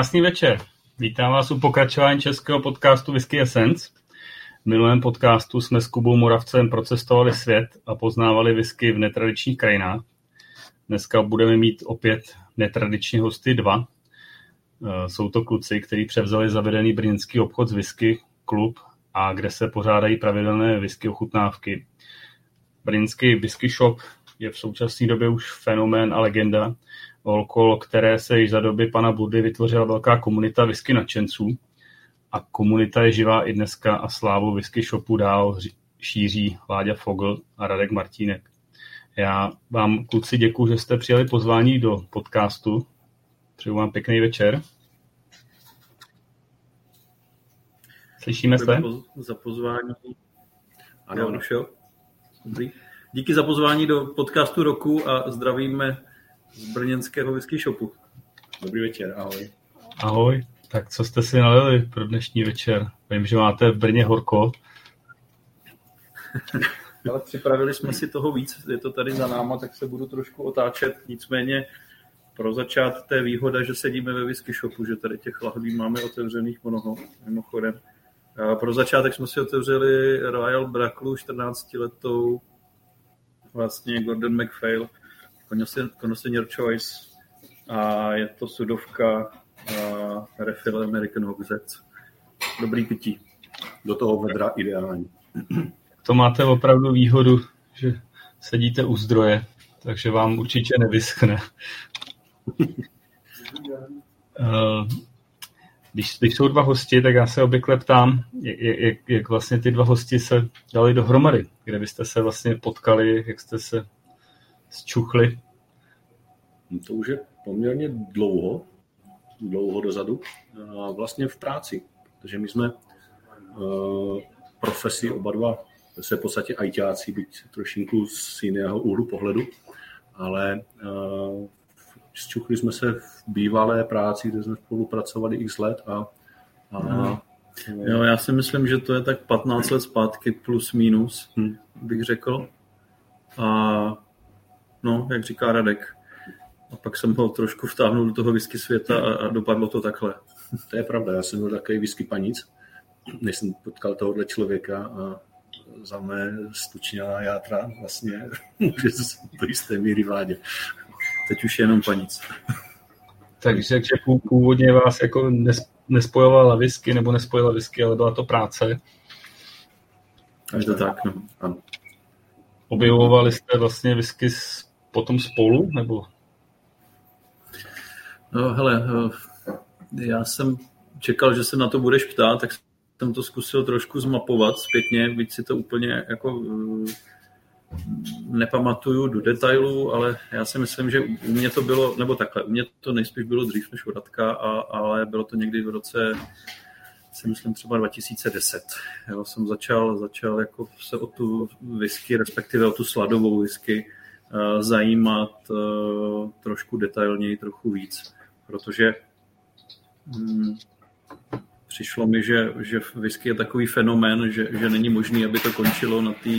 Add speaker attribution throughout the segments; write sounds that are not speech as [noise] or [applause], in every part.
Speaker 1: Krásný večer. Vítám vás u pokračování českého podcastu Whisky Essence. V minulém podcastu jsme s Kubou Moravcem procestovali svět a poznávali whisky v netradičních krajinách. Dneska budeme mít opět netradiční hosty dva. Eh, jsou to kluci, kteří převzali zavedený brněnský obchod z whisky, klub, a kde se pořádají pravidelné whisky ochutnávky. Brněnský whisky shop je v současné době už fenomén a legenda, okolo které se již za doby pana Budy vytvořila velká komunita whisky nadšenců a komunita je živá i dneska a slávu whisky shopu dál šíří Láďa Fogl a Radek Martínek. Já vám, kluci, děkuji, že jste přijali pozvání do podcastu. Přeju vám pěkný večer. Slyšíme se?
Speaker 2: Za pozvání. Ano, ano. Dobrý. Díky za pozvání do podcastu roku a zdravíme z brněnského whisky shopu.
Speaker 3: Dobrý večer, ahoj.
Speaker 1: Ahoj. Tak co jste si nalili pro dnešní večer? Vím, že máte v Brně horko. [laughs]
Speaker 2: Ale připravili jsme si toho víc, je to tady za náma, tak se budu trošku otáčet. Nicméně pro začát té výhoda, že sedíme ve whisky shopu, že tady těch lahví máme otevřených mnoho, mimochodem. Pro začátek jsme si otevřeli Royal Bracklu 14 letou vlastně Gordon McPhail, Connoisseur Choice a je to sudovka a refill American Hogsheads. Dobrý pití.
Speaker 3: Do toho vedra ideální.
Speaker 1: To máte opravdu výhodu, že sedíte u zdroje, takže vám určitě nevyschne. [laughs] Eh, když, když jsou dva hosti, tak já se obvykle ptám, jak, jak vlastně ty dva hosti se dali dohromady, kde byste se vlastně potkali, jak jste se zčuchli.
Speaker 3: No to už je poměrně dlouho, dlouho dozadu, a vlastně v práci, protože my jsme uh, profesi oba dva se v podstatě ajťáci, byť trošinku z jiného úhlu pohledu, ale uh, zčuchli jsme se v bývalé práci, kde jsme spolupracovali x let a, a
Speaker 2: hmm. Jo, já si myslím, že to je tak 15 let zpátky plus minus, hmm. bych řekl. A no, jak říká Radek. A pak jsem ho trošku vtáhnul do toho whisky světa a, a dopadlo to takhle.
Speaker 3: To je pravda, já jsem byl takový whisky panic, než jsem potkal tohohle člověka a za mé stučněná játra vlastně [laughs] může se do jisté míry vládě.
Speaker 2: Teď už je jenom panic.
Speaker 1: Takže, takže původně vás jako nespojovala whisky, nebo nespojila whisky, ale byla to práce.
Speaker 2: Je to tak, no. Ano.
Speaker 1: Objevovali jste vlastně whisky potom spolu, nebo?
Speaker 2: No, hele, eh, já jsem čekal, že se na to budeš ptát, tak jsem to zkusil trošku zmapovat zpětně, byť si to úplně jako eh, nepamatuju do detailů, ale já si myslím, že u mě to bylo, nebo takhle, u mě to nejspíš bylo dřív než u Radka, a, ale bylo to někdy v roce, si myslím třeba 2010. Jo, jsem začal, začal jako se o tu whisky, respektive o tu sladovou whisky zajímat uh, trošku detailněji, trochu víc, protože um, přišlo mi, že, že whisky je takový fenomén, že, že není možný, aby to končilo na té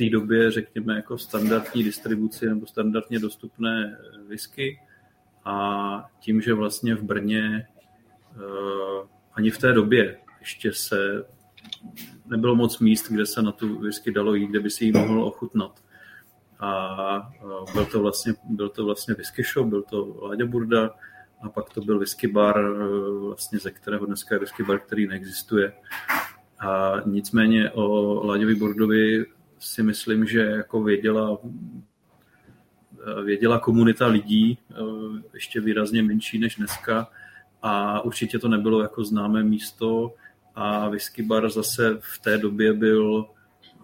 Speaker 2: té době, řekněme, jako standardní distribuci nebo standardně dostupné whisky a tím, že vlastně v Brně uh, ani v té době ještě se nebylo moc míst, kde se na tu whisky dalo jít, kde by si ji mohl ochutnat. A byl to vlastně, byl to vlastně whisky shop, byl to Láďa Burda a pak to byl whisky bar, uh, vlastně ze kterého dneska je whisky bar, který neexistuje. A nicméně o Láďovi Burdovi si myslím, že jako věděla, věděla komunita lidí, eh, ještě výrazně menší než dneska a určitě to nebylo jako známé místo a whisky bar zase v té době byl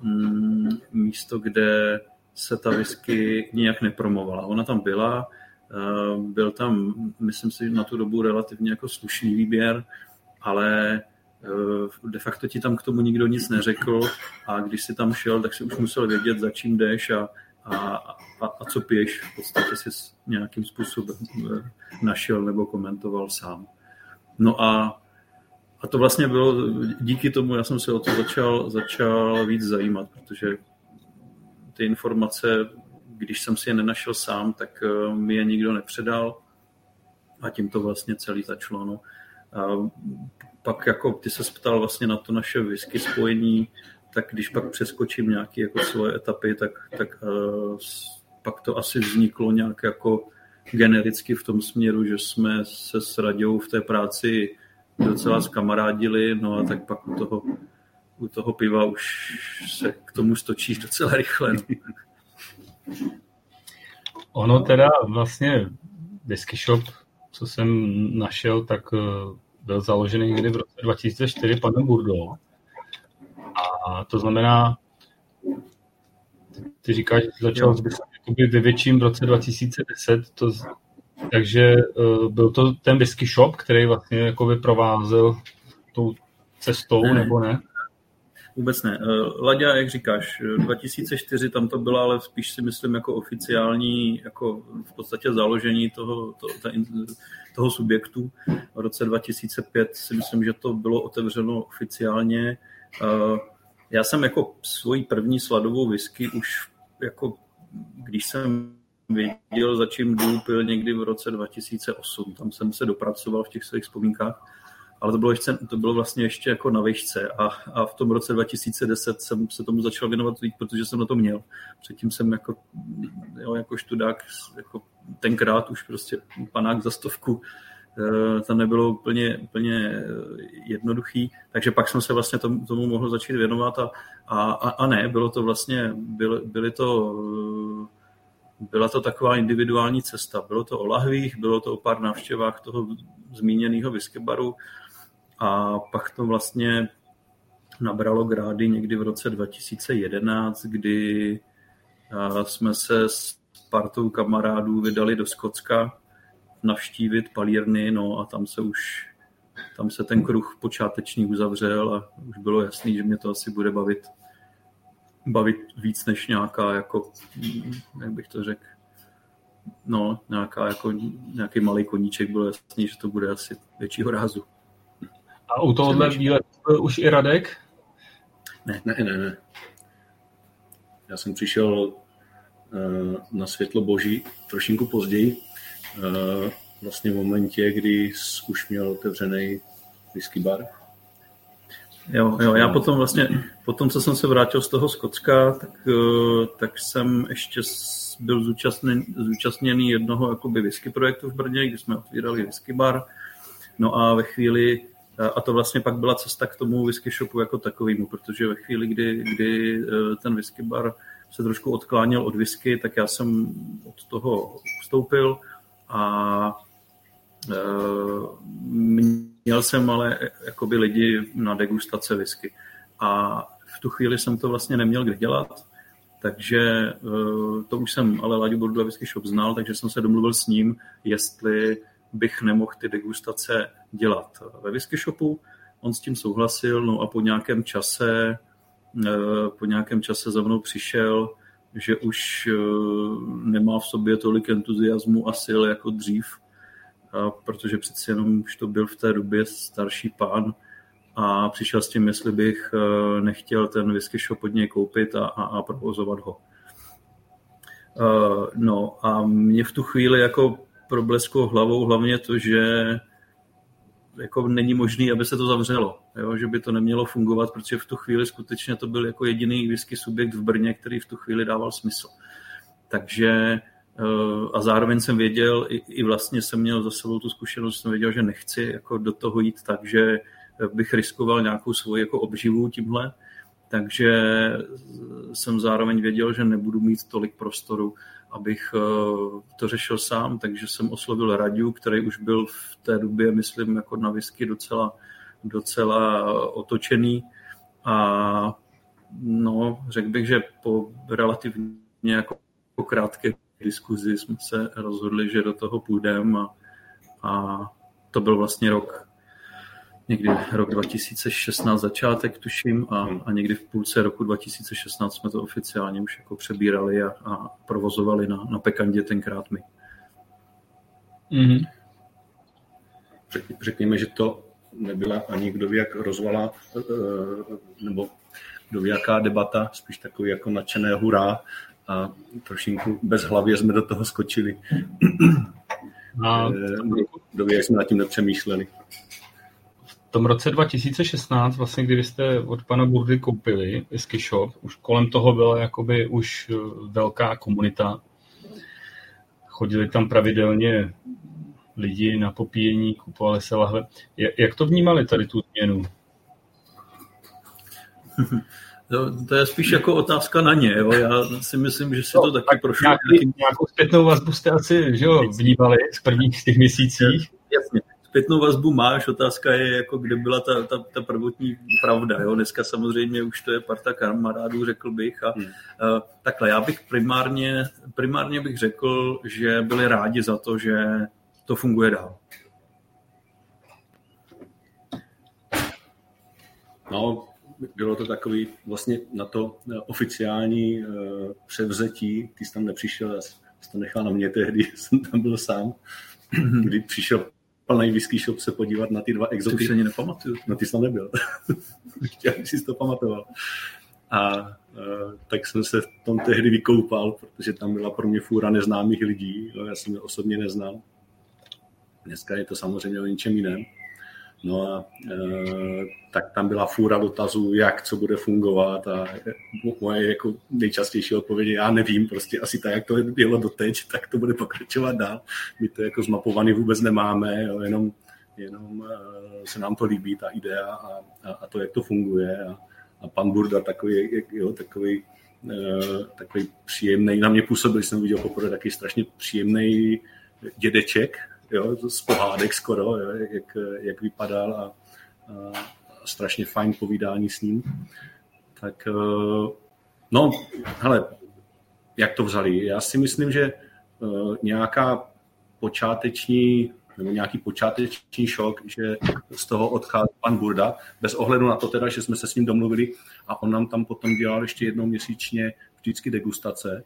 Speaker 2: mm, místo, kde se ta whisky nijak nepromovala. Ona tam byla, eh, byl tam, myslím si, na tu dobu relativně jako slušný výběr, ale Eh, de facto ti tam k tomu nikdo nic neřekl a když si tam šel, tak si už musel vědět, za čím jdeš a, a, a, a co piješ. V podstatě si nějakým způsobem eh, našel nebo komentoval sám. No a, a to vlastně bylo, díky tomu já jsem se o to začal, začal víc zajímat, protože ty informace, když jsem si je nenašel sám, tak eh, mi je nikdo nepředal a tím to vlastně celý začalo. No. A pak jako ty se ptal vlastně na to naše whisky spojení, tak když pak přeskočím nějaké jako svoje etapy, tak, tak uh, pak to asi vzniklo nějak jako genericky v tom směru, že jsme se s Radějou v té práci docela zkamarádili, no a tak pak u toho, u toho piva už se k tomu stočíš docela rychle. No. [laughs]
Speaker 1: Ono teda vlastně Whisky Shop, co jsem našel, tak eh, byl založený někdy v roce 2004 panem Burdo. A to znamená, ty říkáš, že začal s ve větším v roce 2010, to, takže uh, byl to ten whisky shop, který vlastně jako vyprovázel tou cestou, ne, nebo ne?
Speaker 2: Vůbec ne. Uh, Laďa, jak říkáš, 2004 tam to bylo, ale spíš si myslím jako oficiální, jako v podstatě založení toho, to, ta, toho subjektu. V roce 2005 si myslím, že to bylo otevřeno oficiálně. Uh, já jsem jako svoji první sladovou whisky už jako když jsem viděl, za čím důl pil někdy v roce 2008. Tam jsem se dopracoval v těch svých vzpomínkách, ale to bylo, ještě, to bylo vlastně ještě jako na výšce a, a v tom roce 2010 jsem se tomu začal věnovat víc, protože jsem na to měl. Předtím jsem jako, jo, jako študák, jako tenkrát už prostě panák za stovku, eh, to nebylo úplně, úplně jednoduchý, takže pak jsem se vlastně tomu, tomu mohl začít věnovat a, a, a ne, bylo to vlastně, byly, byly to byla to taková individuální cesta. Bylo to o lahvích, bylo to o pár návštěvách toho zmíněného whiskybaru a pak to vlastně nabralo grády někdy v roce 2011, kdy jsme se s partou kamarádů vydali do Skotska navštívit palírny, no a tam se už tam se ten kruh počáteční uzavřel a už bylo jasný, že mě to asi bude bavit bavit víc než nějaká, jako, jak bych to řekl, no, nějaká, jako, nějaký malý koníček, bylo jasný, že to bude asi většího rázu.
Speaker 1: A u tohohle výletu už i Radek?
Speaker 3: Ne, ne, ne, ne. Já jsem přišel uh, na světlo boží trošinku později, uh, vlastně v momentě, kdy už měl otevřený whisky bar
Speaker 2: Jo, jo, já potom vlastně, potom, co jsem se vrátil z toho Skotska, tak, eh, tak jsem ještě byl zúčastněn, zúčastněný jednoho jakoby whisky projektu v Brně, kdy jsme otvírali whisky bar. No a ve chvíli, a to vlastně pak byla cesta k tomu whisky shopu jako takovému, protože ve chvíli, kdy, kdy eh, ten whisky bar se trošku odkláněl od whisky, tak já jsem od toho ustoupil a Eh, měl jsem ale jakoby lidi na degustace whisky. A v tu chvíli jsem to vlastně neměl kde dělat, takže eh, to už jsem ale Láďu Bordu a Whisky Shop znal, takže jsem se domluvil s ním, jestli bych nemohl ty degustace dělat ve Whisky Shopu. On s tím souhlasil, no a po nějakém čase, eh, po nějakém čase za mnou přišel, že už nemá v sobě tolik entuziasmu a sil jako dřív, protože přeci jenom už to byl v té době starší pán a přišel s tím, jestli bych e, nechtěl ten whisky shop od něj koupit a, a, a provozovat ho. No a mě v tu chvíli jako problesklo hlavou hlavně to, že jako není možný, aby se to zavřelo, jo? že by to nemělo fungovat, protože v tu chvíli skutečně to byl jako jediný whisky subjekt v Brně, který v tu chvíli dával smysl. Takže Eh, a zároveň jsem věděl, i, i vlastně jsem měl za sebou tu zkušenost, jsem věděl, že nechci jako do toho jít tak, že bych riskoval nějakou svoji jako obživu tímhle, takže jsem zároveň věděl, že nebudu mít tolik prostoru, abych eh, to řešil sám, takže jsem oslovil Radiu, který už byl v té době, myslím, jako na whisky docela, docela otočený. A no, řekl bych, že po relativně jako krátké diskuzi jsme se rozhodli, že do toho půjdeme a, a to byl vlastně rok, někdy rok 2016 začátek, tuším, a, a někdy v půlce roku 2016 jsme to oficiálně už jako přebírali a, a provozovali na, na Pekandě tenkrát my.
Speaker 3: Mm-hmm. Řekněme, že to nebyla ani kdo ví jak rozvala, eh, nebo kdo ví jaká debata, spíš takový jako nadšené hurá a trošinku bez hlavě jsme do toho skočili. A době, jak jsme nad tím nepřemýšleli.
Speaker 1: V tom roce 2016, vlastně, kdy jste od pana Burdy koupili whisky shop, už kolem toho byla jakoby už velká komunita. Chodili tam pravidelně lidi na popíjení, kupovali se lahve. Jak to vnímali tady tu změnu?
Speaker 2: To, [laughs] to je spíš jako otázka na ně. Jo. Já si myslím, že si to no, taky tak prošlo.
Speaker 1: Nějaký, nějakou zpětnou vazbu jste asi že jo, vnímali z prvních těch měsících.
Speaker 2: Jasně. Zpětnou vazbu máš, otázka je, jako kde byla ta, ta, ta prvotní pravda. Jo. Dneska samozřejmě už to je parta kamarádů, řekl bych. A, hmm. uh, takhle, já bych primárně, primárně bych řekl, že byli rádi za to, že to funguje dál.
Speaker 3: No, bylo to takový vlastně na to eh, oficiální uh, převzetí, ty jsi tam nepřišel, já jsem to nechal na mě tehdy, [laughs] jsem tam byl sám, kdy přišel plný whisky shop se podívat na ty dva exoty.
Speaker 2: Ty se ani nepamatuju.
Speaker 3: No ty jsi tam nebyl. [laughs] Chtěl, bych si to pamatoval. A uh, tak jsem se v tom tehdy vykoupal, protože tam byla pro mě fůra neznámých lidí, jo, já jsem je osobně neznal. Dneska je to samozřejmě o něčem jiném. No a e, tak tam byla fůra dotazů, jak, co bude fungovat a moje jako nejčastější odpověď já nevím, prostě asi tak, jak to bylo doteď, tak to bude pokračovat dál. My to jako zmapovaný vůbec nemáme, jo, jenom, jenom e, se nám to líbí, ta idea a, a, a to, jak to funguje a, a pan Burda takový, jo, takový e, takový příjemný, na mě působil, jsem viděl poprvé taky strašně příjemný dědeček, jo, z pohádek skoro, jo, jak, jak vypadal a, a strašně fajn povídání s ním. Tak eh, no, hele, jak to vzali? Já si myslím, že uh, nějaká počáteční nebo nějaký počáteční šok, že z toho odchází pan Burda, bez ohledu na to teda, že jsme se s ním domluvili a on nám tam potom dělal ještě jednou měsíčně vždycky degustace,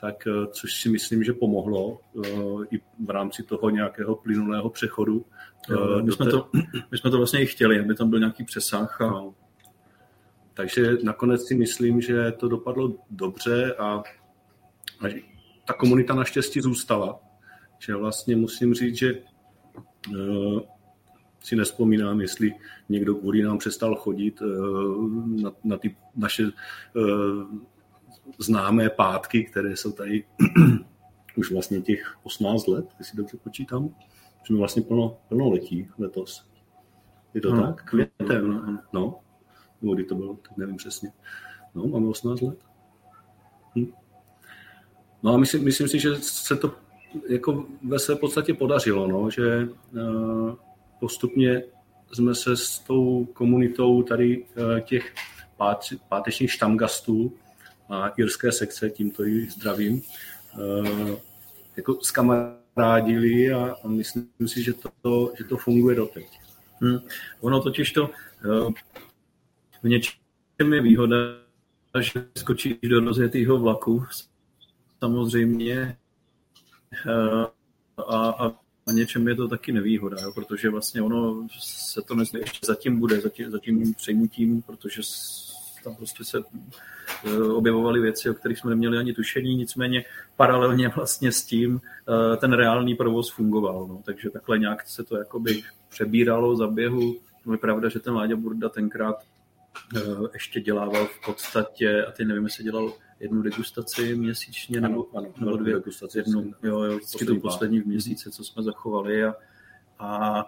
Speaker 3: tak eh, což si myslím, že pomohlo eh, i v rámci toho nějakého plynulého přechodu.
Speaker 2: Jo, eh, my, jsme té... to, my jsme to vlastně i chtěli, aby tam byl nějaký přesah. A... No.
Speaker 3: Takže nakonec si myslím, že to dopadlo dobře a, a ta komunita naštěstí zůstala. Že vlastně musím říct, že uh, si nespomínám, jestli někdo kvůli nám přestal chodit uh, na, na ty naše uh, známé pátky, které jsou tady [clears throat] už vlastně těch 18 let, jestli dobře počítám. Jsme vlastně plno, plno letí letos. Je to hmm. tak? Květen, no. no. Nebo kdy to bylo, tak nevím přesně. No, máme 18 let. Hm. No a myslím, myslím si, že se to jako ve své podstatě podařilo, no, že uh, postupně jsme se s tou komunitou tady uh, těch pát, pátečních štamgastů a jirské sekce, tímto ji zdravím, eh, jako skamarádili a, a myslím si, že to, že to funguje doteď.
Speaker 2: Hmm. Ono totiž to eh, v něčem je výhoda, že skočíš do rozjetého vlaku, samozřejmě, eh, a, a a něčem je to taky nevýhoda, jo, protože vlastně ono se to nezně, ještě zatím bude, zatím, zatím přejmutím, protože tam prostě se Eh, objevovaly věci, o kterých jsme neměli ani tušení, nicméně paralelně vlastně s tím eh, ten reálný provoz fungoval. No. Takže takhle nějak se to jakoby přebíralo za běhu. No je pravda, že ten Láďa Burda tenkrát eh, ještě dělával v podstatě, a ty nevím, jestli dělal jednu degustaci měsíčně, nebo, ano, nebo dvě degustace. Jednu, jo, jo, vždycky to poslední v měsíci, co jsme zachovali. A, a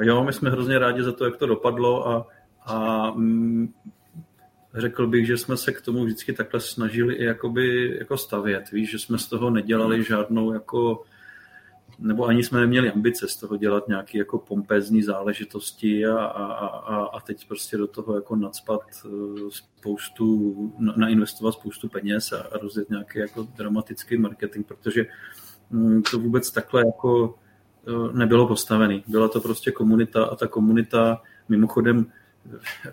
Speaker 2: jo, my jsme hrozně rádi za to, jak to dopadlo a, a mm, řekl bych, že jsme se k tomu vždycky takhle snažili i jakoby, jako stavět. Víš, že jsme z toho nedělali žádnou jako nebo ani jsme neměli ambice z toho dělat nějaké jako pompézní záležitosti a, a, a, a teď prostě do toho jako nadspat eh, spoustu, nainvestovat spoustu peněz a, a rozjet nějaký jako dramatický marketing, protože mm, to vůbec takhle jako eh, nebylo postavený. Byla to prostě komunita a ta komunita mimochodem [laughs]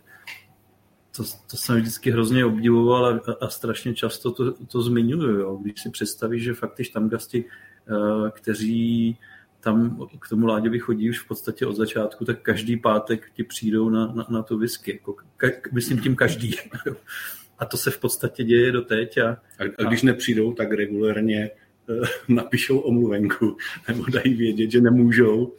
Speaker 2: to, to jsem vždycky hrozně obdivoval a, a strašně často to, to zmiňuju. Jo. Když si představíš, že fakt ty štamgasti, eh, kteří tam k tomu Láďovi chodí už v podstatě od začátku, tak každý pátek ti přijdou na, na, na tu whisky. Jako, ka, myslím tím každý. [laughs] A to se v podstatě děje doteď. A,
Speaker 3: a, a když nepřijdou, tak regulérně napíšou omluvenku [laughs] nebo dají vědět, že nemůžou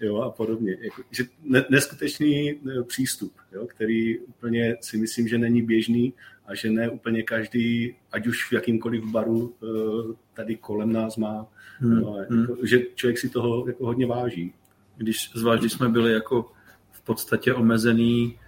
Speaker 3: jo, a podobně. Jako, že neskutečný eh, přístup, jo, který úplně si myslím, že není běžný a že ne úplně každý, ať už v jakýmkoliv baru eh, tady kolem nás má, hmm. jo, hmm. jako, že člověk si toho jako hodně váží.
Speaker 2: Když zvlášť, když jsme byli jako v podstatě omezený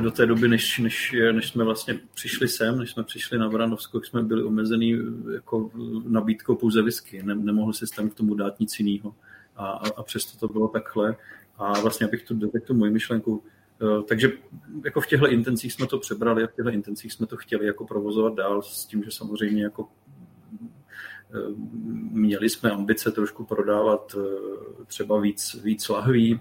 Speaker 2: do té doby, než, než, než jsme vlastně přišli sem, než jsme přišli na Vranovsko, jsme byli omezený jako nabídkou pouze whisky. Ne, nemohli si tam k tomu dát nic jiného a, a, přesto to bylo takhle. A vlastně, abych tu tu moji myšlenku, eh, takže jako v těchto intencích jsme to přebrali a v těchto intencích jsme to chtěli jako provozovat dál s tím, že samozřejmě jako eh, měli jsme ambice trošku prodávat eh, třeba víc, víc lahví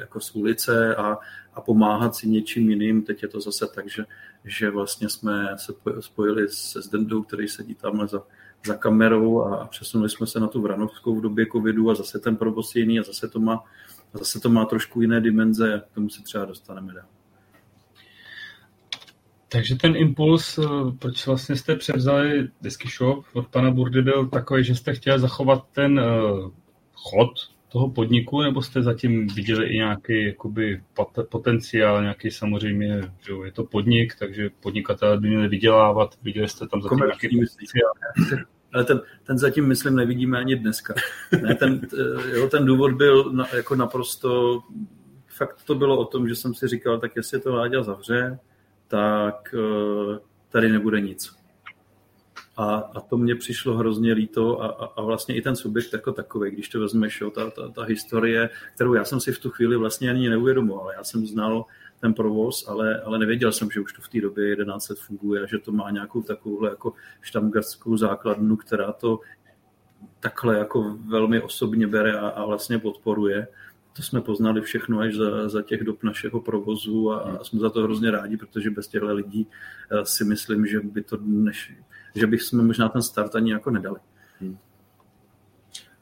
Speaker 2: jako z ulice a, a pomáhat si něčím jiným. Teď je to zase tak, že, že vlastně jsme se spojili se Zdendou, který sedí tamhle za, za kamerou a přesunuli jsme se na tu Vranovskou v době covidu a zase ten provoz je jiný a zase to má, zase to má trošku jiné dimenze a k tomu se třeba dostaneme dál.
Speaker 1: Takže ten impuls, eh, proč vlastně jste převzali Disky Shop od pana Burdy, byl takový, že jste chtěli zachovat ten uh, chod toho podniku, nebo jste zatím viděli i nějaký jakoby, potenciál, nějaký samozřejmě, že je to podnik, takže podnikatelé by měli vydělávat, viděli jste tam zatím nějaký potenciál?
Speaker 2: Ale ten, ten zatím, myslím, nevidíme ani dneska. Ne, ten, jo, ten důvod byl na, jako naprosto, fakt to bylo o tom, že jsem si říkal, tak jestli to Láďa zavře, tak eh, tady nebude nic. A, a to mně přišlo hrozně líto a, a, a vlastně i ten subjekt jako takový, když to vezmeš, jo, ta, ta, ta historie, kterou já jsem si v tu chvíli vlastně ani neuvědomoval. Já jsem znal ten provoz, ale, ale nevěděl jsem, že už to v té době 11 let funguje a že to má nějakou takovouhle jako štamgastskou základnu, která to takhle jako velmi osobně bere a, a vlastně podporuje. To jsme poznali všechno až za, za těch dob našeho provozu a, a jsme za to hrozně rádi, protože bez těchto lidí eh, si myslím, že by to než, že bychom možná ten start ani jako nedali. Hmm.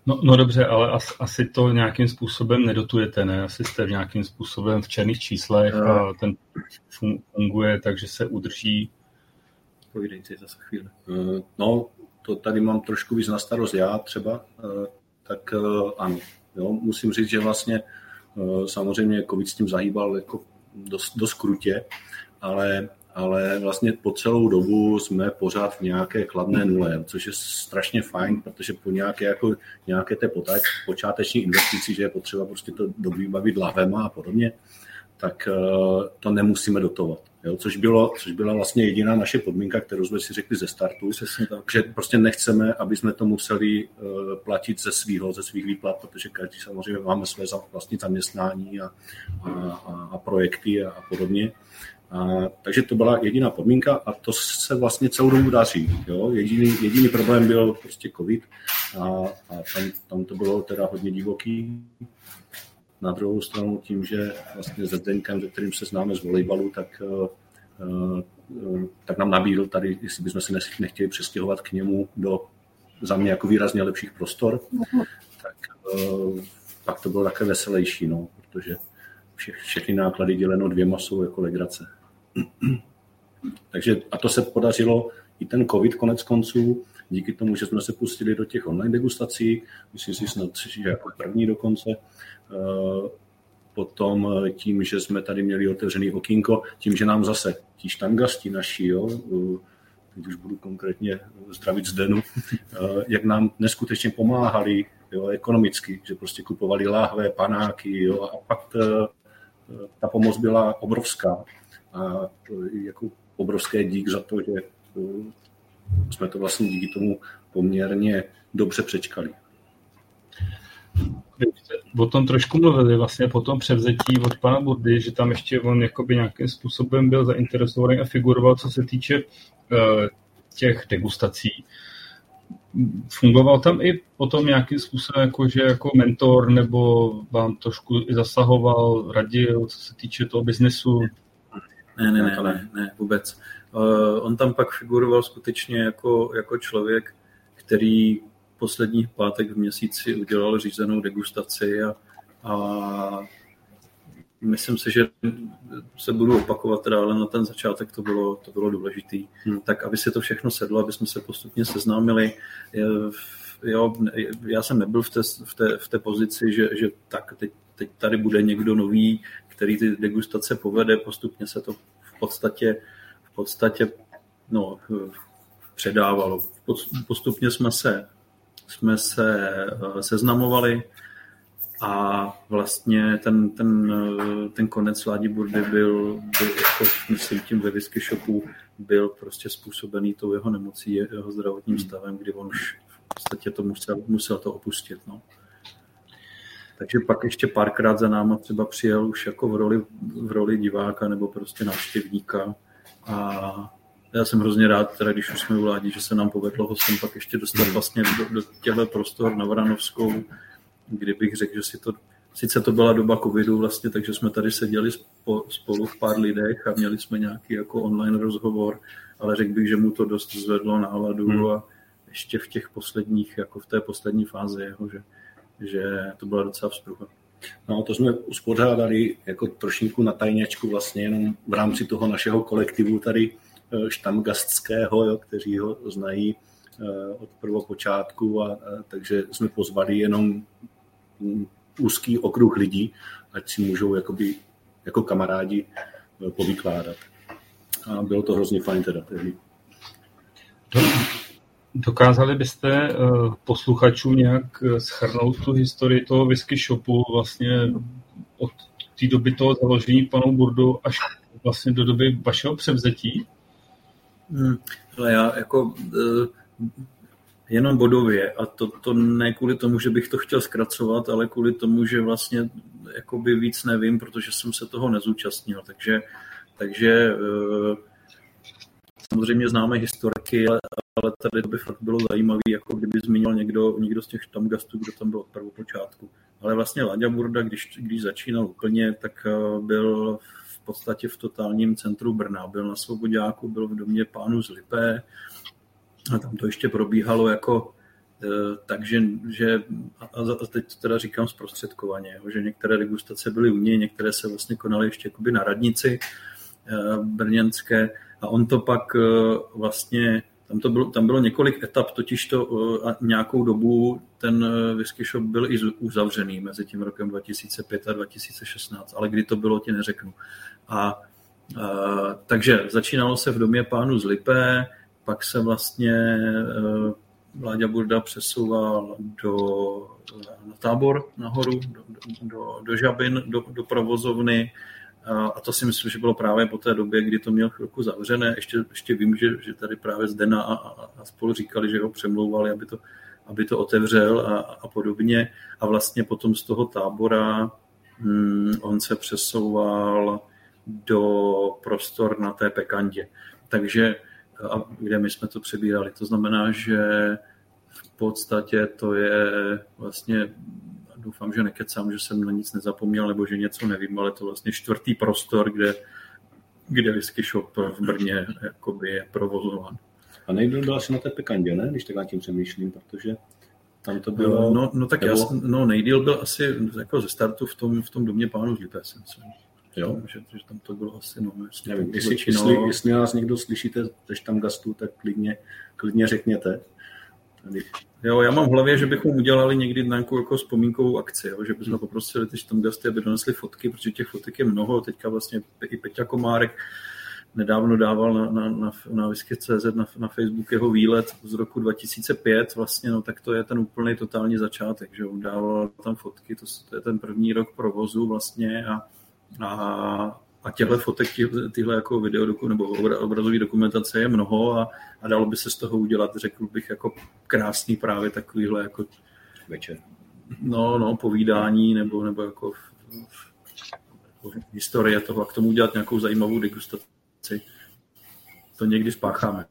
Speaker 1: No, no dobře, ale as, asi to nějakým způsobem nedotujete, ne? Asi jste v nějakým způsobem v černých číslech no. a ten funguje, takže se udrží.
Speaker 2: Povídej si zase chvíli.
Speaker 3: Eh, no, to tady mám trošku víc na starost já třeba, eh, tak eh, ano. Jo, musím říct, že vlastně samozřejmě COVID s tím zahýbal jako dost, dost krutě, ale ale vlastně po celou dobu jsme pořád v nějaké kladné nule, což je strašně fajn, protože po nějaké, jako, nějaké té počáteční investici, že je potřeba prostě to bavit lahvema a podobně, tak uh, to nemusíme dotovat. Jo? Což, bylo, což byla vlastně jediná naše podmínka, kterou jsme si řekli ze startu, že prostě nechceme, aby jsme to museli uh, platit ze svého, ze svých výplat, protože každý samozřejmě máme své vlastní zaměstnání a, a, a, a projekty a, a podobně. A, takže to byla jediná podmínka a to se vlastně celou dobu daří. Jo? Jediný, jediný problém byl prostě covid a, a tam, tam to bylo teda hodně divoký. Na druhou stranu tím, že vlastně se Zdenkem, se kterým se známe z volejbalu, tak, uh, uh, tak nám nabídl tady, jestli bychom se nechtěli přestěhovat k němu do za mě jako výrazně lepších prostor, tak uh, pak to bylo také veselější, no, protože vše, všechny náklady děleno dvěma jsou jako legrace. [clears throat] Takže a to se podařilo i ten covid konec konců, díky tomu, že jsme se pustili do těch online degustací, myslím si snad, že jako první dokonce, eh, potom tím, že jsme tady měli otevřený okýnko, tím, že nám zase ti štangasti naši, jo, eh, teď už budu konkrétně zdravit Zdenu, eh, jak nám neskutečně pomáhali jo, ekonomicky, že prostě kupovali láhve, panáky jo, a pak ta pomoc byla obrovská a jako obrovské dík za to, že jsme to vlastně díky tomu poměrně dobře přečkali.
Speaker 1: O tom trošku mluvili vlastně po tom převzetí od pana Burdy, že tam ještě on jakoby nějakým způsobem byl zainteresovaný a figuroval, co se týče uh, těch degustací. Fungoval tam i potom nějakým způsobem jako, že jako mentor nebo vám trošku i zasahoval, radil, co se týče toho biznesu?
Speaker 2: Ne, ne, ne, ne, ne vůbec. Uh, on tam pak figuroval skutečně jako, jako člověk, který posledních pátek v měsíci udělal řízenou degustaci a, a myslím si, že se budu opakovat, teda, ale na ten začátek to bylo, to bylo důležitý. Hmm. Tak aby se to všechno sedlo, aby jsme se postupně seznámili. Jo, já jsem nebyl v té, v té, v té pozici, že, že tak teď, teď tady bude někdo nový, který ty degustace povede, postupně se to v podstatě, v podstatě no, předávalo. Postupně jsme se, jsme se eh, seznamovali, a vlastně ten, ten, ten konec Ládi Burdy byl, byl jako, myslím tím ve whisky shopu, byl prostě způsobený tou jeho nemocí, jeho zdravotním hmm. stavem, kdy on už v podstatě to musel, musel to opustit. No. Takže pak ještě párkrát za náma třeba přijel už jako v roli, v roli diváka nebo prostě návštěvníka a já jsem hrozně rád, teda když už jsme u že se nám povedlo ho sem pak ještě dostat hmm. vlastně do, do těchto prostor na Vranovskou, kdybych řekl, že si to, sice to byla doba covidu vlastně, takže jsme tady seděli spolu v pár lidech a měli jsme nějaký jako online rozhovor, ale řekl bych, že mu to dost zvedlo náladu hmm. a ještě v těch posledních, jako v té poslední fázi, jeho, že, že to byla docela vzpruha.
Speaker 3: No, to jsme uspořádali jako trošinku na tajněčku vlastně jenom v rámci toho našeho kolektivu tady eh, štamgastského, jo, kteří ho znají eh, od prvopočátku a, a takže jsme pozvali jenom úzký okruh lidí, ať si můžou jakoby, jako kamarádi eh, povykládat. A bylo to hrozně fajn teda tehdy.
Speaker 1: Dokázali byste uh, posluchačů nějak eh, schrnout tu historii toho whisky shopu vlastně od té doby toho založení panu Burdu až vlastně do doby vašeho převzetí?
Speaker 2: Hmm, ale já jako jenom bodově a to, to ne kvůli tomu, že bych to chtěl zkracovat, ale kvůli tomu, že vlastně jakoby víc nevím, protože jsem se toho nezúčastnil, takže, takže eh, samozřejmě známe historiky, ale, ale tady to by fakt bylo zajímavé, jako kdyby zmínil někdo, někdo z těch tamgastů, kdo tam byl od prvopočátku. Ale vlastně Láďa Burda, když, když začínal úplně, tak eh, byl v podstatě v totálním centru Brna. Byl na Svobodáku, byl v domě pánu z Lipé, a tam to ještě probíhalo jako e, takže, že, a teď to teda říkám zprostředkovaně, že některé degustace byly u něj, některé se vlastně konaly ještě jakoby na radnici e, brněnské a on to pak e, vlastně, tam, to bylo, tam bylo několik etap, totiž to a nějakou dobu ten whisky shop byl i uzavřený mezi tím rokem 2005 a 2016, ale kdy to bylo, ti neřeknu. A, a takže začínalo se v domě pánu z Lipé, pak se vlastně eh, Vláďa Burda přesouval do, na tábor nahoru, do, do, do Žabin, do, do provozovny a to si myslím, že bylo právě po té době, kdy to měl chvilku zavřené. Ještě, ještě vím, že, že tady právě Zdena a, a, a spolu říkali, že ho přemlouvali, aby to, aby to otevřel a, a podobně. A vlastně potom z toho tábora hm, on se přesouval do prostor na té Pekandě. Takže a kde my jsme to přebírali. To znamená, že v podstatě to je vlastně, doufám, že nekecám, že jsem na nic nezapomněl, nebo že něco nevím, ale to vlastně čtvrtý prostor, kde, kde whisky shop v Brně jakoby je provozován.
Speaker 3: A nejdůl byl asi na té pekandě, ne? Když tak na tím přemýšlím, protože tam to bylo...
Speaker 2: No, no tak bylo... já, no nejdíl byl asi jako ze startu v tom, v tom domě pánu Žlipé, si myslím. Jo? Že, že tam to bylo asi, no,
Speaker 3: jestli, Nevím, jestli, jestli, jestli nás někdo slyšíte ze Štamgastu, tak klidně, klidně řekněte.
Speaker 2: Tady. Jo, já mám v hlavě, že bychom udělali někdy nějakou jako vzpomínkovou akci, jo, že bychom hmm. poprosili ty Štamgasty, aby donesli fotky, protože těch fotek je mnoho, teďka vlastně i Peťa Komárek nedávno dával na, na, na, na Whisky.cz na, na Facebook jeho výlet z roku 2005, vlastně, no tak to je ten úplný totální začátek, že on dával tam fotky, to, to je ten první rok provozu vlastně a a, a těchto fotek, tyhle jako video nebo obrazové dokumentace je mnoho a, a dalo by se z toho udělat, řekl bych, jako krásný právě takovýhle jako
Speaker 3: večer.
Speaker 2: No, no, povídání nebo, nebo jako, jako historie toho a k tomu udělat nějakou zajímavou degustaci. To někdy spácháme.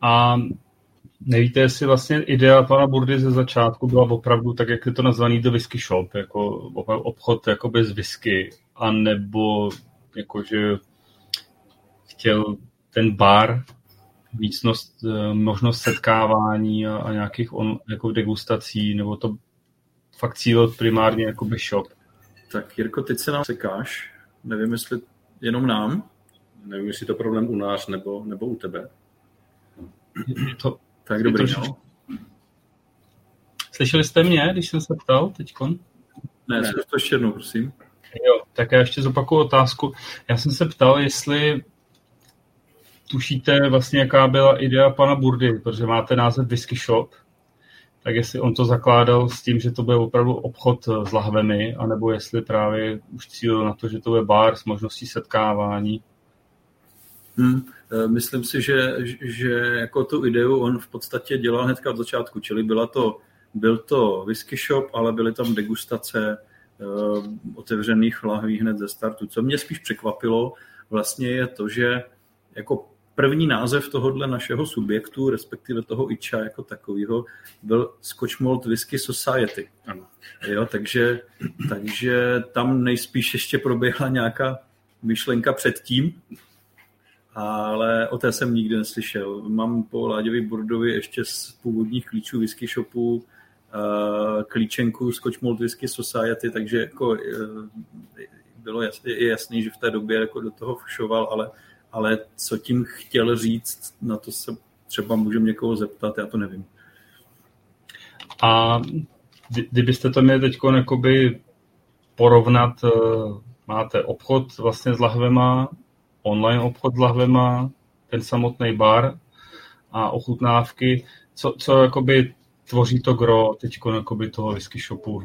Speaker 1: A Nevíte, jestli vlastně idea pana Burdy ze začátku byla opravdu tak, jak je to nazvaný The Whisky Shop, jako obchod jako bez whisky, anebo jakože chtěl ten bar, vícnost, eh, možnost setkávání a, a nějakých on, jako degustací, nebo to fakt cíl primárně jako by shop.
Speaker 2: Tak Jirko, teď se nám sekáš. Nevím, jestli jenom nám.
Speaker 3: Nevím, jestli to problém u nás nebo, nebo u tebe.
Speaker 1: Je to,
Speaker 2: tak dobrý,
Speaker 1: trošič... no. Slyšeli jste mě, když jsem se ptal teďkon?
Speaker 2: Ne, ne. to ještě jednou, prosím.
Speaker 1: Jo, tak já ještě zopakuju otázku. Já jsem se ptal, jestli tušíte vlastně, jaká byla idea pana Burdy, protože máte název Whisky Shop, tak jestli on to zakládal s tím, že to bude opravdu obchod s lahvemi, anebo jestli právě už cílil na to, že to bude bar s možností setkávání.
Speaker 2: Hmm, myslím si, že, že jako tu ideu on v podstatě dělal hnedka od začátku, čili byla to, byl to whisky shop, ale byly tam degustace uh, otevřených lahví hned ze startu. Co mě spíš překvapilo, vlastně je to, že jako první název tohohle našeho subjektu, respektive toho IČA jako takového, byl Scotch Malt Whisky Society. Ano. Jo, takže, takže tam nejspíš ještě proběhla nějaká myšlenka předtím, ale o té jsem nikdy neslyšel. Mám po Láďovi Burdovi ještě z původních klíčů whisky shopu uh, klíčenku Scotch Malt Whisky Society, takže jako uh, bylo jasný, jasný, že v té době jako do toho všoval, ale ale co tím chtěl říct, na to se třeba můžeme někoho zeptat, já to nevím.
Speaker 1: A kdybyste to měli teď porovnat, eh, máte obchod vlastně s lahvema, online obchod s lahvema, ten samotný bar a ochutnávky, co, co jakoby tvoří to gro teď toho whisky shopu?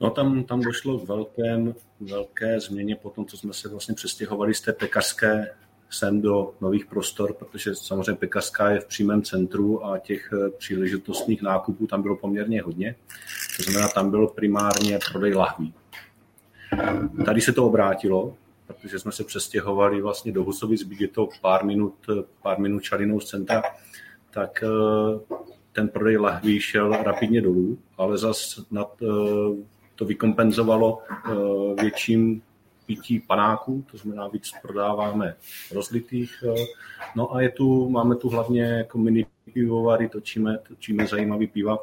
Speaker 3: No tam, tam došlo k velkém, velké změně po tom, co jsme se vlastně přestěhovali z té pekařské sem do nových prostor, protože samozřejmě pekařská je v přímém centru a těch eh, příležitostných nákupů tam bylo poměrně hodně. To znamená, tam bylo primárně prodej lahví. Tady se to obrátilo, protože jsme se přestěhovali vlastně do Husovic, byť je to pár minut, pár minut čalinou z centra, tak eh, ten prodej lahví šel rapidně dolů, ale zas nad eh, to vykompenzovalo eh, větším pití panáků, to znamená víc prodáváme rozlitých. No a je tu, máme tu hlavně jako mini pivovary, točíme, točíme zajímavý piva,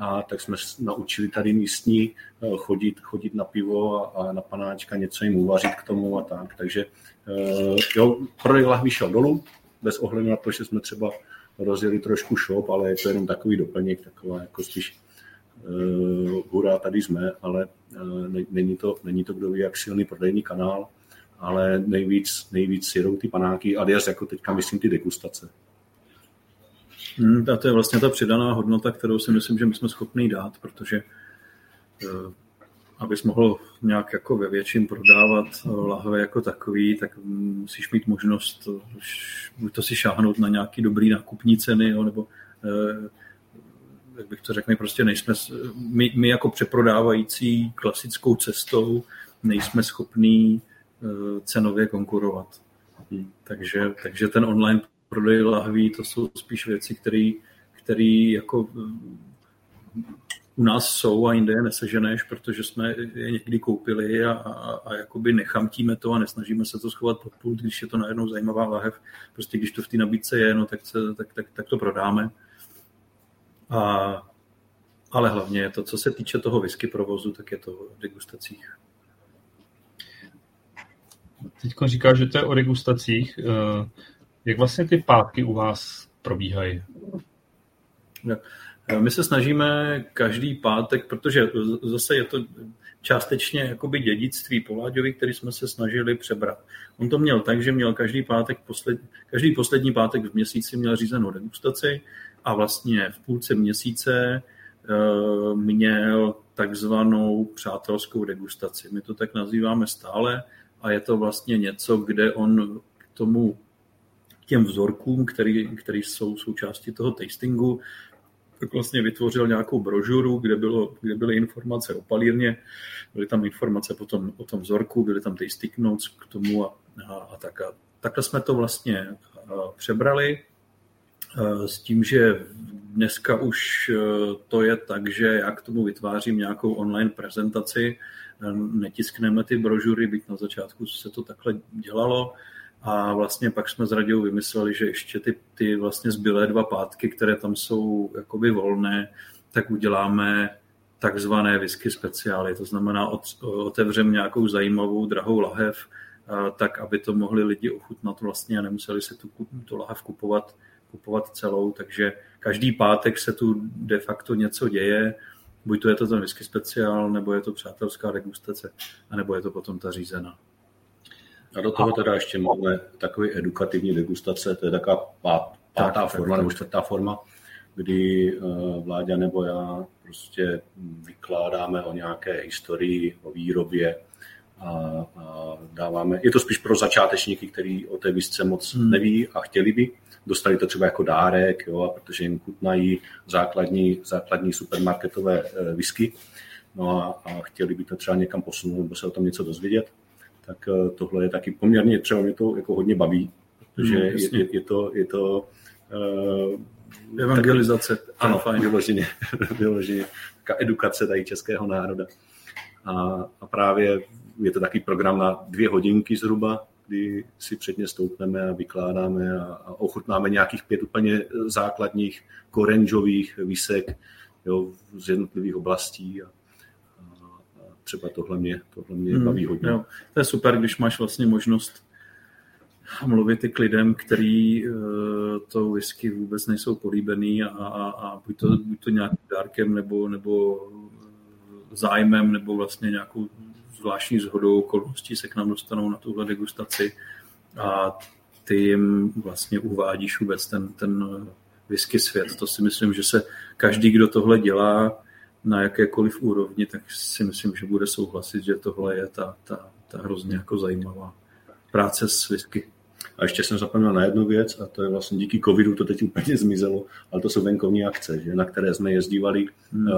Speaker 3: a tak jsme naučili tady místní eh, chodit, chodit na pivo a, a na panáčka, něco jim uvařit k tomu a tak. Takže jo, prodej lahví šel dolů, bez ohledu na to, že jsme třeba rozjeli trošku shop, ale je to jenom takový doplněk, taková jako spíš uh, tady jsme, ale uh, není, to, není to kdo ví, jak silný prodejní kanál, ale nejvíc, nejvíc jedou ty panáky, alias jako teďka myslím ty degustace.
Speaker 2: Hmm, a to je vlastně ta přidaná hodnota, kterou si myslím, že my jsme schopni dát, protože uh, abys mohl nějak jako ve větším prodávat lahve jako takový, tak musíš mít možnost buď to si šáhnout na nějaký dobrý nákupní ceny, nebo jak bych to řekl, my prostě nejsme, my, my jako přeprodávající klasickou cestou nejsme schopní cenově konkurovat. Hmm. Takže, takže ten online prodej lahví, to jsou spíš věci, které jako eh, u nás jsou a jinde je neseženeš, protože jsme je někdy koupili a, a, a jakoby nechamtíme to a nesnažíme se to schovat pod pult, když je to najednou zajímavá lahev. Prostě když to v té nabídce je, no, tak, se, tak, tak, tak to prodáme. A, ale hlavně to, co se týče toho whisky provozu, tak je to o degustacích.
Speaker 1: Teď říká, že to je o degustacích. Eh, jak vlastně ty pátky u vás probíhají?
Speaker 2: My se snažíme každý pátek, protože zase je to částečně jakoby dědictví Poláďovi, který jsme se snažili přebrat. On to měl tak, že měl každý pátek, posled, každý poslední pátek v měsíci měl řízenou degustaci a vlastně v půlce měsíce uh, měl takzvanou přátelskou degustaci. My to tak nazýváme stále a je to vlastně něco, kde on k tomu těm vzorkům, který, který jsou součástí toho tastingu, tak vlastně vytvořil nějakou brožuru, kde, bylo, kde byly informace o palírně, byly tam informace potom o tom vzorku, byly tam tasting notes k tomu a, a, a tak. A takhle jsme to vlastně přebrali s tím, že dneska už to je tak, že já k tomu vytvářím nějakou online prezentaci, netiskneme ty brožury, byť na začátku se to takhle dělalo, a vlastně pak jsme s Radějou vymysleli, že ještě ty, ty vlastně zbylé dva pátky, které tam jsou jakoby volné, tak uděláme takzvané whisky speciály. To znamená, otevřem nějakou zajímavou drahou lahev, tak aby to mohli lidi ochutnat vlastně a nemuseli se tu, tu lahev kupovat, kupovat celou. Takže každý pátek se tu de facto něco děje, buď to je to ten whisky speciál, nebo je to přátelská degustace, anebo je to potom ta řízená.
Speaker 3: A do toho teda ještě máme takový edukativní degustace, to je taková pátá tak, forma tak, nebo čtvrtá forma, kdy eh, Vláďa nebo já prostě vykládáme o nějaké historii, o výrobě a, a dáváme, je to spíš pro začátečníky, kteří o té visce moc hmm. neví a chtěli by, dostali to třeba jako dárek, jo, protože jim chutnají základní, základní supermarketové e, whisky, no a, a chtěli by to třeba někam posunout, nebo se o tom něco dozvědět, tak e, tohle je taky poměrně, třeba mě to jako hodně baví, protože hmm, je, je, je to, je to
Speaker 2: uh, Evangelizace.
Speaker 3: Tak, ano, fajn. Vyloženě, [laughs] vyloženě. Taká edukace tady českého národa. A, a právě je to taky program na dvě hodinky zhruba, kdy si předně stoupneme a vykládáme a, a ochutnáme nějakých pět úplně základních korenžových výsek jo, z jednotlivých oblastí a třeba tohle mě, tohle mě hmm, baví hodně. Jo.
Speaker 2: To je super, když máš vlastně možnost mluvit i k lidem, který uh, to whisky vůbec nejsou políbený a, a, a buď, to, buď to nějakým dárkem nebo, nebo zájmem nebo vlastně nějakou zvláštní zhodou okolností se k nám dostanou na tuhle degustaci a ty jim vlastně uvádíš vůbec ten, ten whisky svět. To si myslím, že se každý, kdo tohle dělá na jakékoliv úrovni, tak si myslím, že bude souhlasit, že tohle je ta, ta, ta hrozně jako zajímavá práce s whisky.
Speaker 3: A ještě jsem zapomněl na jednu věc, a to je vlastně díky covidu to teď úplně [laughs] zmizelo, ale to jsou venkovní akce, že, na které jsme jezdívali hmm. uh,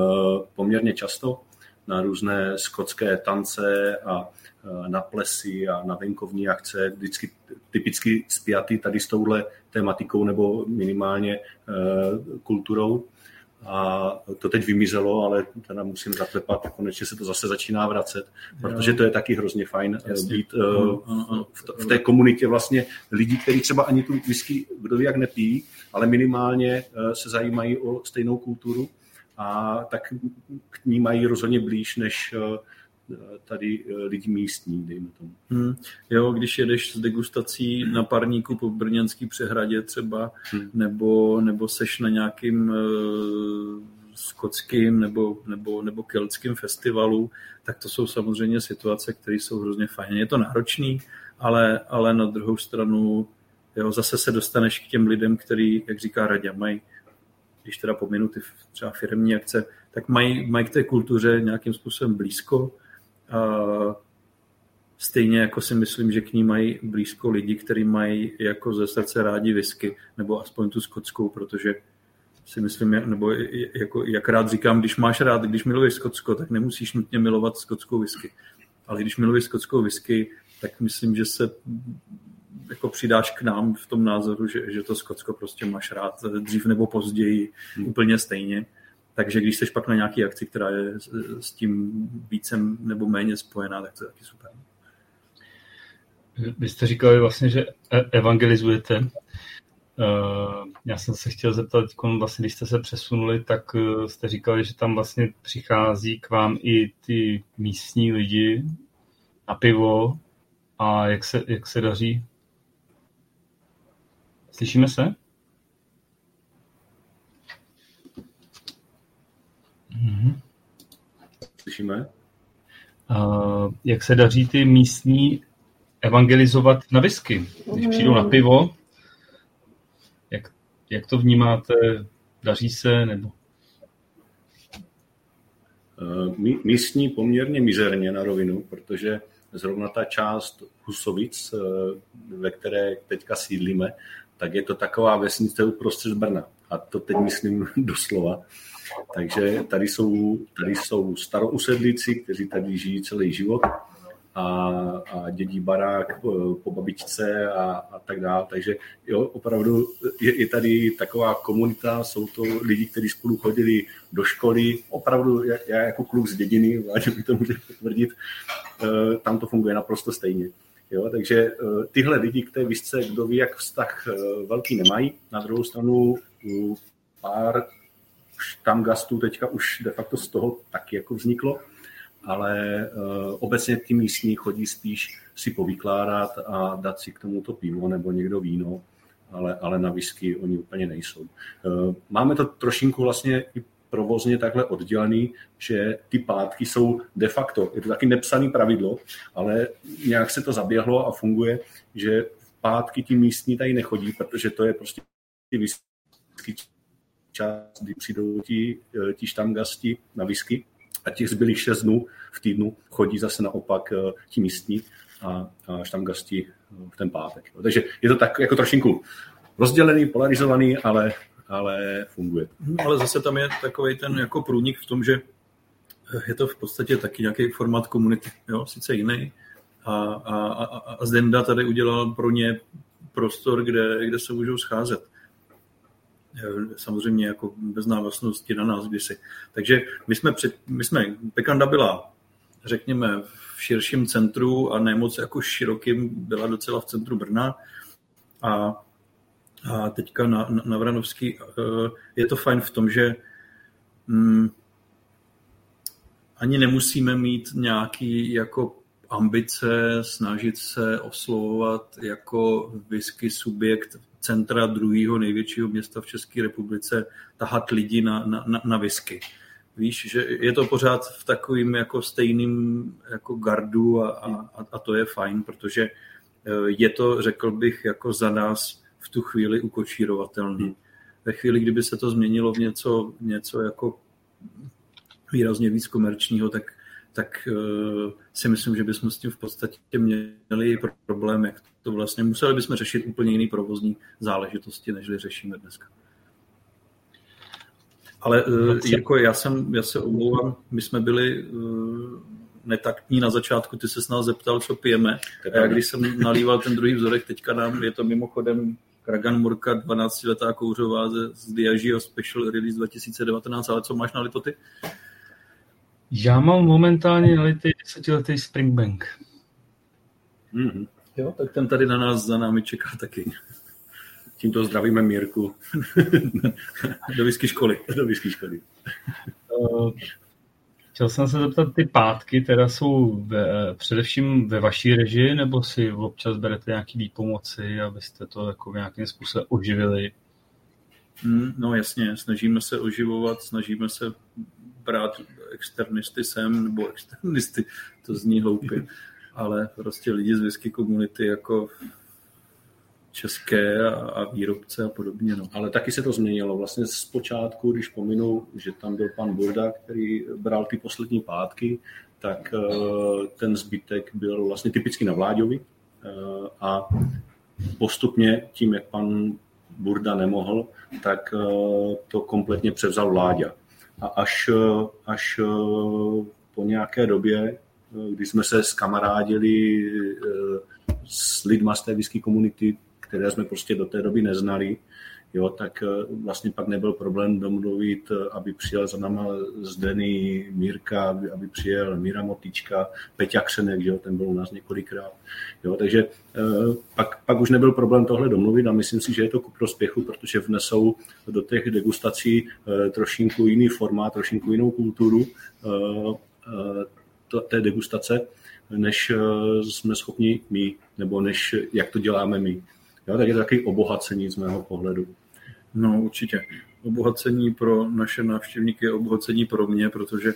Speaker 3: poměrně často na různé skotské tance a uh, na plesy a na venkovní akce, vždycky typicky spjatý tady s touhle tematikou nebo minimálně uh, kulturou a to teď vymizelo, ale teda musím zaklepat, konečně se to zase začíná vracet, protože to je taky hrozně fajn eh, Jasně. být uh, v, té komunitě vlastně lidí, kteří třeba ani tu whisky kdo ví jak nepijí, ale minimálně uh, se zajímají o stejnou kulturu a tak k ní mají rozhodně blíž než uh, tady eh, lidi místní, dejme tomu.
Speaker 2: Hmm. Jo, když jedeš s degustací na parníku po Brněnský přehradě třeba, hmm. nebo, nebo seš na nějakým uh, skotským nebo, nebo, nebo keltským festivalu, tak to jsou samozřejmě situace, které jsou hrozně fajn. Je to náročný, ale, ale na druhou stranu jo, zase se dostaneš k těm lidem, který, jak říká Radě, mají když teda pominu ty třeba firmní akce, tak mají, mají k té kultuře nějakým způsobem blízko Stejně jako si myslím, že k ní mají blízko lidi, kteří mají jako ze srdce rádi whisky, nebo aspoň tu skotskou, protože si myslím, nebo jako, jak rád říkám, když máš rád, když miluješ Skotsko, tak nemusíš nutně milovat skotskou whisky. Ale když miluješ skotskou whisky, tak myslím, že se jako přidáš k nám v tom názoru, že, že to Skotsko prostě máš rád dřív nebo později hmm. úplně stejně. Takže když jsi pak na nějaký akci, která je s tím vícem nebo méně spojená, tak to je taky super.
Speaker 1: Vy jste říkali vlastně, že e- evangelizujete. E, já jsem se chtěl zeptat, vlastně, když jste se přesunuli, tak e, jste říkali, že tam vlastně přichází k vám i ty místní lidi na pivo a jak se, jak se daří? Slyšíme se?
Speaker 3: Mm-hmm. Slyšíme?
Speaker 1: Uh, jak se daří ty místní evangelizovat na whisky, když přijdou na pivo? Jak, jak to vnímáte? Daří se nebo?
Speaker 3: Uh, místní poměrně mizerně na rovinu, protože zrovna ta část Husovic, uh, ve které teďka sídlíme, tak je to taková vesnice uprostřed Brna. A to teď myslím [laughs] doslova. Takže tady jsou, tady jsou starousedlíci, kteří tady žijí celý život a, a dědí barák eh, po babičce a, a tak dále. Takže jo, opravdu je, je tady taková komunita, jsou to lidi, kteří spolu chodili do školy, opravdu já, já jako kluk z dědiny, vážně bych to může potvrdit, eh, tam to funguje naprosto stejně. Jo, takže eh, tyhle lidi k té visce, kdo ví, jak vztah velký nemají. Na druhou stranu pár už tam gastů teďka už de facto z toho taky jako vzniklo, ale uh, obecně ty místní chodí spíš si povykládat a dát si k tomu to pivo nebo někdo víno, ale, ale na whisky oni úplně nejsou. Uh, máme to trošinku vlastně i provozně takhle oddělený, že ty pátky jsou de facto, je to taky nepsaný pravidlo, ale nějak se to zaběhlo a funguje, že v pátky ti místní tady nechodí, protože to je prostě ty whisky čas, kdy přijdou ti, eh, ti štamgasti na whisky a těch zbylých šest dnů v týdnu chodí zase naopak eh, ti místní a, a štamgasti v ten pátek. Takže je to tak jako trošinku rozdělený, polarizovaný, ale ale funguje.
Speaker 2: No, ale zase tam je takový ten jako průnik v tom, že je to v podstatě taky nějaký formát komunity, jo, sice jiný. A, a, a, a Zdenda tady udělal pro ně prostor, kde, kde se můžou scházet. Samozřejmě jako bez návaznosti na nás kdysi. Takže my jsme, před, my jsme, Pekanda byla, řekněme, v širším centru a nemoc jako širokým, byla docela v centru Brna a a teďka na, na, na Vranovský eh, je to fajn v tom, že hm, ani nemusíme mít nějaký jako ambice snažit se oslovovat jako whisky subjekt centra druhého největšího města v České republice, tahat lidi na, na, na whisky. Víš, že je to pořád v takovým jako stejným jako gardu a, a, a to je fajn, protože eh, je to, řekl bych, jako za nás v tu chvíli ukočírovatelný. Hmm. Ve chvíli, kdyby se to změnilo v něco, něco jako výrazně víc komerčního, tak, tak uh, si myslím, že bychom s tím v podstatě měli problém, jak to vlastně museli bychom řešit úplně jiný provozní záležitosti, než řešíme dneska. Ale uh, Jirko, já, jsem, já se omlouvám, my jsme byli uh, netaktní na začátku, ty se nás zeptal, co pijeme. A já když jsem nalíval ten druhý vzorek, teďka nám je to mimochodem Kragan Murka, 12-letá kouřová ze, z Diageo Special Release 2019, ale co máš na litoty?
Speaker 1: Já mám momentálně na lity 10-letý Springbank.
Speaker 2: Mm-hmm. Jo, tak ten tady na nás za námi čeká taky.
Speaker 3: Tímto zdravíme Mírku. [laughs]
Speaker 2: Do whisky školy.
Speaker 3: Do whisky školy.
Speaker 1: Uh, Chtěl jsem se zeptat, ty pátky teda jsou ve, především ve vaší režii, nebo si občas berete nějaký výpomoci, abyste to jako nějakým způsobem oživili?
Speaker 2: Hmm, no jasně, snažíme se oživovat, snažíme se brát externisty sem, nebo externisty, to zní hloupě, [laughs] ale prostě lidi z whisky komunity jako české a, a výrobce a podobně. No.
Speaker 3: Ale taky se to změnilo. Vlastně zpočátku, když pominu, že tam byl pan Burda, který bral ty poslední pátky, tak uh, ten zbytek byl vlastně typicky na Vláďovi uh, a postupně tím, jak pan Burda nemohl, tak uh, to kompletně převzal Vláďa. A až, až po nějaké době, když jsme se skamarádili s lidma z té whisky komunity, které jsme prostě do té doby neznali, jo, tak eh, vlastně pak nebyl problém domluvit, eh, aby přijel za náma Zdeny Mírka, aby, aby přijel Míra Motička, Peťa Křenek, jo, ten byl u nás několikrát. Jo, takže eh, pak, pak už nebyl problém tohle domluvit a myslím si, že je to ku prospěchu, protože vnesou do těch degustací trošinku jiný formát, trošinku jinou kulturu té degustace, než jsme schopni my, nebo než jak to děláme my. Jo, tak je to takový obohacení z mého pohledu.
Speaker 2: No určitě. Obohacení pro naše návštěvníky je obohacení pro mě, protože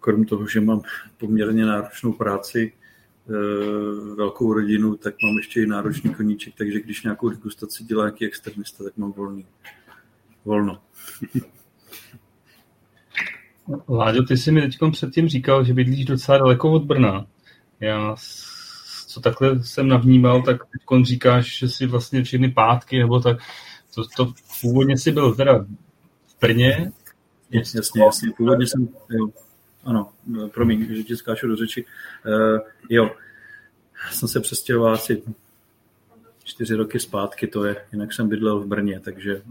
Speaker 2: krom toho, že mám poměrně náročnou práci, e, velkou rodinu, tak mám ještě i náročný koníček, takže když nějakou degustaci dělá nějaký externista, tak mám volný. Volno.
Speaker 1: Láďo, ty jsi mi teď předtím říkal, že bydlíš docela daleko od Brna. Já co takhle jsem navnímal, tak teď říkáš, že si vlastně všechny pátky, nebo tak, to, to původně si byl teda v Brně.
Speaker 2: Jasně, jasně, jasně. Původně jsem, jo, ano, promiň, že ti skáču do řeči. Uh, jo, jsem se přestěhoval asi čtyři roky zpátky, to je, jinak jsem bydlel v Brně, takže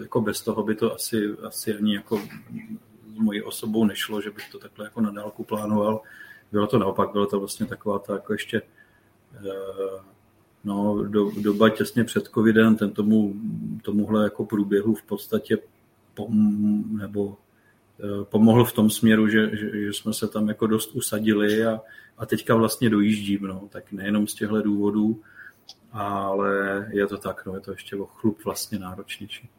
Speaker 2: jako bez toho by to asi, asi ani jako mojí osobou nešlo, že bych to takhle jako na dálku plánoval. Bylo to naopak, bylo to vlastně taková ta jako ještě Eh, no, do, doba těsně před covidem, ten tomu, tomuhle jako průběhu v podstatě pom, nebo eh, pomohl v tom směru, že, že, že jsme se tam jako dost usadili a, a teďka vlastně dojíždím, no, tak nejenom z těchto důvodů, ale je to tak, no, je to ještě o chlup vlastně náročnější.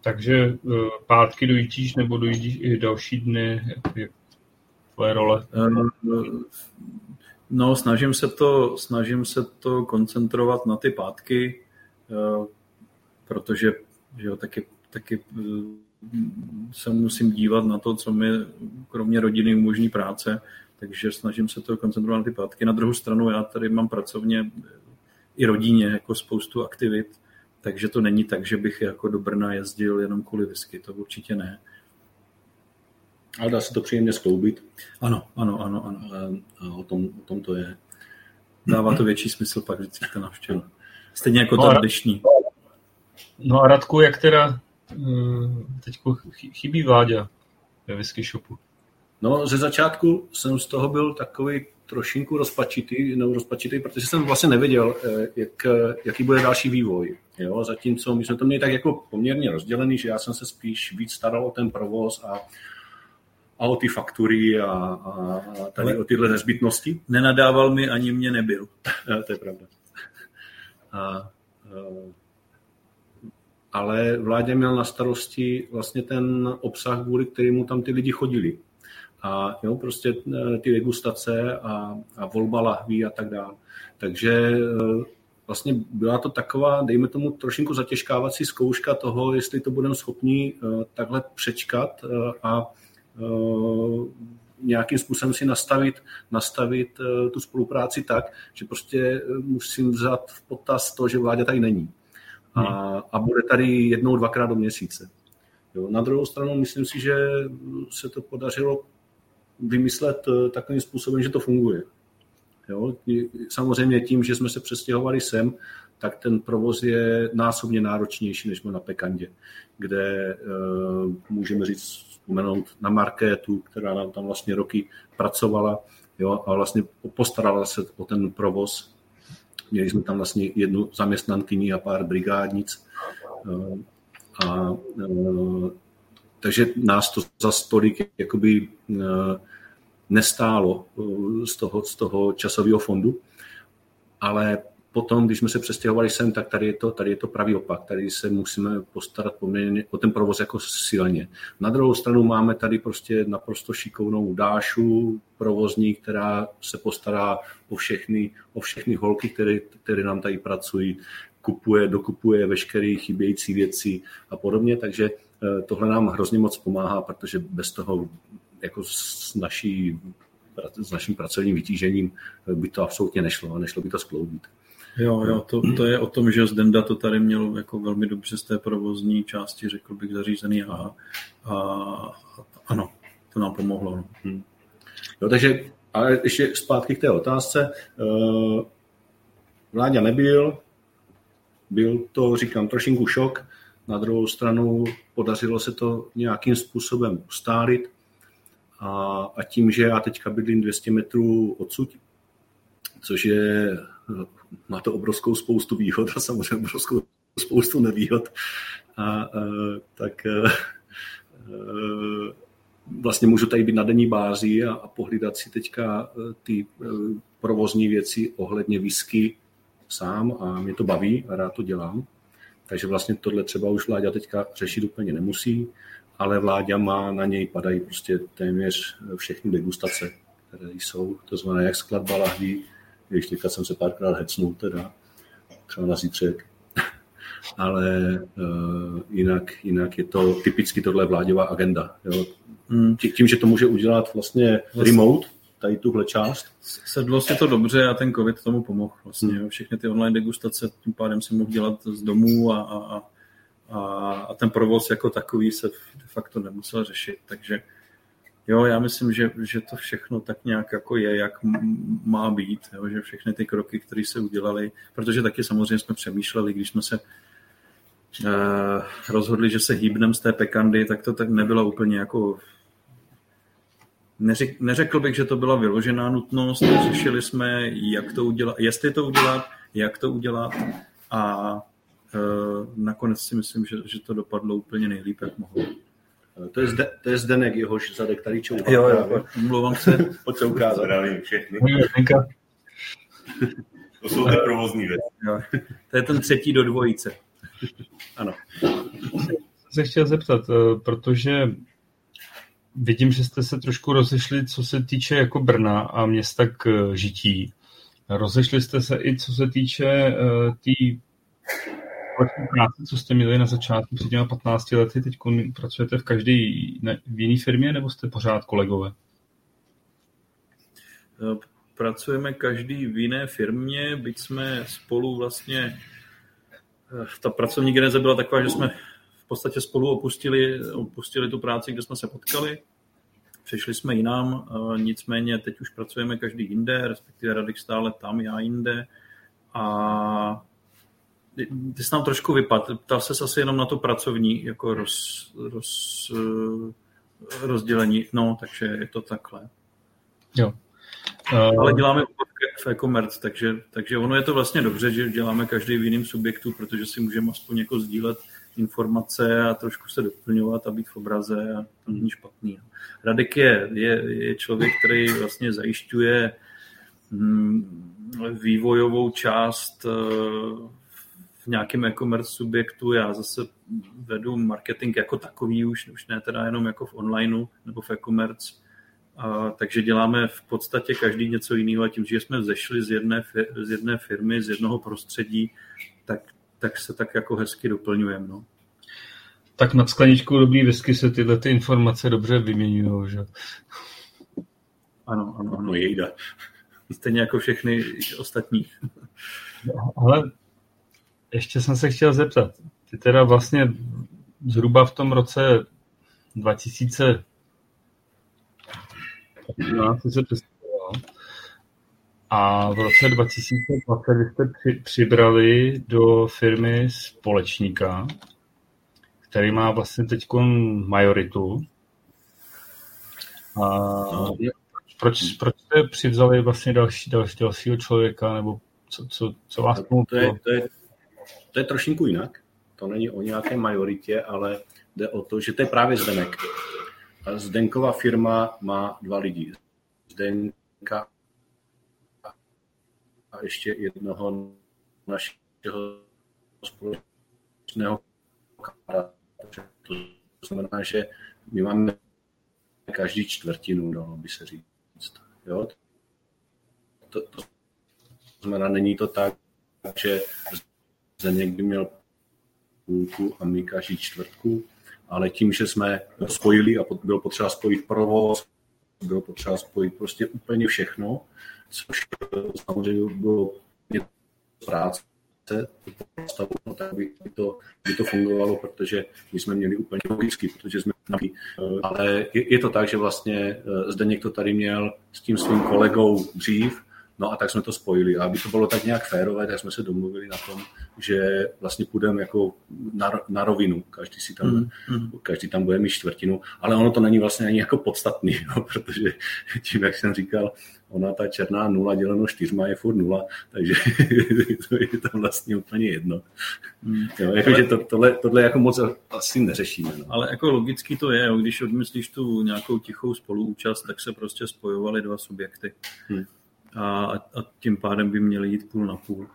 Speaker 1: Takže eh, pátky dojíždíš nebo dojíždíš i další dny? Jak je tvoje role?
Speaker 2: No, snažím se to, snažím se to koncentrovat na ty pátky, protože že jo, taky, taky se musím dívat na to, co mi kromě rodiny umožní práce, takže snažím se to koncentrovat na ty pátky. Na druhou stranu já tady mám pracovně i rodině jako spoustu aktivit, takže to není tak, že bych jako do Brna jezdil jenom kvůli whisky, to určitě ne.
Speaker 3: Ale dá se to příjemně skloubit.
Speaker 2: Ano, ano, ano, ano.
Speaker 3: A o tom, o tom to je.
Speaker 2: Dává to větší smysl pak vždycky ta navštěva. Stejně jako no, ta dnešní.
Speaker 1: No a Radku, jak teda eh, teď chybí Vláďa ve whisky shopu?
Speaker 3: No, ze začátku jsem z toho byl takový trošinku rozpačitý, no, rozpačitý, protože jsem vlastně nevěděl, eh, jak, jaký bude další vývoj. Jo? Zatímco my jsme to měli tak jako poměrně rozdělený, že já jsem se spíš víc staral o ten provoz a, a o ty faktury a, a, tady o tyhle nezbytnosti.
Speaker 2: Nenadával mi, ani mě nebyl. [laughs]
Speaker 3: to je pravda. A, a, ale vládě měl na starosti vlastně ten obsah, kvůli kterému tam ty lidi chodili. A jo, prostě e, ty degustace a, a volba lahví a tak dále. Takže e, vlastně byla to taková, dejme tomu, trošinku zatěžkávací zkouška toho, jestli to budeme schopni e, takhle přečkat a nějakým způsobem si nastavit, nastavit tu spolupráci tak, že prostě musím vzat v potaz to, že vláda tady není a, a bude tady jednou, dvakrát do měsíce. Jo. Na druhou stranu myslím si, že se to podařilo vymyslet eh, takovým způsobem, že to funguje. Jo. Samozřejmě tím, že jsme se přestěhovali sem, tak ten provoz je násobně náročnější, než na Pekandě, kde uh, můžeme říct, vzpomenout na Markétu, která nám tam vlastně roky pracovala jo, a vlastně postarala se o ten provoz Měli jsme tam vlastně jednu zaměstnankyni a pár brigádnic. Eh, a, eh, takže nás to za stolik jakoby eh, nestálo z toho, z toho časového fondu, ale Potom, když jsme se přestěhovali sem, tak tady je to, tady je to pravý opak. Tady se musíme postarat poměrně o ten provoz jako silně. Na druhou stranu máme tady prostě naprosto šikovnou Dášu, provozní, která se postará o všechny, o všechny holky, které, které nám tady pracují, kupuje, dokupuje veškeré chybějící věci a podobně, takže eh, tohle nám hrozně moc pomáhá, protože bez toho jako s, naší, s naším pracovním vytížením by to absolutně nešlo a nešlo by to skloubit.
Speaker 2: Jo, jo, to, to je o tom, že Zdenda to tady měl jako velmi dobře z té provozní části, řekl bych, zařízený a, a ano, to nám pomohlo. No. Hmm.
Speaker 3: Jo, takže, ale ještě zpátky k té otázce. Uh, Vláďa nebyl, byl to, říkám, trošinku šok, na druhou stranu podařilo se to nějakým způsobem ustálit a, a tím, že já teďka bydlím 200 metrů odsud, což je má to obrovskou spoustu výhod a samozřejmě obrovskou spoustu nevýhod. A, a tak a, a, vlastně můžu tady být na denní bázi a, a pohlídat si teďka ty provozní věci ohledně whisky sám a mě to baví a rád to dělám. Takže vlastně tohle třeba už vláda teďka řešit úplně nemusí, ale vláda má, na něj padají prostě téměř všechny degustace, které jsou, to znamená jak skladba lahví, když teďka jsem se párkrát hecnul teda, třeba na zítřek, [laughs] ale uh, jinak, jinak je to typicky tohle vláděvá agenda. Jo. Hmm. Tím, že to může udělat vlastně, vlastně remote, tady tuhle část.
Speaker 2: Sedlo si to dobře a ten covid tomu pomohl. Vlastně, hmm. Všechny ty online degustace tím pádem si mohl dělat z domů a, a, a, a ten provoz jako takový se de facto nemusel řešit, takže Jo, já myslím, že, že to všechno tak nějak jako je, jak má být, jo, že všechny ty kroky, které se udělaly, protože taky samozřejmě jsme přemýšleli, když jsme se eh, rozhodli, že se hýbnem z té pekandy, tak to tak nebylo úplně jako Neřek, neřekl bych, že to byla vyložená nutnost, řešili jsme, jak to udělat, jestli to udělat, jak to udělat a nakonec si myslím, že, že to dopadlo úplně nejlíp, jak mohlo.
Speaker 3: To je, zde, to je Zdenek, jehož zadek tady čouká.
Speaker 2: Jo, jo, mluvám se.
Speaker 3: Pojď se ukázat.
Speaker 4: Zdravím všechny. To jsou ty provozní věci.
Speaker 2: To je ten třetí do dvojice.
Speaker 3: Ano.
Speaker 1: Se chtěl zeptat, protože vidím, že jste se trošku rozešli, co se týče jako Brna a města k žití. Rozešli jste se i co se týče uh, té práce, co jste měli na začátku před těma 15 lety, teď pracujete v každé v jiné firmě nebo jste pořád kolegové?
Speaker 2: Pracujeme každý v jiné firmě, byť jsme spolu vlastně, ta pracovní geneze byla taková, že jsme v podstatě spolu opustili, opustili tu práci, kde jsme se potkali. Přešli jsme jinam, nicméně teď už pracujeme každý jinde, respektive Radek stále tam, já jinde. A ty jsi nám trošku vypadl. Ptal se asi jenom na to pracovní jako roz, roz, rozdělení. No, takže je to takhle.
Speaker 1: Jo.
Speaker 2: Uh... Ale děláme v e-commerce, takže, takže ono je to vlastně dobře, že děláme každý v jiném subjektu, protože si můžeme aspoň jako sdílet informace a trošku se doplňovat a být v obraze a to není špatný. Radek je, je, je člověk, který vlastně zajišťuje hm, vývojovou část eh, v nějakém e-commerce subjektu. Já zase vedu marketing jako takový už, už ne teda jenom jako v onlineu nebo v e-commerce. A, takže děláme v podstatě každý něco jiného a tím, že jsme zešli z jedné, z jedné firmy, z jednoho prostředí, tak, tak se tak jako hezky doplňujeme. No.
Speaker 1: Tak nad skleničkou dobrý whisky se tyhle ty informace dobře vyměňují, že?
Speaker 2: Ano, ano, ano.
Speaker 3: No jejda.
Speaker 2: Stejně jako všechny ostatní.
Speaker 1: Ale ještě jsem se chtěl zeptat. Ty teda vlastně zhruba v tom roce 2000 se představoval. A v roce 2020 vy jste při, přibrali do firmy společníka, který má vlastně teď majoritu. A proč, proč jste přivzali vlastně další, další, dalšího člověka, nebo co, co, co vás
Speaker 3: to, to, je, to, je, to je trošinku jinak. To není o nějaké majoritě, ale jde o to, že to je právě Zdenek. Zdenková firma má dva lidi. Zdenka a ještě jednoho našeho společného kamaráda. To znamená, že my máme každý čtvrtinu, dalo by se říct. Jo? To, to znamená, není to tak, že Zdeněk by měl půlku a my každý čtvrtku, ale tím, že jsme spojili a bylo potřeba spojit provoz, bylo potřeba spojit prostě úplně všechno, což samozřejmě bylo práce, no, tak by to, by to fungovalo, protože my jsme měli úplně logicky, protože jsme ale je, je to tak, že vlastně eh, Zdeněk to tady měl s tím svým kolegou dřív, No a tak jsme to spojili. A aby to bylo tak nějak férové, tak jsme se domluvili na tom, že vlastně půjdeme jako na, na rovinu. Každý, si tam, mm, mm. každý tam bude mít čtvrtinu. Ale ono to není vlastně ani jako podstatný, [laughs] no, protože tím, jak jsem říkal, ona ta černá nula děleno čtyřma je furt nula, takže [laughs] to je tam vlastně úplně jedno. Mm. Jo, jako, ale, že to, tohle, tohle jako moc asi neřešíme. No.
Speaker 2: Ale jako logicky to je, když odmyslíš tu nějakou tichou spoluúčast, tak se prostě spojovaly dva subjekty. Hmm a, a tím pádem by měli jít půl na půl.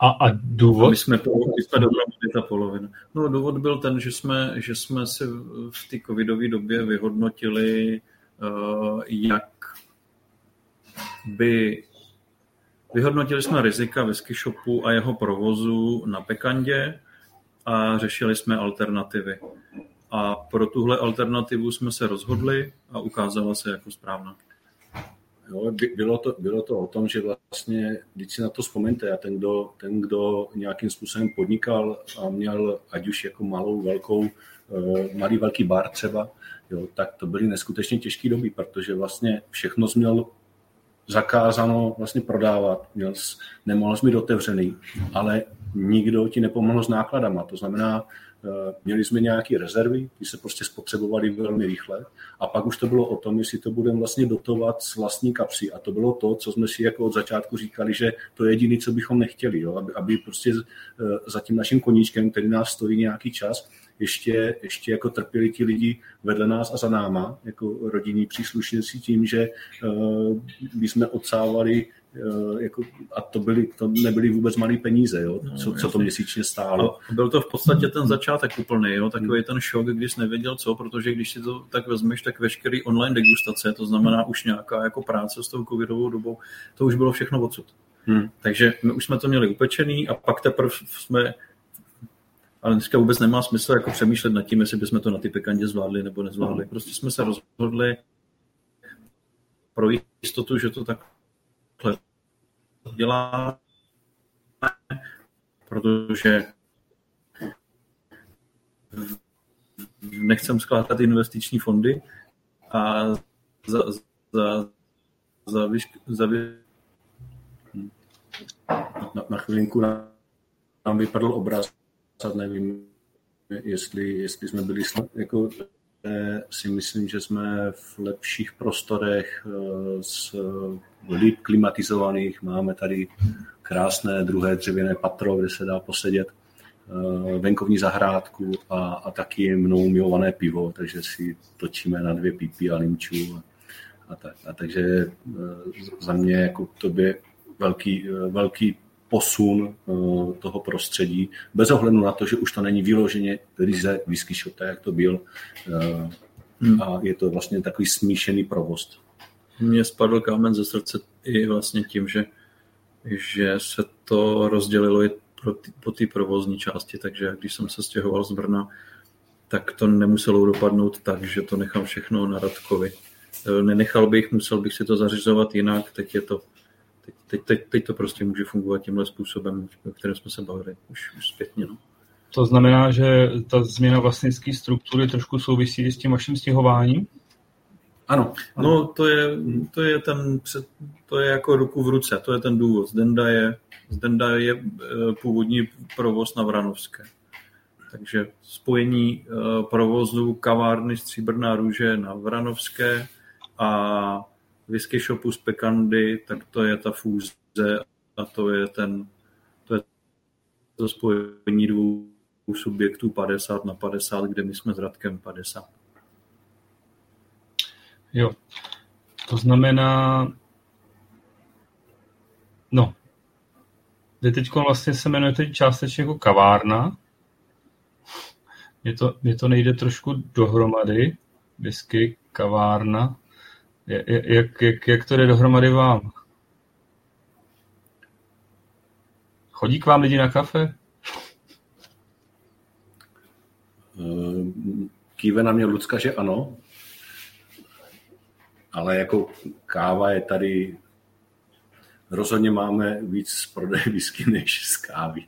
Speaker 1: A, a důvod? A
Speaker 2: my jsme, my jsme dohromady ta polovina. No důvod byl ten, že jsme, že jsme si v té covidové době vyhodnotili, uh, jak by Vyhodnotili jsme rizika whisky shopu a jeho provozu na Pekandě a řešili jsme alternativy. A pro tuhle alternativu jsme se rozhodli a ukázala se jako správná.
Speaker 3: Jo, bylo, to, bylo to o tom, že vlastně, když si na to vzpomeňte, a ten kdo, ten, kdo nějakým způsobem podnikal a měl ať už jako malou, velkou, eh, malý, velký bar třeba, jo, tak to byly neskutečně těžké doby, protože vlastně všechno jsi měl zakázáno vlastně prodávat, měl jsi, nemohl jsi mít otevřený, ale nikdo ti nepomohl s nákladama. To znamená, měli jsme nějaké rezervy, ty se prostě spotřebovaly velmi rychle a pak už to bylo o tom, jestli to budeme vlastně dotovat z vlastní kapsy a to bylo to, co jsme si jako od začátku říkali, že to je jediné, co bychom nechtěli, jo? Aby, aby prostě eh, za tím naším koníčkem, který nás stojí nějaký čas, ještě, ještě jako trpěli ti lidi vedle nás a za náma, jako rodinní příslušníci tím, že uh, my jsme odsávali Eh, jako, a to, byly, to nebyly vůbec malé peníze, jo, no, co, co to měsíčně stálo.
Speaker 2: A byl to v podstatě ten začátek úplný, jo, takový ten šok, když jsi nevěděl co, protože když si to tak vezmeš, tak veškerý online degustace, to znamená už nějaká jako práce s tou covidovou dobou, to už bylo všechno odsud. Hmm. Takže my už jsme to měli upečený a pak teprve jsme ale dneska vůbec nemá smysl jako přemýšlet nad tím, jestli bychom to na ty pekandě zvládli nebo nezvládli. Prostě jsme se rozhodli pro jistotu, že to tak děláme, protože nechcem skládat investiční fondy a za, za, za, vyš, za vy...
Speaker 3: na, na chvilinku nám vypadl obraz, nevím, jestli, jestli jsme byli jako si myslím, že jsme v lepších prostorech eh, s líp klimatizovaných. Máme tady krásné druhé dřevěné patro, kde se dá posedět venkovní zahrádku a, a taky mnou milované pivo, takže si točíme na dvě pípy a limčů. A, a, tak, a takže za mě jako to by velký, velký posun toho prostředí, bez ohledu na to, že už to není vyloženě ryze whisky shop, tak jak to byl. Hmm. A je to vlastně takový smíšený provoz.
Speaker 2: Mně spadl kámen ze srdce i vlastně tím, že, že se to rozdělilo i pro tý, po té provozní části, takže když jsem se stěhoval z Brna, tak to nemuselo dopadnout tak, že to nechám všechno na Radkovi. Nenechal bych, musel bych si to zařizovat jinak, teď je to teď, teď, teď to prostě může fungovat tímhle způsobem, o kterém jsme se bavili už, už zpětně. No.
Speaker 1: To znamená, že ta změna vlastnické struktury trošku souvisí s tím vaším stěhováním?
Speaker 2: Ano, no to je, to je ten, to je jako ruku v ruce, to je ten důvod. Zdenda je, Zdenda je e, původní provoz na Vranovské. Takže spojení e, provozu kavárny Stříbrná růže na Vranovské a whisky shopu z Pekandy, tak to je ta fúze a to je ten to je to spojení dvou subjektů 50 na 50, kde my jsme s Radkem 50.
Speaker 1: Jo, to znamená, no, vy teď vlastně se jmenujete částečně jako kavárna, mě to, mě to nejde trošku dohromady, whisky, kavárna, jak, jak, jak to jde dohromady vám? Chodí k vám lidi na kafe?
Speaker 3: Eh, kýve na mě Lucka, že ano, ale jako káva je tady, rozhodně máme víc prodej [laughs] whisky než z kávy,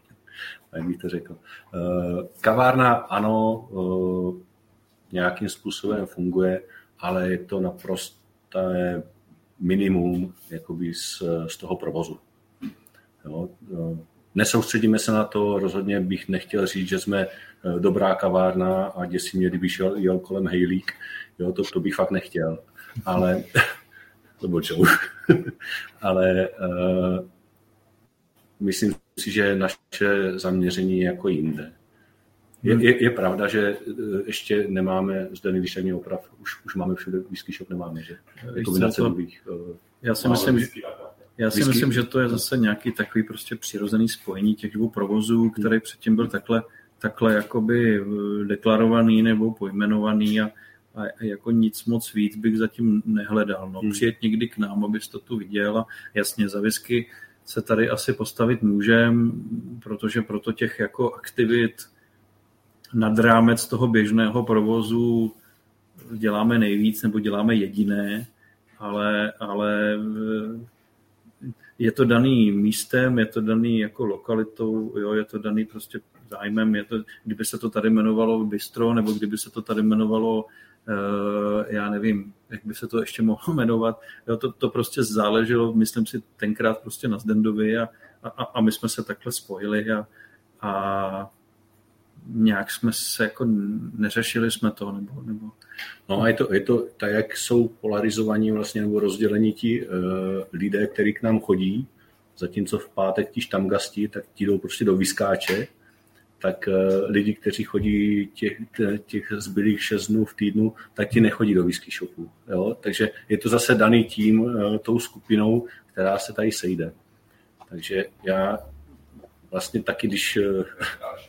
Speaker 3: jak bych to řekl. Eh, kavárna ano, eh, nějakým způsobem funguje, ale je to naprosto je minimum jakoby z, z toho provozu. Jo, nesoustředíme se na to, rozhodně bych nechtěl říct, že jsme eh, dobrá kavárna a děsí mě, kdyby šel, jel kolem Hejlík, jo, to, to bych fakt nechtěl, ale [laughs] to byl [laughs] ale uh, myslím si, že naše zaměření je jako jinde. Je, je, je pravda, že e, ještě nemáme zde nejvyšší oprav, už, už máme všude whisky shop, nemáme, že? Kombinace
Speaker 2: nových. E, já si myslím, že já si myslím, že to je zase nějaký takový prostě přirozený spojení těch dvou provozů, který předtím byl takhle, takhle jakoby e, deklarovaný nebo pojmenovaný a, a jako nic moc víc bych zatím nehledal. No, hmm. Přijet někdy k nám, abys to tu viděl a jasně za whisky se tady asi postavit můžem, protože proto těch jako aktivit nad rámec toho běžného provozu děláme nejvíc nebo děláme jediné, ale, ale je to daný místem, je to daný jako lokalitou, jo, je to daný prostě zájmem, je to, kdyby se to tady jmenovalo bistro, nebo kdyby se to tady jmenovalo, uh, já nevím, jak by se to ještě mohlo [laughs] jmenovat, jo, to, to prostě záleželo, myslím si, tenkrát prostě na Zdendovi a, a, a my jsme se takhle spojili a, a nějak jsme se jako neřešili jsme to, nebo, nebo
Speaker 3: No a je to, je to tak, jak jsou polarizovaní vlastně nebo rozdělení ti uh, lidé, kteří k nám chodí, zatímco v pátek ti štamgasti, tak ti jdou prostě do vyskáče, tak uh, lidi, kteří chodí těch, těch zbylých šest dnů v týdnu, tak ti nechodí do whisky shopu. Jo? Takže je to zase daný tím, uh, tou skupinou, která se tady sejde. Takže já vlastně taky, když,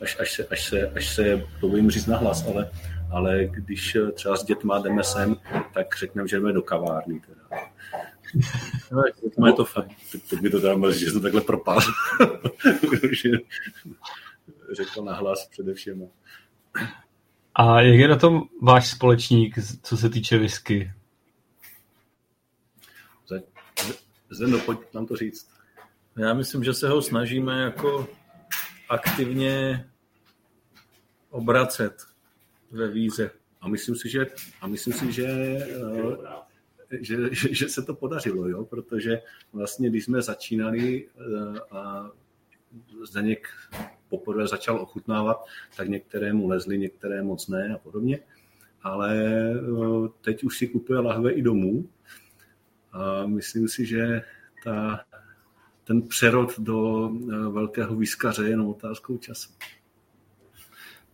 Speaker 3: až, až, se, až, se, až se to budím říct nahlas, ale ale když eh, třeba s dětma jdeme sem, tak řekneme, že jdeme do kavárny. Teda.
Speaker 2: No, je to fajn.
Speaker 3: Teď by to teda mrzí, že jsem takhle propal. [laughs] řekl nahlas především.
Speaker 1: A jak je na tom váš společník, co se týče whisky?
Speaker 3: Zeno, pojď nám to říct.
Speaker 2: Já myslím, že se ho snažíme jako aktivně obracet ve víře.
Speaker 3: A myslím si, že, a myslím si, že, eh, že, že, že se to podařilo, jo? protože vlastně, když jsme začínali eh, a Zdeněk poprvé začal ochutnávat, tak některému lezli, některé moc ne a podobně. Ale eh, teď už si kupuje lahve i domů a myslím si, že ta, ten přerod do velkého výskaře je jenom otázkou času.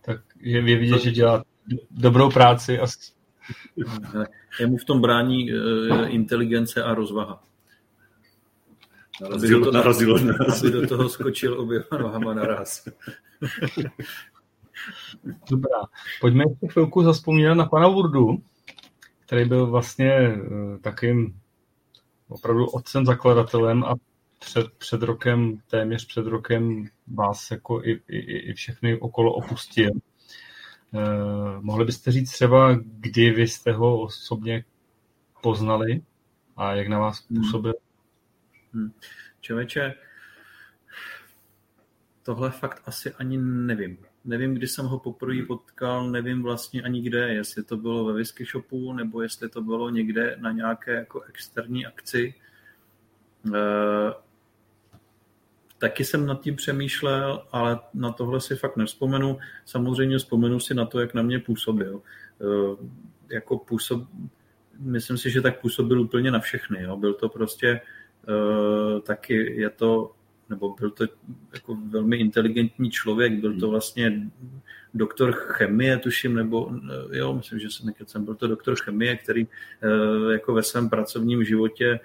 Speaker 1: Tak je vidět, že dělá dobrou práci. A...
Speaker 2: mu v tom brání uh, inteligence a rozvaha.
Speaker 3: Narazilo, to, narazilo
Speaker 2: nás. Aby do toho skočil oběma nohama naraz. [laughs]
Speaker 1: Dobrá. Pojďme ještě chvilku zaspomínat na pana Wurdu, který byl vlastně uh, takým opravdu otcem zakladatelem a před, před rokem, téměř před rokem vás jako i, i, i všechny okolo opustil. Uh, mohli byste říct třeba, kdy vy jste ho osobně poznali a jak na vás hmm. působil?
Speaker 2: Hmm. Čověče, tohle fakt asi ani nevím. Nevím, kdy jsem ho poprvé potkal, nevím vlastně ani kde, jestli to bylo ve whisky shopu, nebo jestli to bylo někde na nějaké jako externí akci. Taky jsem nad tím přemýšlel, ale na tohle si fakt nevzpomenu. Samozřejmě vzpomenu si na to, jak na mě působil. Eh, jako působ, myslím si, že tak působil úplně na všechny. Jo. Byl to prostě uh, taky, je to, nebo byl to jako velmi inteligentní člověk, byl to vlastně doktor chemie, tuším, nebo eh, jo, myslím, že jsem nekecem, byl to doktor chemie, který jako ve svém pracovním životě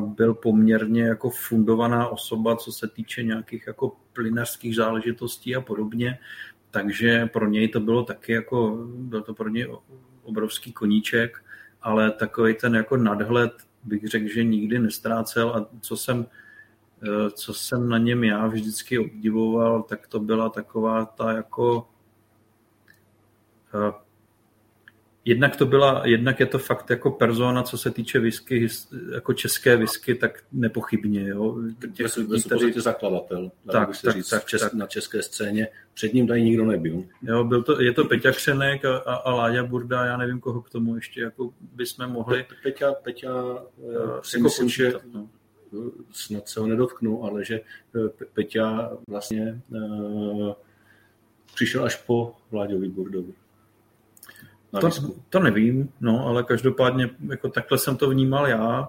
Speaker 2: byl poměrně jako fundovaná osoba, co se týče nějakých jako plynařských záležitostí a podobně, takže pro něj to bylo taky jako, byl to pro něj obrovský koníček, ale takový ten jako nadhled bych řekl, že nikdy nestrácel. A co jsem, co jsem na něm já vždycky obdivoval, tak to byla taková ta jako Jednak to byla, jednak je to fakt jako persona, co se týče whisky, jako české whisky, tak nepochybně. Jo.
Speaker 3: Těch lidí, kteří... zakladatel, tak, se tak, říct, tak, čes, tak. na české scéně. Před ním tady nikdo nebyl.
Speaker 2: Jo, byl to, je to Peťa Křenek a, a, a Láďa Burda, já nevím, koho k tomu ještě jako bychom mohli. Pe,
Speaker 3: Peťa, Peťa si jako myslím, počítat, že no. snad se ho nedotknu, ale že eh, Peťa vlastně uh, přišel až po Vláďovi Burdovi.
Speaker 2: To, to nevím, no, ale každopádně jako takhle jsem to vnímal já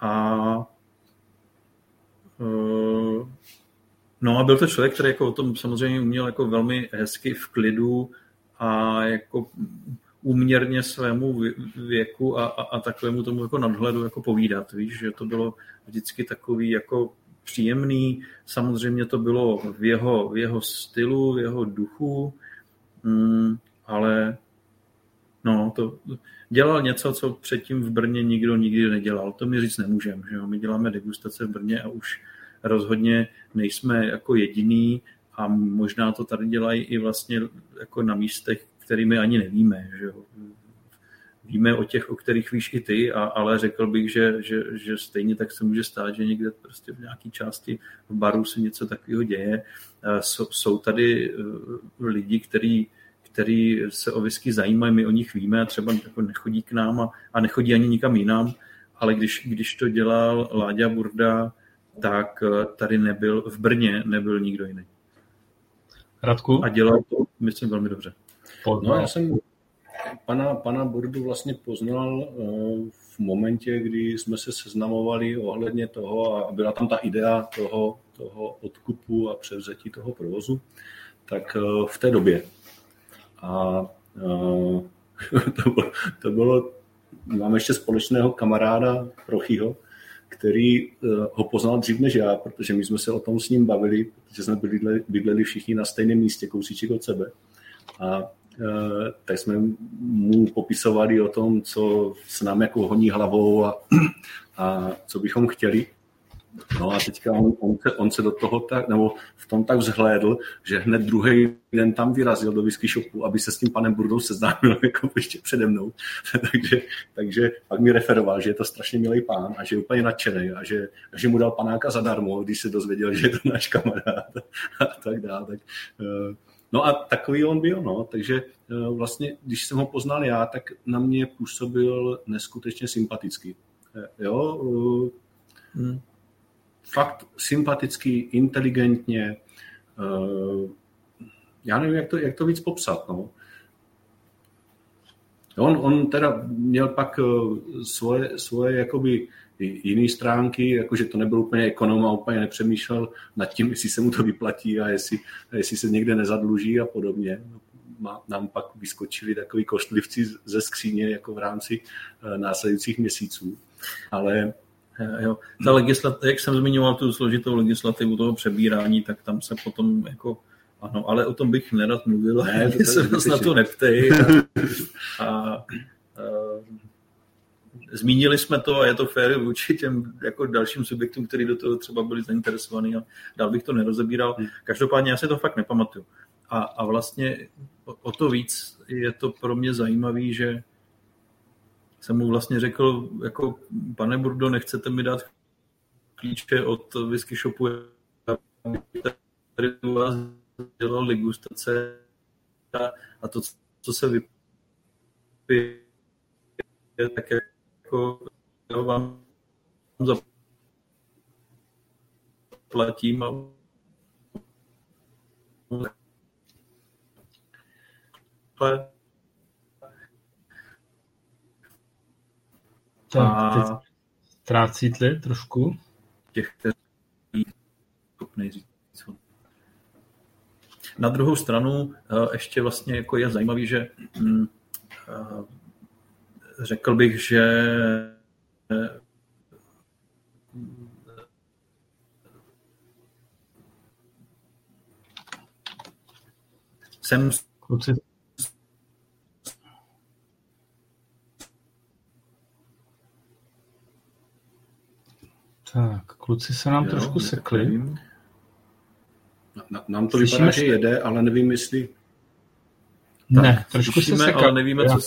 Speaker 2: a uh, no a byl to člověk, který jako o tom samozřejmě uměl jako velmi hezky v klidu a jako úměrně svému věku a, a, a takovému tomu jako nadhledu jako povídat, víš, že to bylo vždycky takový jako příjemný, samozřejmě to bylo v jeho, v jeho stylu, v jeho duchu, mm, ale No, to dělal něco, co předtím v Brně nikdo nikdy nedělal. To mi říct nemůžeme. Že jo? My děláme degustace v Brně a už rozhodně nejsme jako jediný a možná to tady dělají i vlastně jako na místech, kterými ani nevíme. Že jo? Víme o těch, o kterých víš i ty, a, ale řekl bych, že, že, že stejně tak se může stát, že někde prostě v nějaké části v baru se něco takového děje. Jsou tady eh, lidi, kteří který se o whisky zajímají, my o nich víme a třeba jako nechodí k nám a, a nechodí ani nikam jinam, ale když, když to dělal Láďa Burda, tak eh, tady nebyl, v Brně nebyl nikdo jiný.
Speaker 1: Radku?
Speaker 2: A dělal to, myslím, velmi dobře.
Speaker 3: No, já jsem pana, pana Bordu vlastně poznal uh, v momentě, kdy jsme se seznamovali ohledně toho a byla tam ta idea toho, toho odkupu a převzetí toho provozu, tak uh, v té době. A uh, [laughs] to, bylo, to bylo, mám ještě společného kamaráda Prochyho, který ho poznal dřív než já, protože my jsme se o tom s ním bavili, protože jsme bydleli, bydleli všichni na stejném místě, kousíček od sebe. A Eh, tak jsme mu popisovali o tom, co se nám jako honí hlavou a, [clears throat] a co bychom chtěli. No a teďka on, on, se, on se do toho tak, nebo v tom tak vzhlédl, že hned druhý den tam vyrazil do whisky shopu, aby se s tím panem Burdou seznámil [laughs] jako ještě přede mnou. [laughs] takže, takže pak mi referoval, že je to strašně milý pán a že je úplně nadšený a že, a že mu dal panáka zadarmo, když se dozvěděl, že je to náš kamarád [laughs] a tak dále. Tak, uh, No a takový on byl, no, takže eh, vlastně, když jsem ho poznal já, tak na mě působil neskutečně sympatický. Eh, jo, hmm. Fakt sympatický, inteligentně, já nevím, jak to, jak to víc popsat, no. On, on teda měl pak svoje, svoje jakoby jiné stránky, jakože to nebyl úplně ekonom a úplně nepřemýšlel nad tím, jestli se mu to vyplatí a jestli, a jestli se někde nezadluží a podobně. Má, nám pak vyskočili takový kostlivci ze skříně jako v rámci uh, následujících měsíců. Ale
Speaker 2: eh, Jo. Ta legislativa, jak jsem zmiňoval tu složitou legislativu toho přebírání, tak tam se potom jako ano, ale o tom bych nerad mluvil, ne, to [laughs] se nás na to neptej. A, a, Zmínili jsme to a je to fér vůči těm jako dalším subjektům, kteří do toho třeba byli zainteresovaní a dál bych to nerozebíral. Hmm. Každopádně já si to fakt nepamatuju. A, a vlastně o, o to víc je to pro mě zajímavé, že jsem mu vlastně řekl, jako pane Burdo, nechcete mi dát klíče od whisky shopu, tady u vás dělal ligustace a to, co se vypije, tak jako jo, vám zaplatím a
Speaker 1: tak, teď ztrácíte trošku?
Speaker 2: Těch, kteří schopný říct. Na druhou stranu eh, ještě vlastně jako je zajímavý, že hm, řekl bych, že jsem
Speaker 1: Kluci. Tak, kluci se nám jo, trošku sekli.
Speaker 3: Na, nám to Slyšíme vypadá, že jede, ale nevím, jestli...
Speaker 1: Ne, tak, trošku se sekli.
Speaker 2: ale nevíme, co,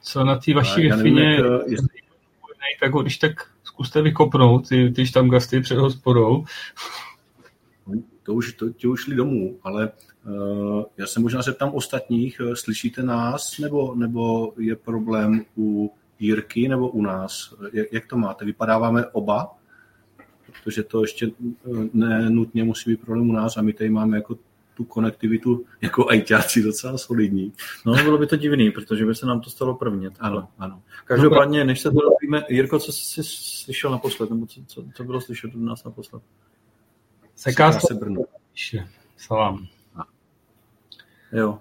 Speaker 1: co na té vaší wi tak ho když tak zkuste vykopnout, ty, ty gasty před hospodou.
Speaker 3: To už, to, ti už šli domů, ale uh, já se možná zeptám ostatních, uh, slyšíte nás, nebo, nebo je problém u Jirky nebo u nás? Jak, jak to máte? Vypadáváme oba? Protože to ještě uh, nenutně musí být problém u nás a my tady máme jako tu konektivitu jako ajťáci docela solidní.
Speaker 2: No, bylo by to divný, protože by se nám to stalo prvně.
Speaker 3: Ano, ano.
Speaker 2: Každopádně, než se to dozvíme, Jirko, co jsi slyšel naposled, nebo co, co, co bylo slyšet od nás naposled?
Speaker 1: Seká se Brno. Salám.
Speaker 2: Jo.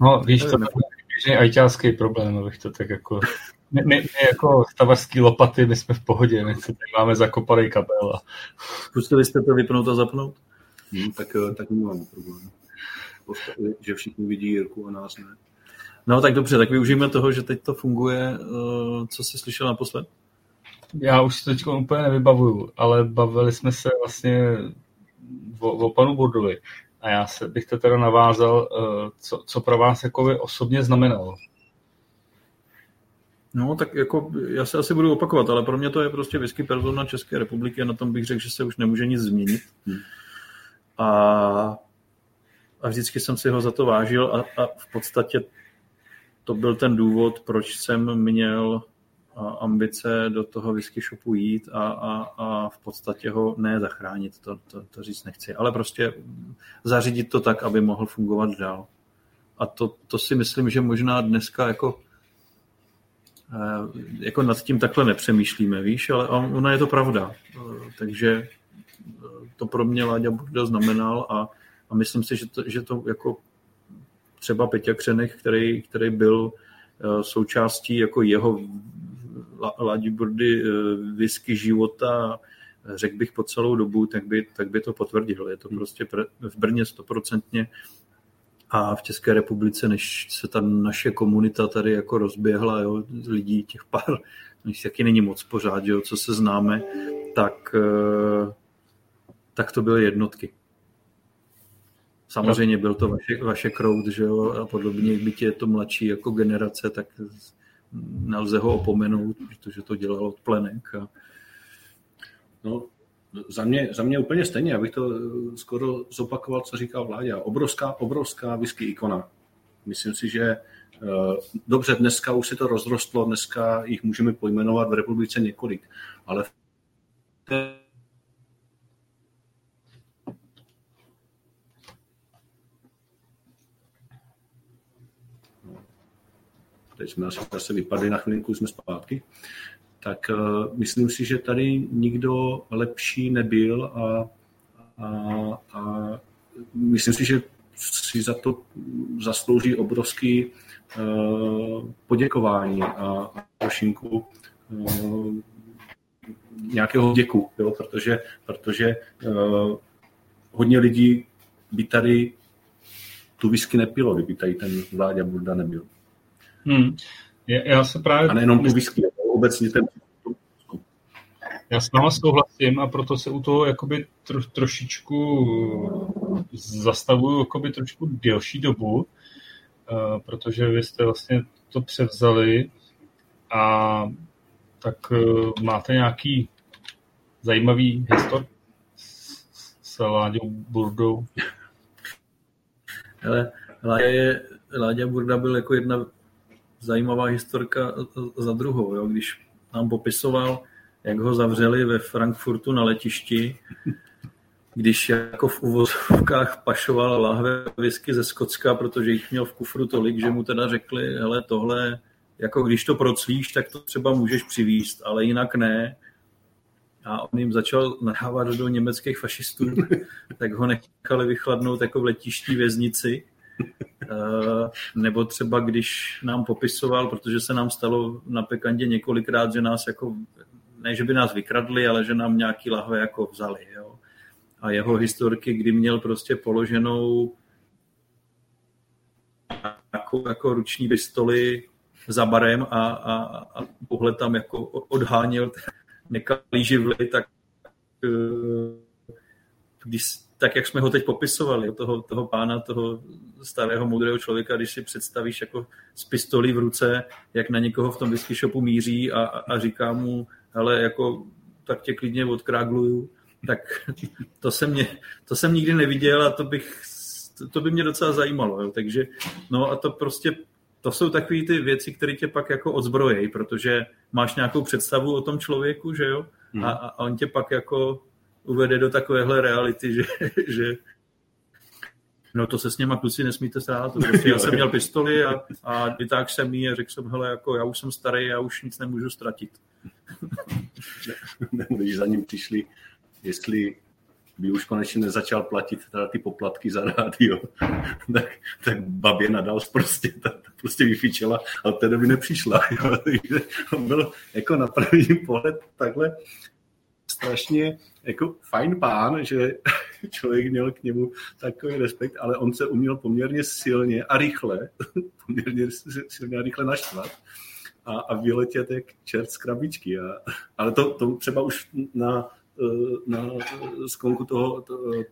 Speaker 1: No, víš, to je ajťácký problém, abych to tak jako... My, my, my jako stavařský lopaty, my jsme v pohodě, my se tady máme zakopaný kabel. A...
Speaker 2: Pustili jste to vypnout a zapnout?
Speaker 3: Hmm, tak, eh, tak nemám problém. Že všichni vidí Jirku a nás ne.
Speaker 2: No tak dobře, tak využijeme toho, že teď to funguje. Eh, co jsi slyšel naposled?
Speaker 1: Já už si to teď úplně nevybavuju, ale bavili jsme se vlastně o, o panu Burdovi. A já se, bych to teda navázal, eh, co, co pro vás jako osobně znamenalo.
Speaker 2: No, tak jako já se asi budu opakovat, ale pro mě to je prostě whisky persona České republiky a na tom bych řekl, že se už nemůže nic změnit. Hmm a, a vždycky jsem si ho za to vážil a, a v podstatě to byl ten důvod, proč jsem měl ambice do toho whisky shopu jít a, a, a v podstatě ho ne zachránit, to, to, to říct nechci, ale prostě zařídit to tak, aby mohl fungovat dál. A to, to si myslím, že možná dneska jako eh, jako nad tím takhle nepřemýšlíme, víš, ale ona je to pravda. Takže to pro mě Láďa Burda znamenal a, a myslím si, že to, že to jako třeba Peťa Křenech, který, který byl eh, součástí jako jeho Láďi Burdy eh, whisky života, řekl bych po celou dobu, tak by, tak by to potvrdil. Je to hmm. prostě v Brně stoprocentně a v České republice, než se ta naše komunita tady jako rozběhla, jo, lidí těch pár, než taky není moc pořád, jo, co se známe, tak, eh, tak to byly jednotky. Samozřejmě byl to vaše, vaše crowd, že jo, a podobně, byť je to mladší jako generace, tak nelze ho opomenout, protože to dělal od plenek. A...
Speaker 3: No, za mě, za mě úplně stejně, abych to skoro zopakoval, co říkal Vláďa. Obrovská, obrovská whisky ikona. Myslím si, že eh, dobře, dneska už se to rozrostlo, dneska jich můžeme pojmenovat v republice několik, ale v té teď jsme asi zase vypadli na chvilinku, jsme zpátky, tak uh, myslím si, že tady nikdo lepší nebyl a, a, a myslím si, že si za to zaslouží obrovský uh, poděkování a trošinku uh, nějakého děku, jo, protože, protože uh, hodně lidí by tady tu whisky nepilo, kdyby tady ten Vláďa Burda nebyl.
Speaker 1: Hmm. Já se právě...
Speaker 3: A nejenom tu whisky, obecně ten
Speaker 1: já s váma souhlasím a proto se u toho jakoby tro, trošičku zastavuju jakoby trošku delší dobu, uh, protože vy jste vlastně to převzali a tak uh, máte nějaký zajímavý histor s Láďou Burdou?
Speaker 2: Ale Láďa, je, Láďa Burda byl jako jedna zajímavá historka za druhou. Jo? Když nám popisoval, jak ho zavřeli ve Frankfurtu na letišti, když jako v uvozovkách pašoval lahve whisky ze Skocka, protože jich měl v kufru tolik, že mu teda řekli, hele, tohle, jako když to proclíš, tak to třeba můžeš přivíst, ale jinak ne. A on jim začal nahávat do německých fašistů, [laughs] tak ho nechali vychladnout jako v letiští věznici nebo třeba když nám popisoval, protože se nám stalo na Pekandě několikrát, že nás jako, ne, že by nás vykradli, ale že nám nějaký lahve jako vzali. Jo. A jeho historky, kdy měl prostě položenou jako, jako ruční pistoli za barem a, a, a pohled tam jako odháněl nekalý živly, tak eh, když tak, jak jsme ho teď popisovali, toho, toho pána, toho starého moudrého člověka, když si představíš jako s pistolí v ruce, jak na někoho v tom whisky shopu míří a, a říká mu, ale jako tak tě klidně odkrágluju, tak to jsem, mě, to jsem nikdy neviděl a to bych to, to by mě docela zajímalo. Jo. Takže, no a to prostě, to jsou takové ty věci, které tě pak jako odzbrojejí, protože máš nějakou představu o tom člověku, že jo, hmm. a, a on tě pak jako uvede do takovéhle reality, že, [laughs] že no to se s něma kluci nesmíte stát. [laughs] Prostě já jsem měl pistoli a, a vytáhl jsem ji a řekl jsem, hele, jako já už jsem starý, já už nic nemůžu ztratit. [laughs]
Speaker 3: Když za ním přišli, jestli by už konečně nezačal platit teda ty poplatky za rádio, tak, tak babě nadal prostě, ta, ta prostě vyfičela a od té doby nepřišla. Jo. Takže on byl jako na první pohled takhle strašně jako fajn pán, že [laughs] člověk měl k němu takový respekt, ale on se uměl poměrně silně a rychle, [laughs] poměrně silně a rychle naštvat a, a vyletět jak čert z krabičky. A, ale to, to třeba už na na sklonku toho,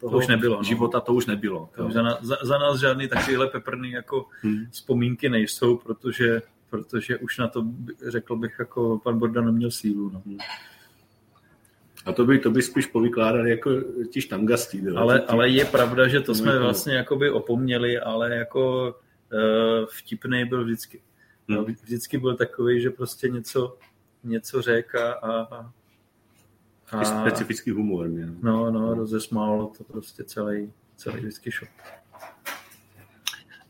Speaker 3: toho
Speaker 2: to už nebylo, no.
Speaker 3: života to už nebylo.
Speaker 2: To už za, na, za, za nás žádný takovýhle peprný jako hmm. vzpomínky nejsou, protože, protože už na to řekl bych, jako pan Borda neměl sílu. No.
Speaker 3: A to by, to by spíš povykládali jako ti štangastí.
Speaker 2: Ale, ale je pravda, že to jsme vlastně jakoby opomněli, ale jako uh, vtipný byl vždycky. Hmm. No, vždycky byl takový, že prostě něco něco řekl a, a,
Speaker 3: a specifický humor mě.
Speaker 2: No, no, rozesmálo to prostě celý, celý whisky shop.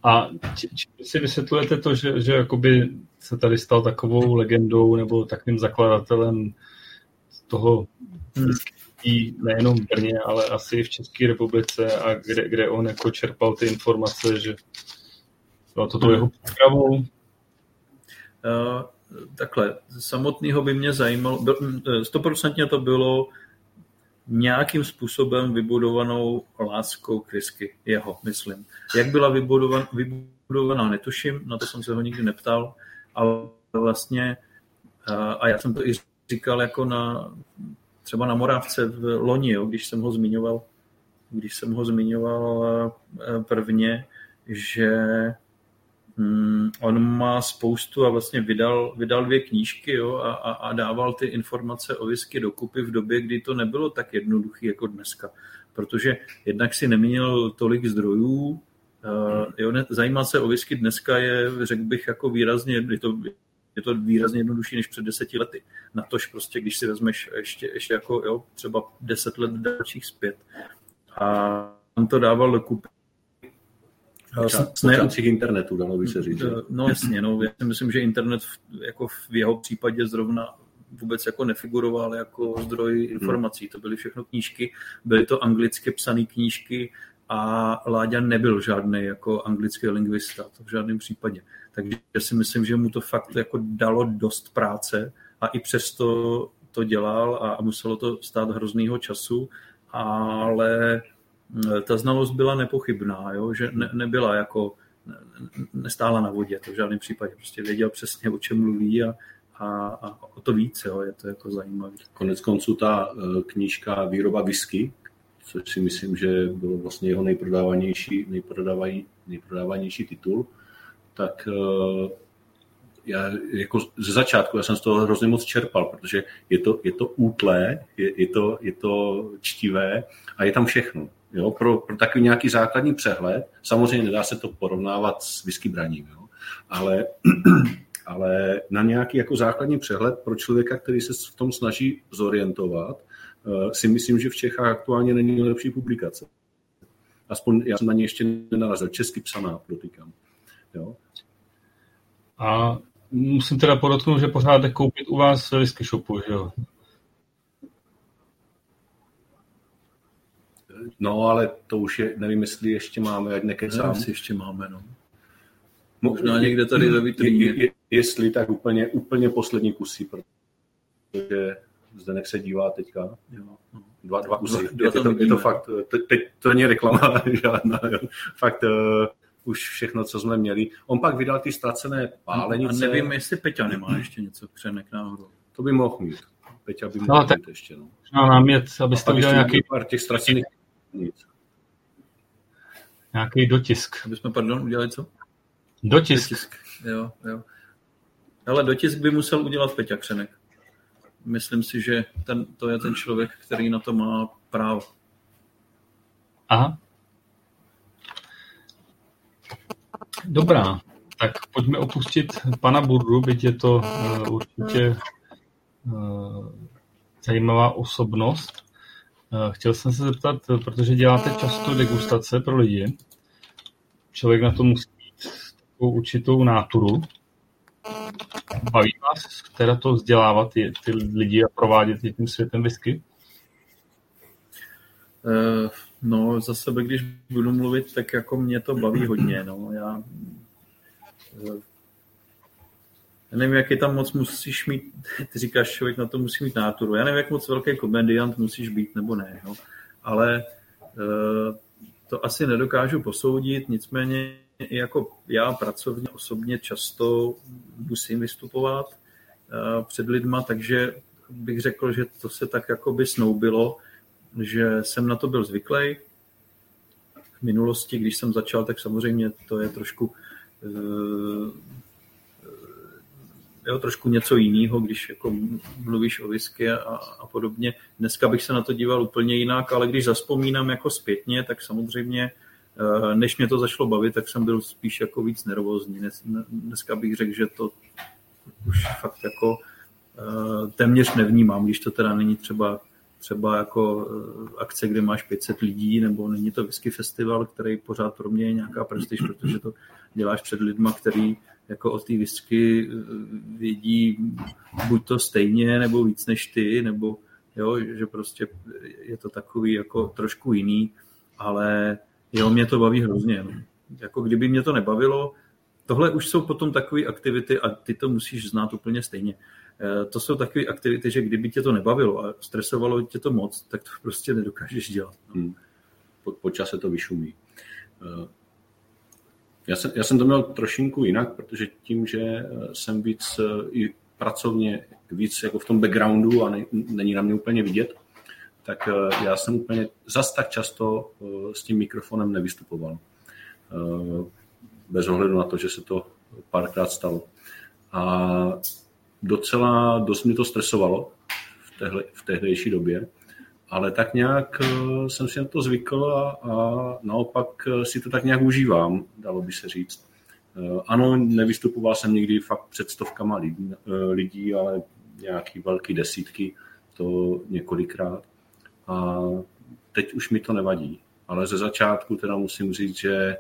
Speaker 1: A čím si vysvětlujete to, že, že jakoby se tady stal takovou legendou nebo takovým zakladatelem toho hmm. nejenom v Brně, ale asi i v České republice a kde, kde on jako čerpal ty informace, že bylo to hmm. jeho přípravou? Uh,
Speaker 2: takhle, samotného by mě zajímalo, eh, stoprocentně to bylo nějakým způsobem vybudovanou láskou k whisky, jeho, myslím. Jak byla vybudovan, vybudovaná, netuším, na to jsem se ho nikdy neptal, ale vlastně, a já jsem to i říkal jako na, třeba na Moravce v loni, jo, když jsem ho zmiňoval, když jsem ho zmiňoval prvně, že Hmm, on má spoustu a vlastně vydal, vydal dvě knížky jo, a, a, a dával ty informace o whisky dokupy v době, kdy to nebylo tak jednoduché jako dneska. Protože jednak si neměl tolik zdrojů, uh, jo, ne, zajímat se o whisky dneska je, řekl bych, jako výrazně, je to, je to výrazně jednodušší než před deseti lety. Na tož prostě, když si vezmeš ještě, ještě jako, jo, třeba deset let dalších zpět. A on to dával dokupy
Speaker 3: počátcích internetu, dalo by se říct.
Speaker 2: No jasně, no, já si myslím, že internet v, jako v jeho případě zrovna vůbec jako nefiguroval jako zdroj informací. To byly všechno knížky, byly to anglicky psané knížky a Láďa nebyl žádný jako anglický lingvista, to v žádném případě. Takže si myslím, že mu to fakt jako dalo dost práce a i přesto to dělal a muselo to stát hroznýho času, ale Eh, ta znalost byla nepochybná, jo? že ne, nebyla jako, nestála na vodě, to v žádném případě, prostě věděl přesně, o čem mluví a, a, a o to víc, jo? je to jako zajímavé.
Speaker 3: Konec konců ta eh, knížka Výroba whisky, což si myslím, že byl vlastně jeho nejprodávanější, nejprodávanější titul, tak eh, já jako ze začátku já jsem z toho hrozně moc čerpal, protože je to, je to útlé, je, je, to, je to čtivé a je tam všechno. Jo, pro, pro takový nějaký základní přehled, samozřejmě nedá se to porovnávat s whisky braním, jo, ale, [clears throat] ale na nějaký jako základní přehled pro člověka, který se v tom snaží zorientovat, eh, si myslím, že v Čechách aktuálně není lepší publikace. Aspoň já jsem na ně ještě nenarazil. Česky psaná, protýkám. Jo.
Speaker 1: A musím teda podotknout, že pořád koupit u vás whisky shopu, že jo?
Speaker 3: No, ale to už je, nevím, jestli ještě máme, ať nekecám.
Speaker 2: Nevím, ještě máme, no. Možná někde tady ve vitríně. Je, je,
Speaker 3: jestli tak úplně, úplně poslední kusy, protože zde nech se dívá teďka. Jo, no. Dva, dva kusy. Dva, je, to, je to fakt, teď to není reklama [laughs] žádná. Jo. Fakt uh, už všechno, co jsme měli. On pak vydal ty ztracené pálenice.
Speaker 2: A nevím, jestli Peťa nemá ještě něco přenek náhodou.
Speaker 3: To by mohl mít. Peťa by mohl no, mít ještě. No.
Speaker 1: No, námět, abyste udělal nějaký...
Speaker 3: Pár těch ztracených nic.
Speaker 1: Nějaký dotisk.
Speaker 2: Aby jsme, pardon, udělali co?
Speaker 1: Dotisk.
Speaker 2: dotisk. Jo, jo. Ale dotisk by musel udělat Peťa Křenek. Myslím si, že ten, to je ten člověk, který na to má právo.
Speaker 1: Aha. Dobrá, tak pojďme opustit pana Burdu, byť je to uh, určitě uh, zajímavá osobnost. Eh, chtěl jsem se zeptat, protože děláte často degustace pro lidi, člověk na to musí mít takovou určitou náturu. Baví vás teda to vzdělávat ty lidi a provádět tím světem whisky?
Speaker 2: Uh, no, za sebe, když budu mluvit, tak jako mě to baví hodně. No. Já, já nevím, jaký tam moc musíš mít, ty říkáš, člověk na to musí mít náturu. Já nevím, jak moc velký komediant musíš být nebo ne, jo. ale uh, to asi nedokážu posoudit, nicméně jako já pracovně osobně často musím vystupovat uh, před lidma, takže bych řekl, že to se tak jako by snoubilo, že jsem na to byl zvyklý. V minulosti, když jsem začal, tak samozřejmě to je trošku uh, jo, trošku něco jiného, když jako mluvíš o whisky a, a podobně. Dneska bych se na to díval úplně jinak, ale když zaspomínám jako zpětně, tak samozřejmě eh, než mě to začalo bavit, tak jsem byl spíš jako víc nervózní. Dneska bych řekl, že to už fakt jako téměř nevnímám, když to teda není třeba třeba jako akce, kde máš 500 lidí, nebo není to whisky festival, který pořád pro mě je nějaká prestiž, protože to děláš před lidma, který jako o té whisky vědí buď to stejně, nebo víc než ty, nebo jo, že prostě je to takový jako trošku jiný, ale jo, mě to baví hrozně. No. Jako kdyby mě to nebavilo, tohle už jsou potom takové aktivity a ty to musíš znát úplně stejně. Eh, to jsou takové aktivity, že kdyby tě to nebavilo a stresovalo tě to moc, tak to prostě nedokážeš dělat. No. Hmm.
Speaker 3: Po, po čase to vyšumí. Eh, já jsem, já jsem to měl trošinku jinak, protože tím, že eh, jsem víc i pracovně víc jako v tom backgroundu a ne, není na mě úplně vidět, tak já jsem úplně zas tak často s tím mikrofonem nevystupoval. Bez ohledu na to, že se to párkrát stalo. A docela dost mě to stresovalo v, téhle, v tehdejší době, ale tak nějak eh, jsem si na to zvykl a, a naopak eh, si to tak nějak užívám, dalo by se říct. Eh, ano, nevystupoval jsem nikdy fakt před stovkama lidí, lidí ale nějaký velký desítky, to několikrát. A teď už mi to nevadí. Ale ze začátku teda musím říct, že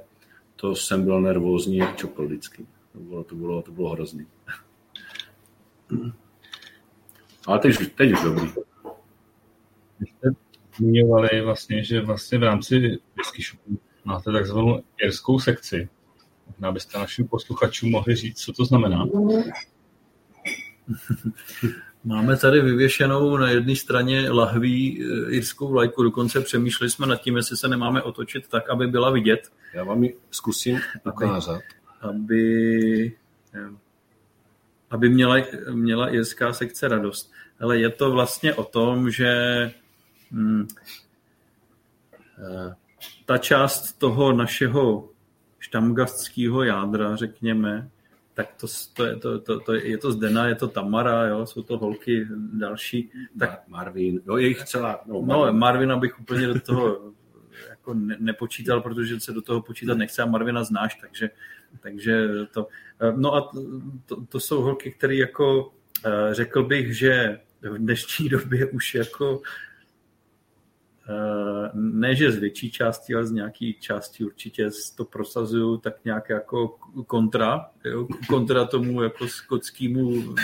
Speaker 3: to jsem byl nervózní jak čokol vždycky. To bylo, to bylo, to bylo hrozný. Ale teď, teď už dobrý.
Speaker 1: Vy jste zmiňovali vlastně, že vlastně v rámci whisky shopu máte takzvanou irskou sekci. Možná byste našim posluchačům mohli říct, co to znamená. [laughs]
Speaker 2: Máme tady vyvěšenou na jedné straně lahví eh, irskou vlajku, dokonce přemýšleli jsme nad tím, jestli se nemáme otočit tak, aby byla vidět.
Speaker 3: Já vám ji zkusím ukázat.
Speaker 2: Aby, aby aby měla, měla irská sekce radost. Ale je to vlastně o tom, že hm, ta část toho našeho štamgastského jádra, řekněme, tak to, to, je, to, to, to, je to Zdena, je to Tamara, jo, jsou to holky další. Tak,
Speaker 3: Marvin, no je jich celá.
Speaker 2: No, Marvin. no Marvina bych úplně do toho [laughs] jako ne, nepočítal, protože se do toho počítat nechce a Marvina znáš, takže, takže to. No a to, to jsou holky, které jako eh, řekl bych, že v dnešní době už jako eh, ne, že z větší části, ale z nějaké části určitě to prosazují tak nějak jako kontra, jo, kontra tomu jako skotskému,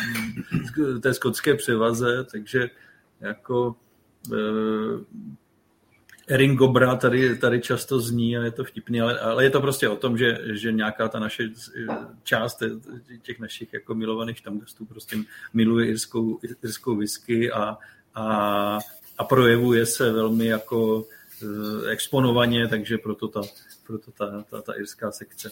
Speaker 2: té skotské převaze, takže jako eh, Erin Gobra tady, tady často zní a je to vtipný, ale, ale je to prostě o tom, že, že nějaká ta naše část těch našich jako milovaných štamgastů prostě miluje irskou, irskou whisky a, a, a projevuje se velmi jako eh, exponovaně, takže proto ta, proto ta, ta, ta irská sekce.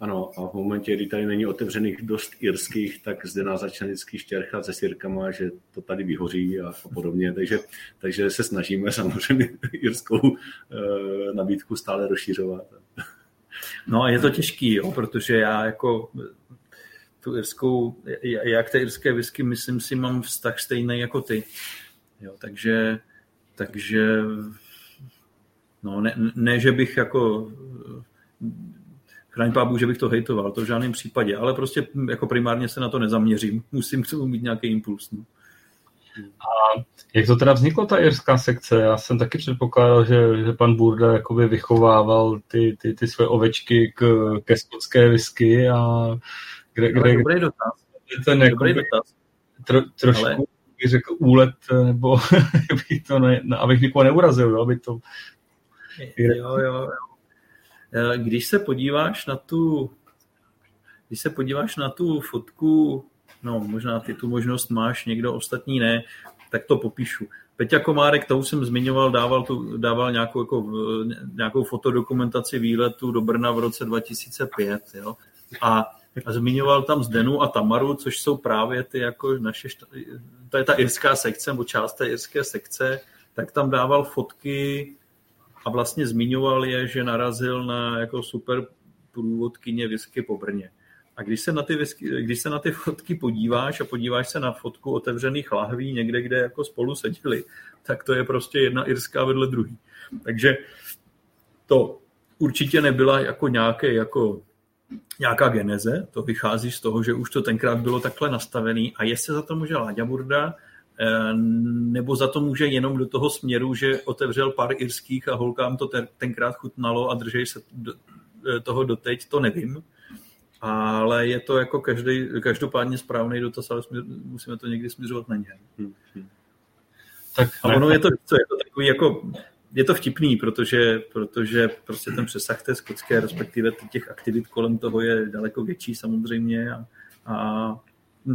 Speaker 3: Ano, a v momentě, kdy tady není otevřených dost irských, tak zde nás začne vždycky štěrchat se sirkama, že to tady vyhoří a, a podobně. Takže, takže se snažíme samozřejmě [laughs] irskou e, nabídku stále rozšířovat.
Speaker 2: No a je to těžký, jo, protože já jako tu irskou, já k té irské whisky myslím si mám vztah stejný jako ty. Jo, takže, takže no ne, ne, že bych jako chraň pábu, že bych to hejtoval, to v žádném případě, ale prostě jako primárně se na to nezaměřím. [laughs] Musím k tomu mít nějaký impuls. No.
Speaker 1: A jak to teda vzniklo, ta irská sekce? Já jsem taky předpokládal, že, že pan Burda jakoby vychovával ty, ty, ty své ovečky k, ke skotské whisky a
Speaker 2: kde, kde, dobrý kde, dotaz.
Speaker 1: Ten dobrý dotaz. Tro, trošku ale... bych řekl úlet, nebo [laughs] bych to ne, abych nikoho neurazil, jo, aby to...
Speaker 2: Jo, jo, jo. Eh, když se podíváš na tu, když se podíváš na tu fotku, no možná ty tu možnost máš, někdo ostatní ne, tak to popíšu. Peťa Komárek, to už jsem zmiňoval, dával, tu, dával nějakou, jako, nějakou fotodokumentaci výletu do Brna v roce 2005. Jo? A, a zmiňoval tam Zdenu a Tamaru, což jsou právě ty jako naše, to je ta irská sekce, nebo část té irské sekce, tak tam dával fotky a vlastně zmiňoval je, že narazil na jako super průvodkyně whisky po Brně. A když se, na ty whisky, když se na ty fotky podíváš a podíváš se na fotku otevřených lahví někde, kde jako spolu seděli, tak to je prostě jedna irská vedle druhý. Takže to určitě nebyla jako nějaké jako nějaká geneze, to vychází z toho, že už to tenkrát bylo takhle nastavený a jestli za to může Láďa Burda, nebo za to může jenom do toho směru, že otevřel pár irských a holkám to tenkrát chutnalo a držej se do, eh, toho doteď, to nevím. Ale je to jako každý, každopádně správný dotaz, ale musíme to někdy směřovat na ně. Hmm. Tak a ono je to, co je to takový jako je to vtipný, protože, protože prostě ten přesah té skotské, respektive těch aktivit kolem toho je daleko větší samozřejmě a, a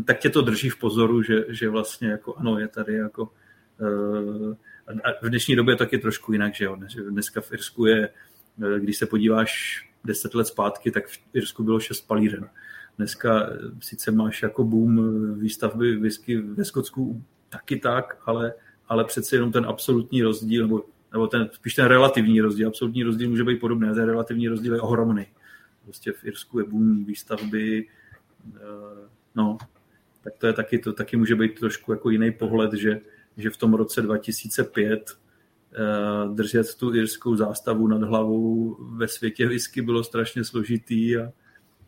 Speaker 2: tak tě to drží v pozoru, že, že vlastně jako ano, je tady jako uh, a v dnešní době taky trošku jinak, že jo. Dneska v Irsku je, eh, když se podíváš deset let zpátky, tak v Irsku bylo šest palířen. Dneska eh, sice máš jako boom výstavby whisky ve Skotsku taky tak, ale, ale přece jenom ten absolutní rozdíl, nebo nebo ten, spíš ten relativní rozdíl, absolutní rozdíl může být podobný, ale ten relativní rozdíl je ohromný. Prostě v Irsku je boom výstavby, eh, no, tak to je taky, to taky může být trošku jako jiný pohled, že, že v tom roce 2005 eh, držet tu irskou zástavu nad hlavou ve světě whisky bylo strašně složitý a,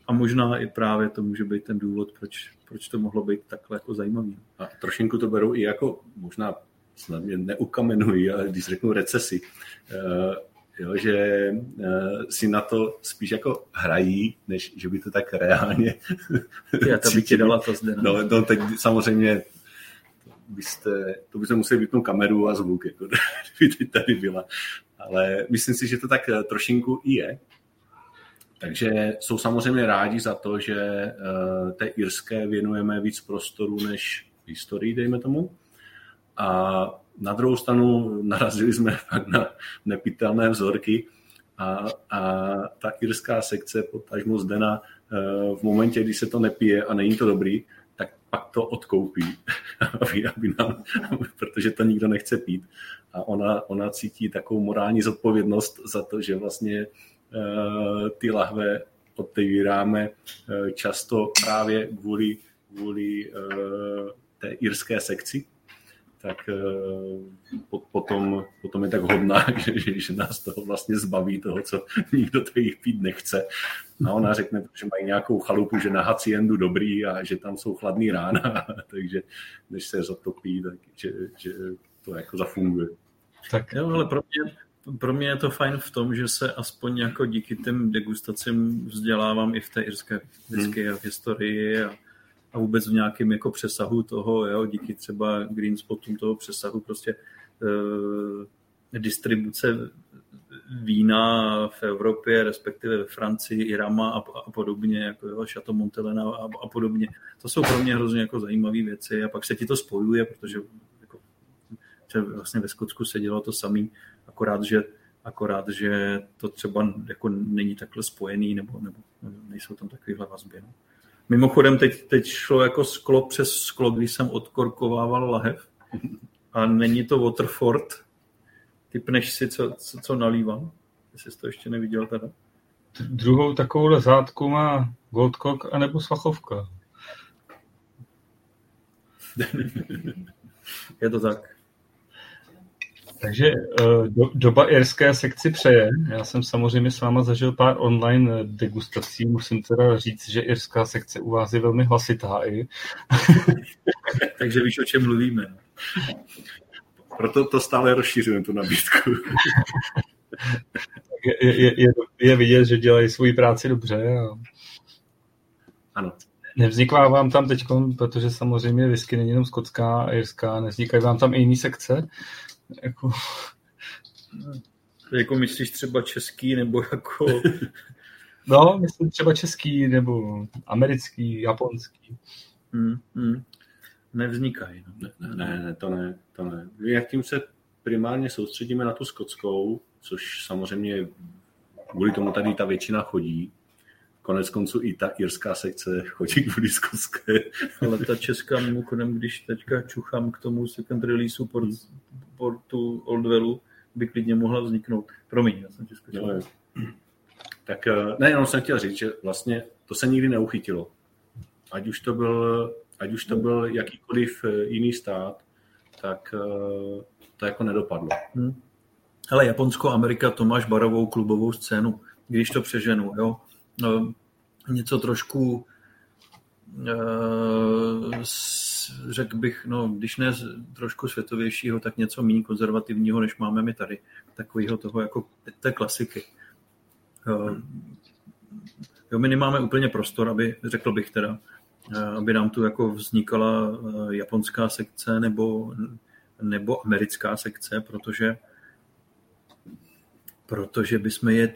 Speaker 2: a možná i právě to může být ten důvod, proč, proč to mohlo být takhle jako zajímavý.
Speaker 3: A trošinku to beru i jako možná snad mě neukamenují, ale když řeknu recesi, uh, jo, že uh, si na to spíš jako hrají, než že by to tak reálně [laughs]
Speaker 2: Já to by ti dala to zde.
Speaker 3: No, no teď samozřejmě byste, to byste museli vypnout kameru a zvuk, jako, [laughs] kdyby teď tady byla. Ale myslím si, že to tak eh, trošinku i je. Takže jsou samozřejmě rádi za to, že uh, té irské věnujeme víc prostoru než historii, dejme tomu. A na druhou stranu narazili jsme [laughs] fakt na nepitelné vzorky a, a ta irská sekce, potažmo Zdena, eh, v momentě, kdy se to nepije a není to dobrý, tak pak to odkoupí, [laughs] aby, aby nám, [laughs] protože to nikdo nechce pít. A ona, ona cítí takovou morální zodpovědnost za to, že vlastně uh, ty lahve otevíráme uh, často právě kvůli, kvůli té irské sekci, tak eh, potom, potom je tak hodná, [laughs] že, že nás toho vlastně zbaví toho, co nikdo tady pít nechce. A ona řekne, že mají nějakou chalupu, že na haciendu dobrý a že tam jsou chladný rána, [laughs] takže než se zatopí, tak že, že to jako zafunguje.
Speaker 2: Tak jo, ale pro mě, pro mě je to fajn v tom, že se aspoň jako díky těm degustacím vzdělávám i v té irské whisky hmm. a v historii a a vůbec v nějakém jako přesahu toho, jo, díky třeba green spotům toho přesahu prostě e, distribuce vína v Evropě, respektive ve Francii, Irama a, a podobně, jako jo, Chateau Montelena a, a podobně. To jsou pro mě hrozně jako zajímavé věci a pak se ti to spojuje, protože jako, vlastně ve Skotsku se dělo to samý, akorát, že akorát, že to třeba jako není takhle spojený nebo, nebo nejsou tam takovéhle vazby. No. Mimochodem, teď, teď šlo jako sklo přes sklo, když jsem odkorkovával lahev. A není to Waterford. Typneš si, co, co, co nalívám? Jestli jsi to ještě neviděl teda.
Speaker 1: Druhou takovou lezátku má Goldcock anebo Svachovka. [laughs]
Speaker 2: Je to tak.
Speaker 1: Takže eh, do, doba irské sekci přeje. Já jsem samozřejmě s váma zažil pár online degustací. Musím teda říct, že irská sekce u vás je velmi hlasitá i. [laughs]
Speaker 2: Takže víš, o čem mluvíme.
Speaker 3: Proto to stále rozšířujeme, tu nabídku. [laughs]
Speaker 1: je, je, je, je vidět, že dělají svoji práci dobře. A...
Speaker 3: Ano.
Speaker 1: Nevznikla vám tam teď, protože samozřejmě whisky není jenom skotská a irská, nevznikají vám tam i jiný sekce, jako... [laughs]
Speaker 2: jako myslíš třeba český, nebo jako... [laughs]
Speaker 1: no, myslím třeba český, nebo americký, japonský.
Speaker 2: Hmm, hmm. Nevznikají.
Speaker 3: No. Ne, ne, ne, to ne, to ne. Jak tím se primárně soustředíme na tu skotskou, což samozřejmě kvůli tomu tady ta většina chodí, Konec konců i ta irská sekce chodí kvůli skotské.
Speaker 2: Ale ta česká mimochodem, když teďka čuchám k tomu second releaseu port, portu Oldwellu, by klidně mohla vzniknout. Promiň, já jsem český. No,
Speaker 3: tak eh, ne, jenom jsem chtěl říct, že vlastně to se nikdy neuchytilo. Ať už to byl, ať už to byl jakýkoliv eh, jiný stát, tak eh, to jako nedopadlo. Hmm.
Speaker 2: Ale Japonsko, Amerika, to máš barovou klubovou scénu, když to přeženu, jo. Něco trošku uh, řekl bych, no, když ne trošku světovějšího, tak něco méně konzervativního, než máme my tady. Takového toho jako té klasiky. Uh, jo, my nemáme úplně prostor, aby, řekl bych teda, aby nám tu jako vznikala japonská sekce nebo, nebo americká sekce, protože protože bychom je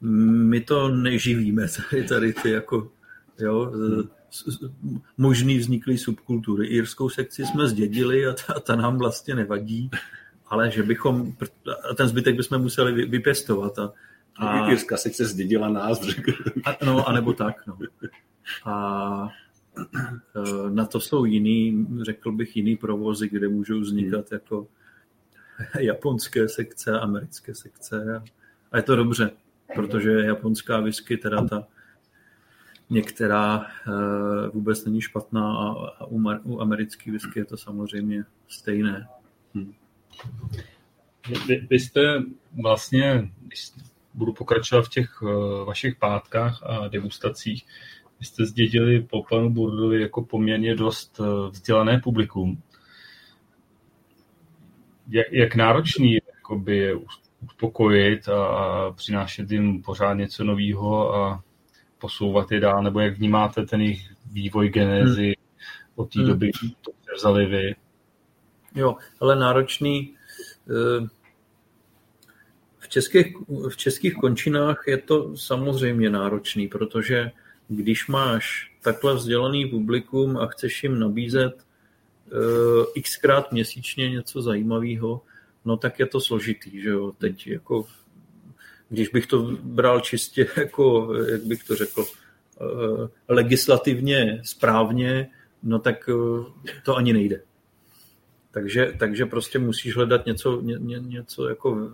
Speaker 2: my to neživíme, tady, [laughs] tady ty jako, jo, možný vzniklý subkultury. Irskou sekci jsme zdědili a ta, ta nám vlastně nevadí, ale že bychom, a ten zbytek bychom museli vypěstovat. A,
Speaker 3: a, Irská sekce zdědila nás.
Speaker 2: A, no, anebo tak, no. A e, na to jsou jiný, řekl bych, jiný provozy, kde můžou vznikat hmm. jako japonské sekce, americké sekce. A je to dobře, protože japonská whisky, teda ta některá eh, vůbec není špatná a u americké whisky je to samozřejmě stejné. Hmm.
Speaker 1: Vy, vy jste vlastně, když budu pokračovat v těch eh, vašich pátkách a degustacích, vy jste zdědili po panu Burdovi jako poměrně dost eh, vzdělané publikum. Jak, jak náročný je jakoby, je uspokojit a přinášet jim pořád něco nového a posouvat je dál, nebo jak vnímáte ten jejich vývoj genézy hmm. od té hmm. doby, to vzali vy?
Speaker 2: Jo, ale náročný eh, v českých, v českých končinách je to samozřejmě náročný, protože když máš takhle vzdělaný publikum a chceš jim nabízet uh, xkrát měsíčně něco zajímavého, no tak je to složitý, že jo. Teď jako, když bych to bral čistě [laughs] jako, jak bych to řekl, eh, legislativně správně, no tak eh, to ani nejde. Takže, takže prostě musíš hledat něco, ně, něco jako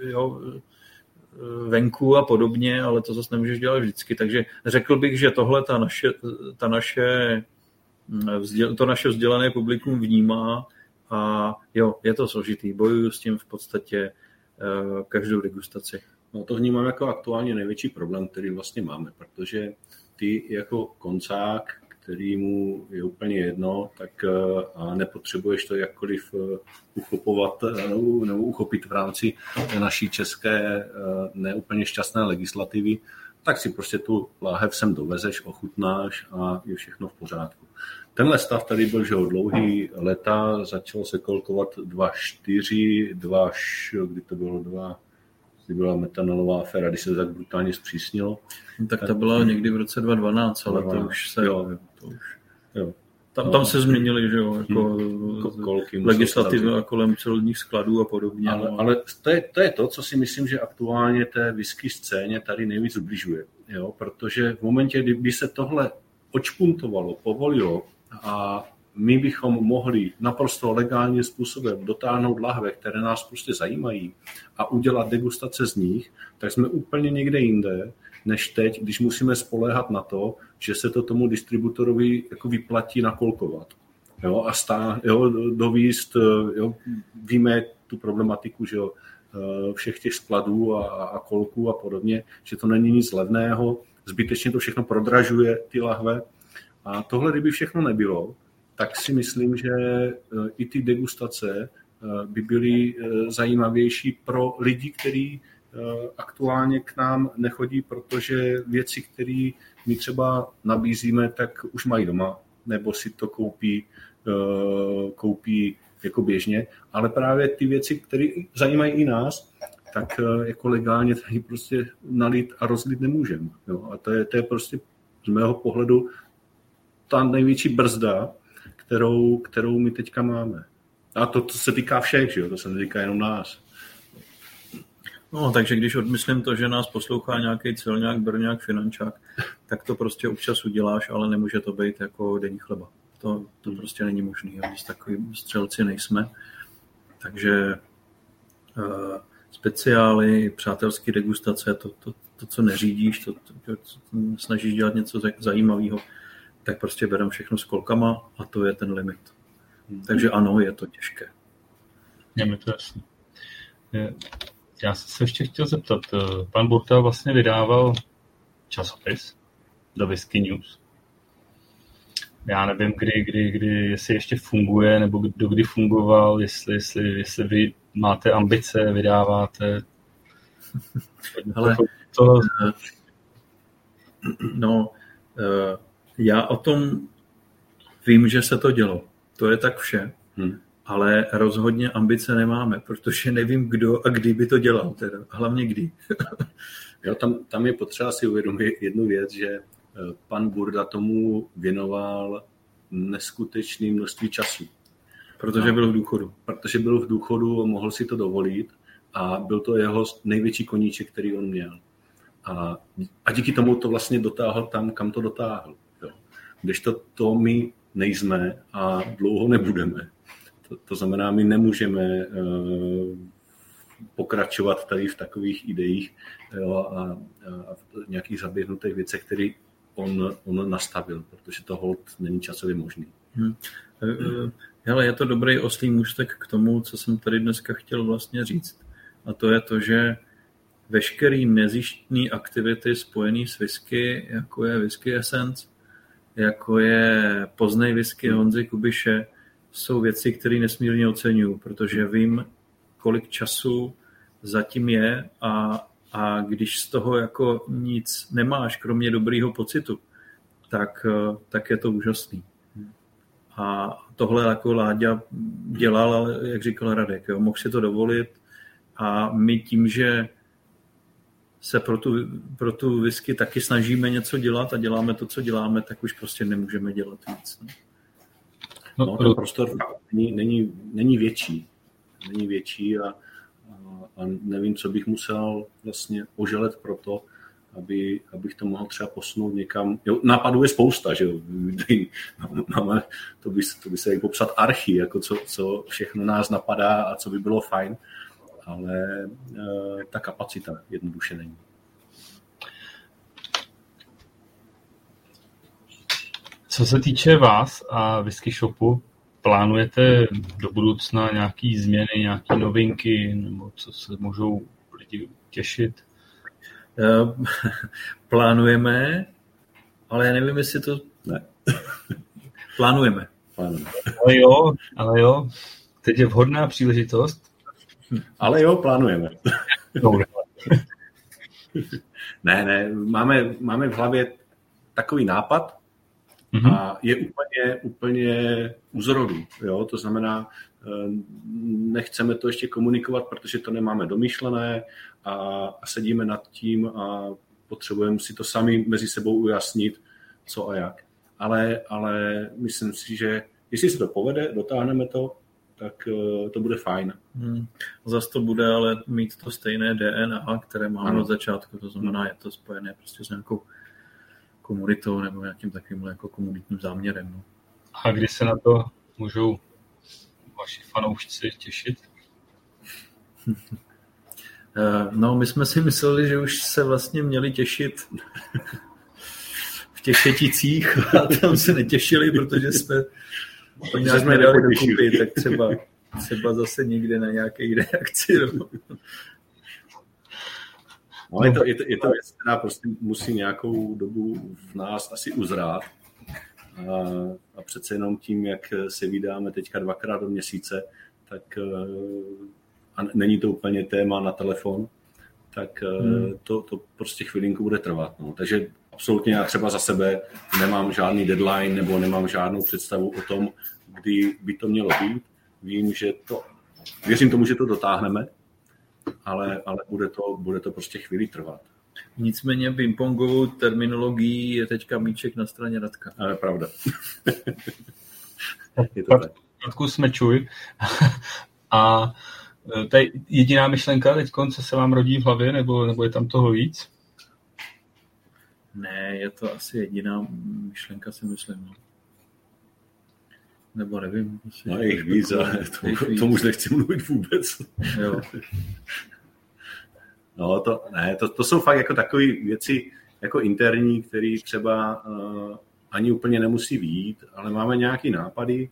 Speaker 2: jo, venku a podobně, ale to zase nemůžeš dělat vždycky. Takže řekl bych, že tohle ta naše, ta naše, hm, to naše vzdělané publikum vnímá a jo, je to složitý. Bojuju s tím v podstatě každou degustaci.
Speaker 3: No to vnímám jako aktuálně největší problém, který vlastně máme, protože ty jako koncák, který mu je úplně jedno, tak uh, nepotřebuješ to jakkoliv uh, uchopovat nebo uchopit v rámci naší české neúplně šťastné legislativy, tak si prostě tu láhev sem dovezeš, ochutnáš a je všechno v pořádku. Tenhle stav tady byl, že ho dlouhý leta, začalo se kolkovat 2.4, 2, kdy to bylo 2, kdy byla metanolová aféra, když se to tak brutálně zpřísnilo.
Speaker 2: No, tak to bylo někdy v roce 2012, ale to už se... Jo, to už, jo. Tam, tam se změnily, že jo, jako hmm. Kolky legislativa kolem celodních skladů a podobně.
Speaker 3: Ale, no. ale to, je, to je to, co si myslím, že aktuálně té whisky scéně tady nejvíc ubližuje. Jo? Protože v momentě, kdyby se tohle očpuntovalo, povolilo, a my bychom mohli naprosto legálním způsobem dotáhnout lahve, které nás prostě zajímají a udělat degustace z nich, tak jsme úplně někde jinde, než teď, když musíme spoléhat na to, že se to tomu distributorovi jako vyplatí nakolkovat. Jo, a stá, jo, dovíst, jo, víme tu problematiku, že jo, všech těch skladů a, a kolků a podobně, že to není nic levného, zbytečně to všechno prodražuje ty lahve a tohle, kdyby všechno nebylo, tak si myslím, že e, i ty degustace by byly zajímavější pro lidi, kteří aktuálně k nám nechodí, protože věci, které my třeba nabízíme, tak už mají doma, nebo si to koupí, koupí jako běžně, ale právě ty věci, které zajímají i nás, tak jako legálně tady prostě nalít a rozlit nemůžeme. A to je, to je prostě z mého pohledu ta největší brzda, kterou, kterou my teďka máme. A to, to se týká všech, že jo? to se netýká jenom nás.
Speaker 2: No, takže když odmyslím to, že nás poslouchá nějaký celňák, brňák, finančák, tak to prostě občas uděláš, ale nemůže to být jako denní chleba. To, to hmm. prostě není možné. Když takový střelci nejsme. Takže uh, speciály, přátelské degustace, to, to, to, co neřídíš, to, to, to, to snažíš dělat něco zajímavého, tak prostě bereme všechno s kolkama a to je ten limit. Hmm. Takže ano, je to těžké.
Speaker 1: Je mi to jasný. Já jsem se ještě chtěl zeptat. Eh, pan Burta vlastně vydával časopis do Whisky News. Já nevím, kdy, kdy, kdy, jestli ještě funguje, nebo kdo kdy fungoval, jestli, jestli, jestli vy máte ambice, vydáváte. [laughs]
Speaker 2: Ale, to... [clears throat] no, eh, já o tom vím, že se to dělo. To je tak vše. Hmm. Ale rozhodně ambice nemáme, protože nevím, kdo a kdy by to dělal. Teda. Hlavně kdy. [laughs]
Speaker 3: jo, tam, tam je potřeba si uvědomit jednu věc, že eh, pan Burda tomu věnoval neskutečné množství času.
Speaker 2: Protože no, byl v důchodu.
Speaker 3: Protože byl v důchodu, mohl si to dovolit a byl to jeho největší koníček, který on měl. A, a díky tomu to vlastně dotáhl tam, kam to dotáhl. Jo. Když to, to my nejsme a dlouho nebudeme. To, to znamená, my nemůžeme uh, pokračovat tady v takových ideích jo, a, a v nějakých zaběhnutých věcech, které on, on nastavil, protože to hold není časově možný. Hmm.
Speaker 2: Hele, je to dobrý oslý můstek k tomu, co jsem tady dneska chtěl vlastně říct. A to je to, že veškerý nezištní aktivity spojené s whisky, jako je Whisky Essence, jako je Poznej whisky Honzy Kubiše, jsou věci, které nesmírně oceňuju, protože vím, kolik času zatím je a, a když z toho jako nic nemáš, kromě dobrýho pocitu, tak, tak je to úžasný. A tohle jako Láďa dělal, ale jak říkal Radek, jo, mohl si to dovolit a my tím, že se pro tu, pro tu whisky taky snažíme něco dělat a děláme to, co děláme, tak už prostě nemůžeme dělat víc.
Speaker 3: No, no ten prostor není, není, není větší. Není větší a, a, a nevím, co bych musel vlastně oželet pro to, aby, abych to mohl třeba posunout někam. Jo, nápadů je spousta, že jo. [laughs] Máme, to, by, to by se jak popsat archy, jako co, co všechno nás napadá a co by bylo fajn ale eh, ta kapacita jednoduše není.
Speaker 1: Co se týče vás a whisky shopu, plánujete do budoucna nějaké změny, nějaké novinky, nebo co se můžou lidi těšit?
Speaker 2: Eh, [laughs] plánujeme, ale já nevím, jestli to... Ne. [laughs] Plánujeme. Plánujeme.
Speaker 1: Ale jo, ale jo. Teď je vhodná příležitost
Speaker 3: ale jo, plánujeme. [laughs] ne, ne, máme, máme v hlavě takový nápad mm-hmm. a je úplně, úplně u zrodu. Jo? To znamená, eh, nechceme to ještě komunikovat, protože to nemáme domyšlené a, a sedíme nad tím a potřebujeme si to sami mezi sebou ujasnit, co a jak. Ale, ale myslím si, že jestli se to povede, dotáhneme to, tak uh, to bude fajn. Hmm.
Speaker 2: Zase to bude ale mít to stejné DNA, které máme ano. od začátku, to znamená, je to spojené prostě s nějakou komunitou nebo nějakým takovým jako komunitním záměrem. No.
Speaker 1: A kdy se na to můžou vaši fanoušci těšit? [laughs]
Speaker 2: Eh, no, my jsme si mysleli, že už se vlastně měli těšit [laughs] v těch šeticích [laughs] a tam se netěšili, protože jsme to nějak jsme nedali dokupy, tak třeba, třeba zase někde na nějaké reakci. No.
Speaker 3: No, je, to, je, to, je to věc, která prostě musí nějakou dobu v nás asi uzrát. A, a přece jenom tím, jak se vydáme teďka dvakrát do měsíce, tak a není to úplně téma na telefon, tak hmm. to, to prostě chvilinku bude trvat. No. Takže absolutně já třeba za sebe nemám žádný deadline nebo nemám žádnou představu o tom, kdy by to mělo být. Vím, že to, věřím tomu, že to dotáhneme, ale, ale bude, to, bude to prostě chvíli trvat.
Speaker 2: Nicméně pingpongovou terminologií je teďka míček na straně Radka.
Speaker 3: Ale pravda. [laughs]
Speaker 1: je to tak. Radku jsme čuj. [laughs] A e, to je jediná myšlenka teď, co se vám rodí v hlavě, nebo, nebo je tam toho víc?
Speaker 2: Ne, je to asi jediná myšlenka, si myslím. No. Nebo nevím.
Speaker 3: Asi no jich víc, ale to, tomu už nechci mluvit vůbec. Jo. [laughs] No, to, ne, to, to jsou fakt jako takové věci jako interní, které třeba uh, ani úplně nemusí výjít, ale máme nějaké nápady,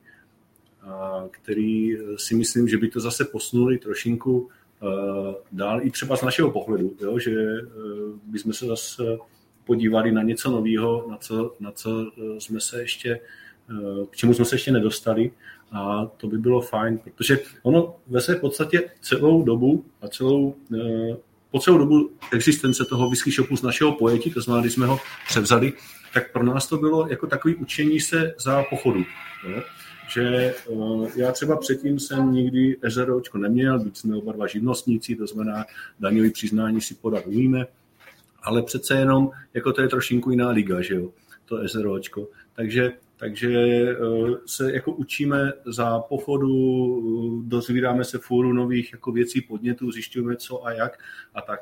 Speaker 3: uh, který si myslím, že by to zase posunuli trošinku uh, dál i třeba z našeho pohledu, jo, že uh, bychom se zase podívali na něco nového, na co, na co jsme se ještě, k čemu jsme se ještě nedostali a to by bylo fajn, protože ono ve své podstatě celou dobu a celou, po celou dobu existence toho whisky shopu z našeho pojetí, to znamená, když jsme ho převzali, tak pro nás to bylo jako takový učení se za pochodu. Jo? Že já třeba předtím jsem nikdy SROčko neměl, byť jsme oba dva živnostníci, to znamená daňový přiznání si podat umíme, ale přece jenom jako to je trošinku jiná liga, že jo, to SROčko. Takže takže eh, se jako učíme za pochodu, eh, dozvídáme se fůru nových jako věcí, podnětů, zjišťujeme co a jak a tak.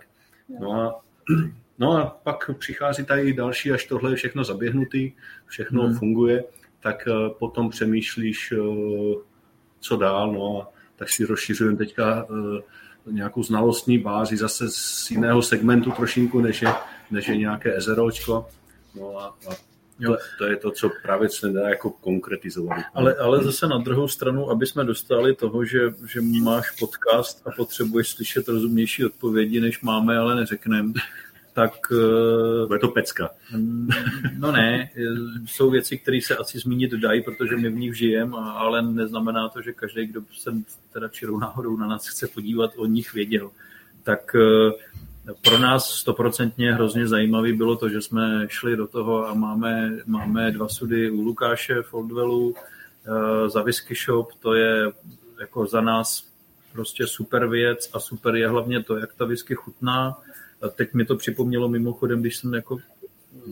Speaker 3: No a, [clears throat] no a pak přichází tady další, až tohle je všechno zaběhnutý, všechno hmm. funguje, tak eh, potom přemýšlíš, co dál, no a tak si rozšiřujeme teďka nějakou znalostní bázi zase z jiného segmentu trošinku, než je, než je nějaké ezeročko. No a, a Jo. To je to, co právě se nedá jako konkretizovat.
Speaker 2: Ale, ale zase na druhou stranu, aby jsme dostali toho, že, že máš podcast a potřebuješ slyšet rozumnější odpovědi, než máme, ale neřekneme, tak...
Speaker 3: Je to pecka.
Speaker 2: Mm, no ne, jsou věci, které se asi zmínit dají, protože my v nich žijeme, ale neznamená to, že každý, kdo se teda čirou náhodou na nás chce podívat, o nich věděl. Tak eh, pro nás stoprocentně hrozně zajímavý bylo to, že jsme šli do toho a máme, máme dva sudy u Lukáše v Oldwellu eh, za whisky shop, to je jako za nás prostě super věc a super je hlavně to, jak ta whisky chutná. A teď mi to připomnělo mimochodem, když jsem jako eh,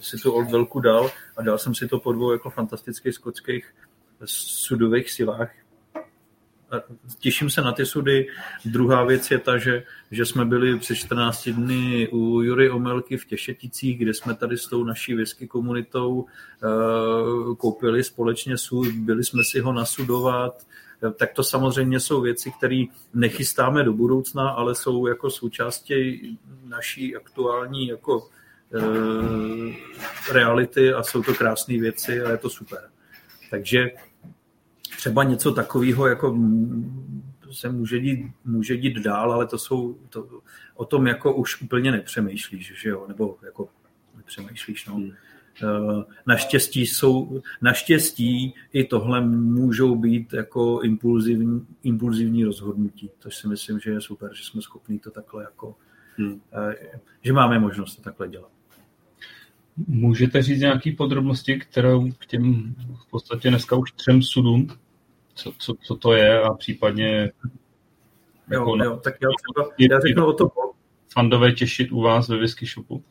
Speaker 2: si tu Oldwellku dal a dal jsem si to po dvou jako fantastických skotských sudových silách, těším se na ty sudy. Druhá věc je ta, že, že jsme byli před 14 dny u Jury Omelky v Těšeticích, kde jsme tady s tou naší whisky komunitou uh, koupili společně sud, byli jsme si ho nasudovat, tak to samozřejmě jsou věci, které nechystáme do budoucna, ale jsou jako součástí naší aktuální jako uh, reality a jsou to krásné věci a je to super. Takže třeba něco takového jako se může dít, může dít dál, ale to jsou, to, o tom jako už úplně nepřemýšlíš, že jo, nebo jako nepřemýšlíš, no. Hmm. Eh, naštěstí jsou, naštěstí i tohle můžou být jako impulzivní, impulzivní rozhodnutí, což si myslím, že je super, že jsme schopni to takhle jako, hmm. Eh, že máme možnost to takhle dělat.
Speaker 1: Můžete říct nějaké podrobnosti, kterou k těm v podstatě dneska už třem sudům co, co, co to je a případně
Speaker 2: jo, jako jo, tak já, třeba, já řeknu o tom.
Speaker 1: Fandové těšit u vás ve whisky shopu.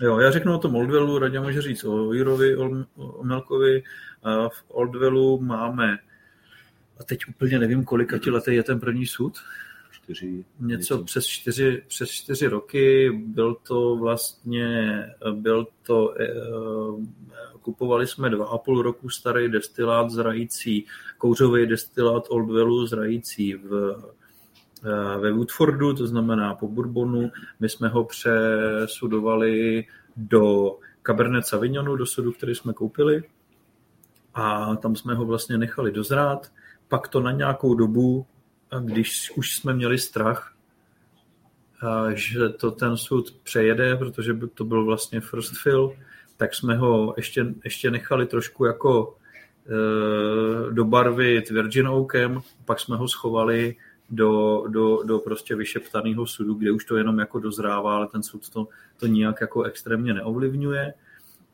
Speaker 2: Jo, já řeknu o tom Oldwellu, Radě může říct o Jirovi, o Melkovi. V Oldwellu máme, a teď úplně nevím, kolik letý je ten první sud.
Speaker 3: Čtyři,
Speaker 2: něco, něco přes čtyři, přes čtyři roky. Byl to vlastně, byl to eh, Kupovali jsme dva a půl roku starý destilát zrající, kouřový destilát Old Wellu zrající v, eh, ve Woodfordu, to znamená po Bourbonu. My jsme ho přesudovali do Cabernet Sauvignonu, do sudu, který jsme koupili. A tam jsme ho vlastně nechali dozrát. Pak to na nějakou dobu, když už jsme měli strach, že to ten sud přejede, protože to byl vlastně first fill, tak jsme ho ještě, ještě nechali trošku jako e, dobarvit Virgin Oakem, pak jsme ho schovali do, do, do prostě vyšeptaného sudu, kde už to jenom jako dozrává, ale ten sud to, to nijak jako extrémně neovlivňuje.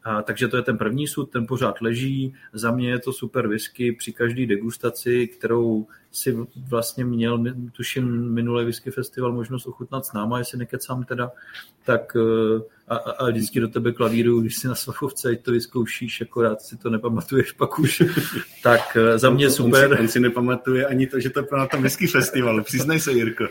Speaker 2: A, takže to je ten první sud, ten pořád leží. Za mě je to super whisky při každé degustaci, kterou si vlastně měl, tuším, minulý whisky festival možnost ochutnat s náma, jestli nekecám teda, tak e, a, a vždycky do tebe klavíru, když si na Sofovce, to vyzkoušíš, akorát si to nepamatuješ pak už. [laughs] tak e, za mě super.
Speaker 3: On si, on si nepamatuje ani to, že to je na tom whisky festivalu, přiznej se, Jirko.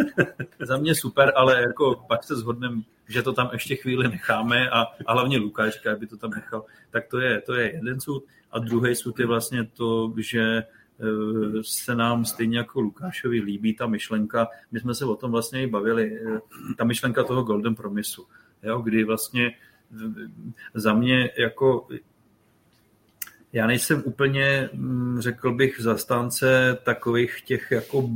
Speaker 3: [laughs]
Speaker 2: za mě super, ale jako pak se shodneme, že to tam ještě chvíli necháme a, a hlavně Lukáš říká, aby to tam nechal. Tak to je, to je jeden sud. A druhý sud je vlastně to, že se nám stejně jako Lukášovi líbí ta myšlenka, my jsme se o tom vlastně i bavili, e, ta myšlenka toho Golden Promisu, jo, kdy vlastně za mě jako já nejsem úplně, mm, řekl bych, zastánce takových těch jako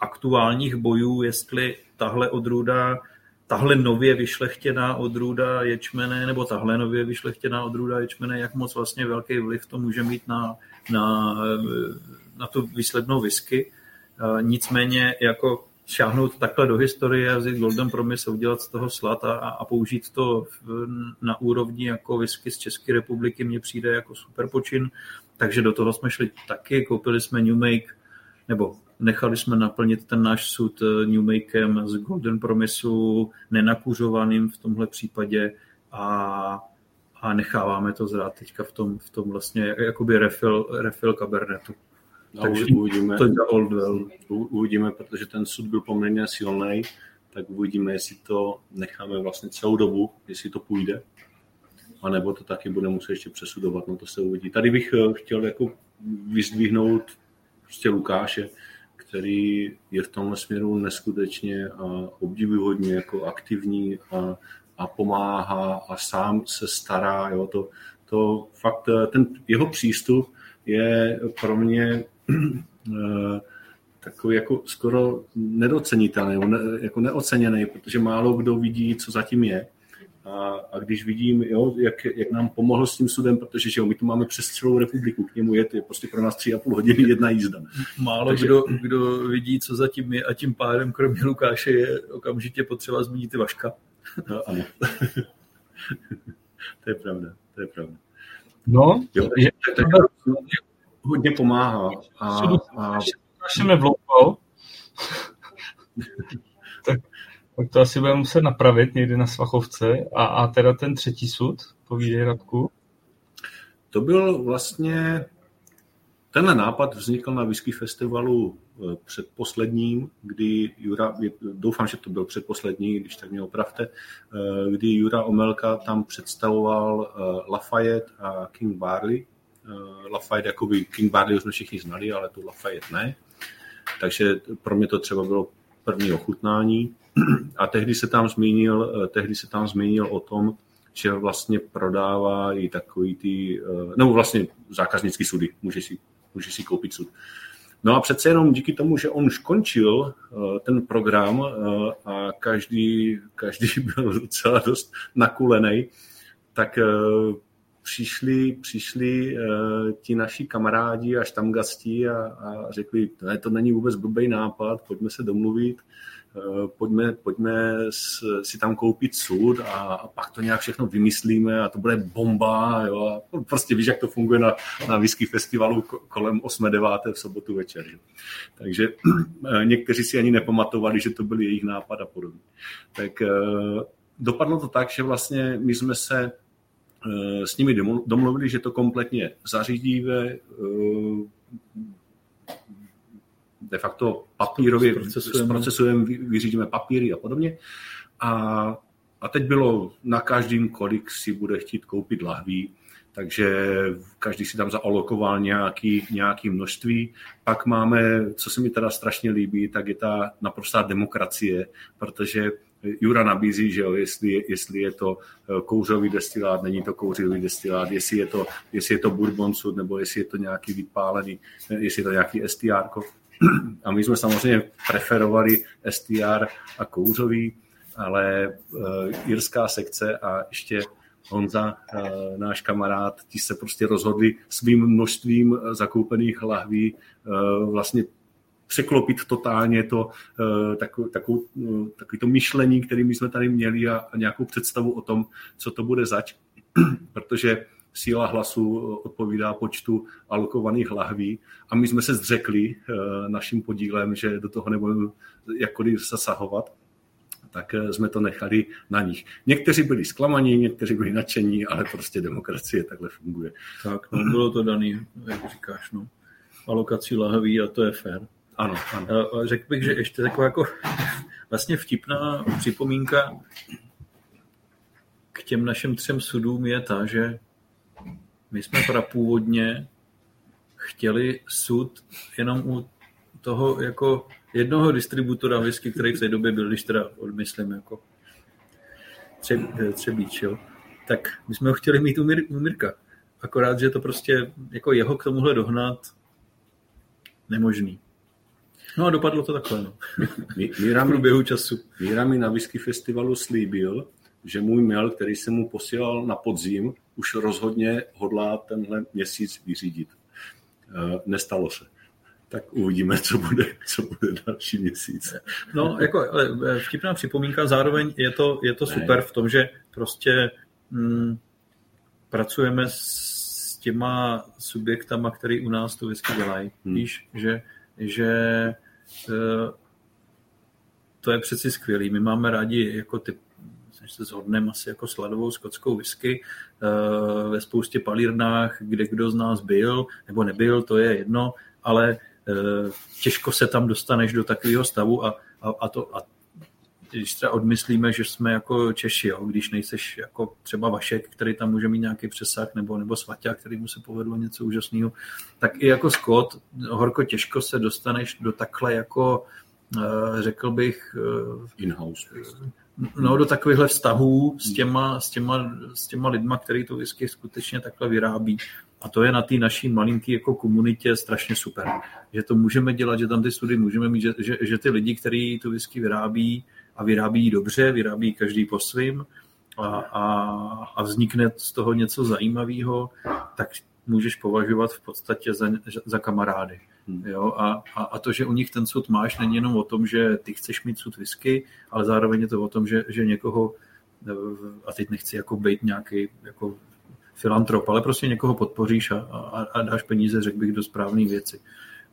Speaker 2: aktuálních bojů, jestli tahle odrůda tahle nově vyšlechtěná odrůda ječmene, nebo tahle nově vyšlechtěná odrůda ječmene, jak moc vlastně velký vliv to může mít na, na, na tu výslednou whisky. Nicméně jako šáhnout takhle do historie a vzít Golden Promise a udělat z toho slad a, a použít to na úrovni jako whisky z České republiky mně přijde jako super počin. Takže do toho jsme šli taky, koupili jsme New Make, nebo nechali jsme naplnit ten náš sud eh, New Makem z Golden Promiseu, nenakuřovaným v tomhle případě a, a necháváme to zrát teďka v tom, v tom vlastně jakoby refill, refill Cabernetu.
Speaker 3: A Takže uvidíme, to je old well. uvidíme, protože ten sud byl poměrně silný, tak uvidíme, jestli to necháme vlastně celou dobu, jestli to půjde, anebo to taky bude muset ještě přesudovat, no to se uvidí. Tady bych eh, chtěl jako vyzdvihnout prostě Lukáše, který je v tomhle směru neskutečně a obdivuhodně jako aktivní a, a pomáhá a sám se stará. Jo, to, to fakt, eh, ten jeho přístup je pro mě eh, takový jako skoro nedocenitelný, jako neoceněný, protože málo kdo vidí, co zatím je. A, a když vidím, jo, jak, jak nám pomohl s tím sudem, protože že jo, my tu máme přes celou republiku, k němu je to je prostě pro nás tři a půl hodiny jedna jízda.
Speaker 2: Málo Takže... kdo, kdo vidí, co zatím je a tím pádem, kromě Lukáše, je okamžitě potřeba zmínit i Vaška.
Speaker 3: No, ano. [laughs] to je pravda, to je pravda.
Speaker 1: No,
Speaker 3: jo, takže, tak, tak, hodně pomáhá. A, a...
Speaker 1: vloupal. [laughs] tak, tak to asi budeme muset napravit někdy na Svachovce. A, a teda ten třetí sud, povídej Radku.
Speaker 3: To byl vlastně, tenhle nápad vznikl na Whisky Festivalu předposledním, kdy Jura, doufám, že to byl předposlední, když tak mě opravte, eh, kdy Jura Omelka tam představoval eh, Lafayette a King Barley, Eh, Lafayette, jakoby King Barley jsme všichni znali, ale tu Lafayette ne. Takže pro mě to třeba bylo první ochutnání. A tehdy se tam zmínil, eh, tehdy se tam zmínil o tom, že vlastně prodává i takový ty, eh, nebo vlastně zákaznický sudy, může si, může si koupit sud. No a přece jenom díky tomu, že on už končil ten program a každý, každý [laughs] byl docela dost nakulený, tak přišli, přišli uh, ti naši kamarádi a štamgasti a, a řekli, ne, to není vůbec blbý nápad, pojďme se domluvit, pojďme, pojďme s, si tam koupit sud a, a pak to nějak všechno vymyslíme a to bude bomba. Jo? A prostě víš, jak to funguje na, na whisky festivalu kolem 8.9. v sobotu večer. Že? Takže uh, někteří si ani nepamatovali, že to byl jejich nápad a podobně. Tak uh, dopadlo to tak, že vlastně my jsme se Eh, s nimi domluvili, že to kompletně zařídíme, eh, de facto papírově zprocesujeme, vyřídíme papíry a podobně. A, a teď bylo na každým, kolik si bude chtít koupit lahví, takže každý si tam zaalokoval nějaký, nějaký množství. Pak máme, co se mi teda strašně líbí, tak je ta naprostá demokracie, protože Jura nabízí, že jo, jestli, jestli je to eh, kouřový destilát, není to kouřový destilát, jestli je to, jestli je to bourbon sud, nebo jestli je to nějaký vypálený, eh, jestli je to nějaký STR. [clears throat] A my jsme samozřejmě preferovali STR a kouřový, ale uh, jirská sekce a ještě Honza, uh, náš kamarád, ti se prostě rozhodli svým množstvím zakoupených lahví vlastně překlopit totálně to, eh, takový, takový, to myšlení, které my jsme tady měli a, a nějakou představu o tom, co to bude zač, [clears throat] protože síla hlasu odpovídá počtu alokovaných lahví a my jsme se zřekli eh, naším podílem, že do toho nebudeme jakkoliv zasahovat, tak jsme to nechali na nich. Někteří byli zklamaní, někteří byli nadšení, ale prostě demokracie takhle funguje.
Speaker 2: Tak, no, bylo to daný, jak říkáš, no. Alokací lahví a to je fér.
Speaker 3: Ano,
Speaker 2: ano. Řekl bych, že ještě taková jako [laughs] vlastně vtipná připomínka k těm našim třem sudům je ta, že my jsme prapůvodně chtěli sud jenom u toho jako jednoho distributora whisky, který v té době byl, když teda odmyslím jako Třebíč, jo. Tak my jsme ho chtěli mít u, Mir, u Mirka. Akorát, že to prostě jako jeho k tomuhle dohnat nemožný. No a dopadlo to takhle, no.
Speaker 3: Míra [laughs]
Speaker 2: v průběhu času.
Speaker 3: Míra mi na whisky festivalu slíbil, že můj mail, který jsem mu posílal na podzim, už rozhodně hodlá tenhle měsíc vyřídit. Eh, nestalo se. Tak uvidíme, co bude, co bude další měsíc.
Speaker 2: No, jako eh, vtipná připomínka, zároveň je to, je to super v tom, že prostě hm, pracujeme s těma subjektama, který u nás to whisky dělají. Hmm. Víš, že, že eh, to je přeci skvělý. My máme rádi jako ty než se zhodneme asi jako sladovou skotskou whisky eh, ve spoustě palírnách, kde kdo z nás byl nebo nebyl, to je jedno, ale eh, těžko se tam dostaneš do takového stavu a, a, a, to, a když třeba odmyslíme, že jsme jako Češi, jo, když nejseš jako třeba Vašek, který tam může mít nějaký přesah, nebo, nebo Svaťa, který mu se povedlo něco úžasného, tak i jako Scott horko těžko se dostaneš do takhle jako eh, řekl bych
Speaker 3: in-house
Speaker 2: no, do takovýchhle vztahů s těma, s těma, s těma lidma, který to whisky skutečně takhle vyrábí. A to je na té naší malinký jako komunitě strašně super. Že to můžeme dělat, že tam ty studie můžeme mít, že, že, že ty lidi, kteří tu whisky vyrábí a vyrábí dobře, vyrábí každý po svým a, a, a vznikne z toho něco zajímavého, tak můžeš považovat v podstatě za, za kamarády. Hmm. Jo? A, a, a to, že u nich ten sud máš, není jenom o tom, že ty chceš mít sud whisky, ale zároveň je to o tom, že, že někoho, a teď nechci jako být nějaký jako filantrop, ale prostě někoho podpoříš a, a, a dáš peníze, řekl bych, do správné věci.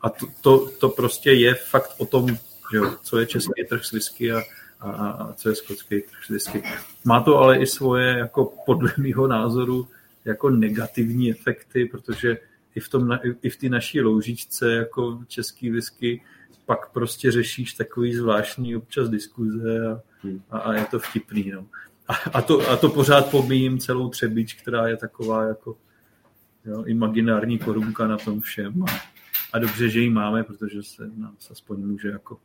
Speaker 2: A to, to, to prostě je fakt o tom, že jo, co je český trh s whisky a, a, a co je skotský trh s whisky. Má to ale i svoje, jako podle mého názoru, jako negativní efekty, protože i v, tom, i v té naší loužičce jako český whisky pak prostě řešíš takový zvláštní občas diskuze a, hmm. a, a je to vtipný. No. A, a, to, a to pořád pomíjím celou třebič, která je taková jako jo, imaginární korunka na tom všem. A, a dobře, že ji máme, protože se nás aspoň může jako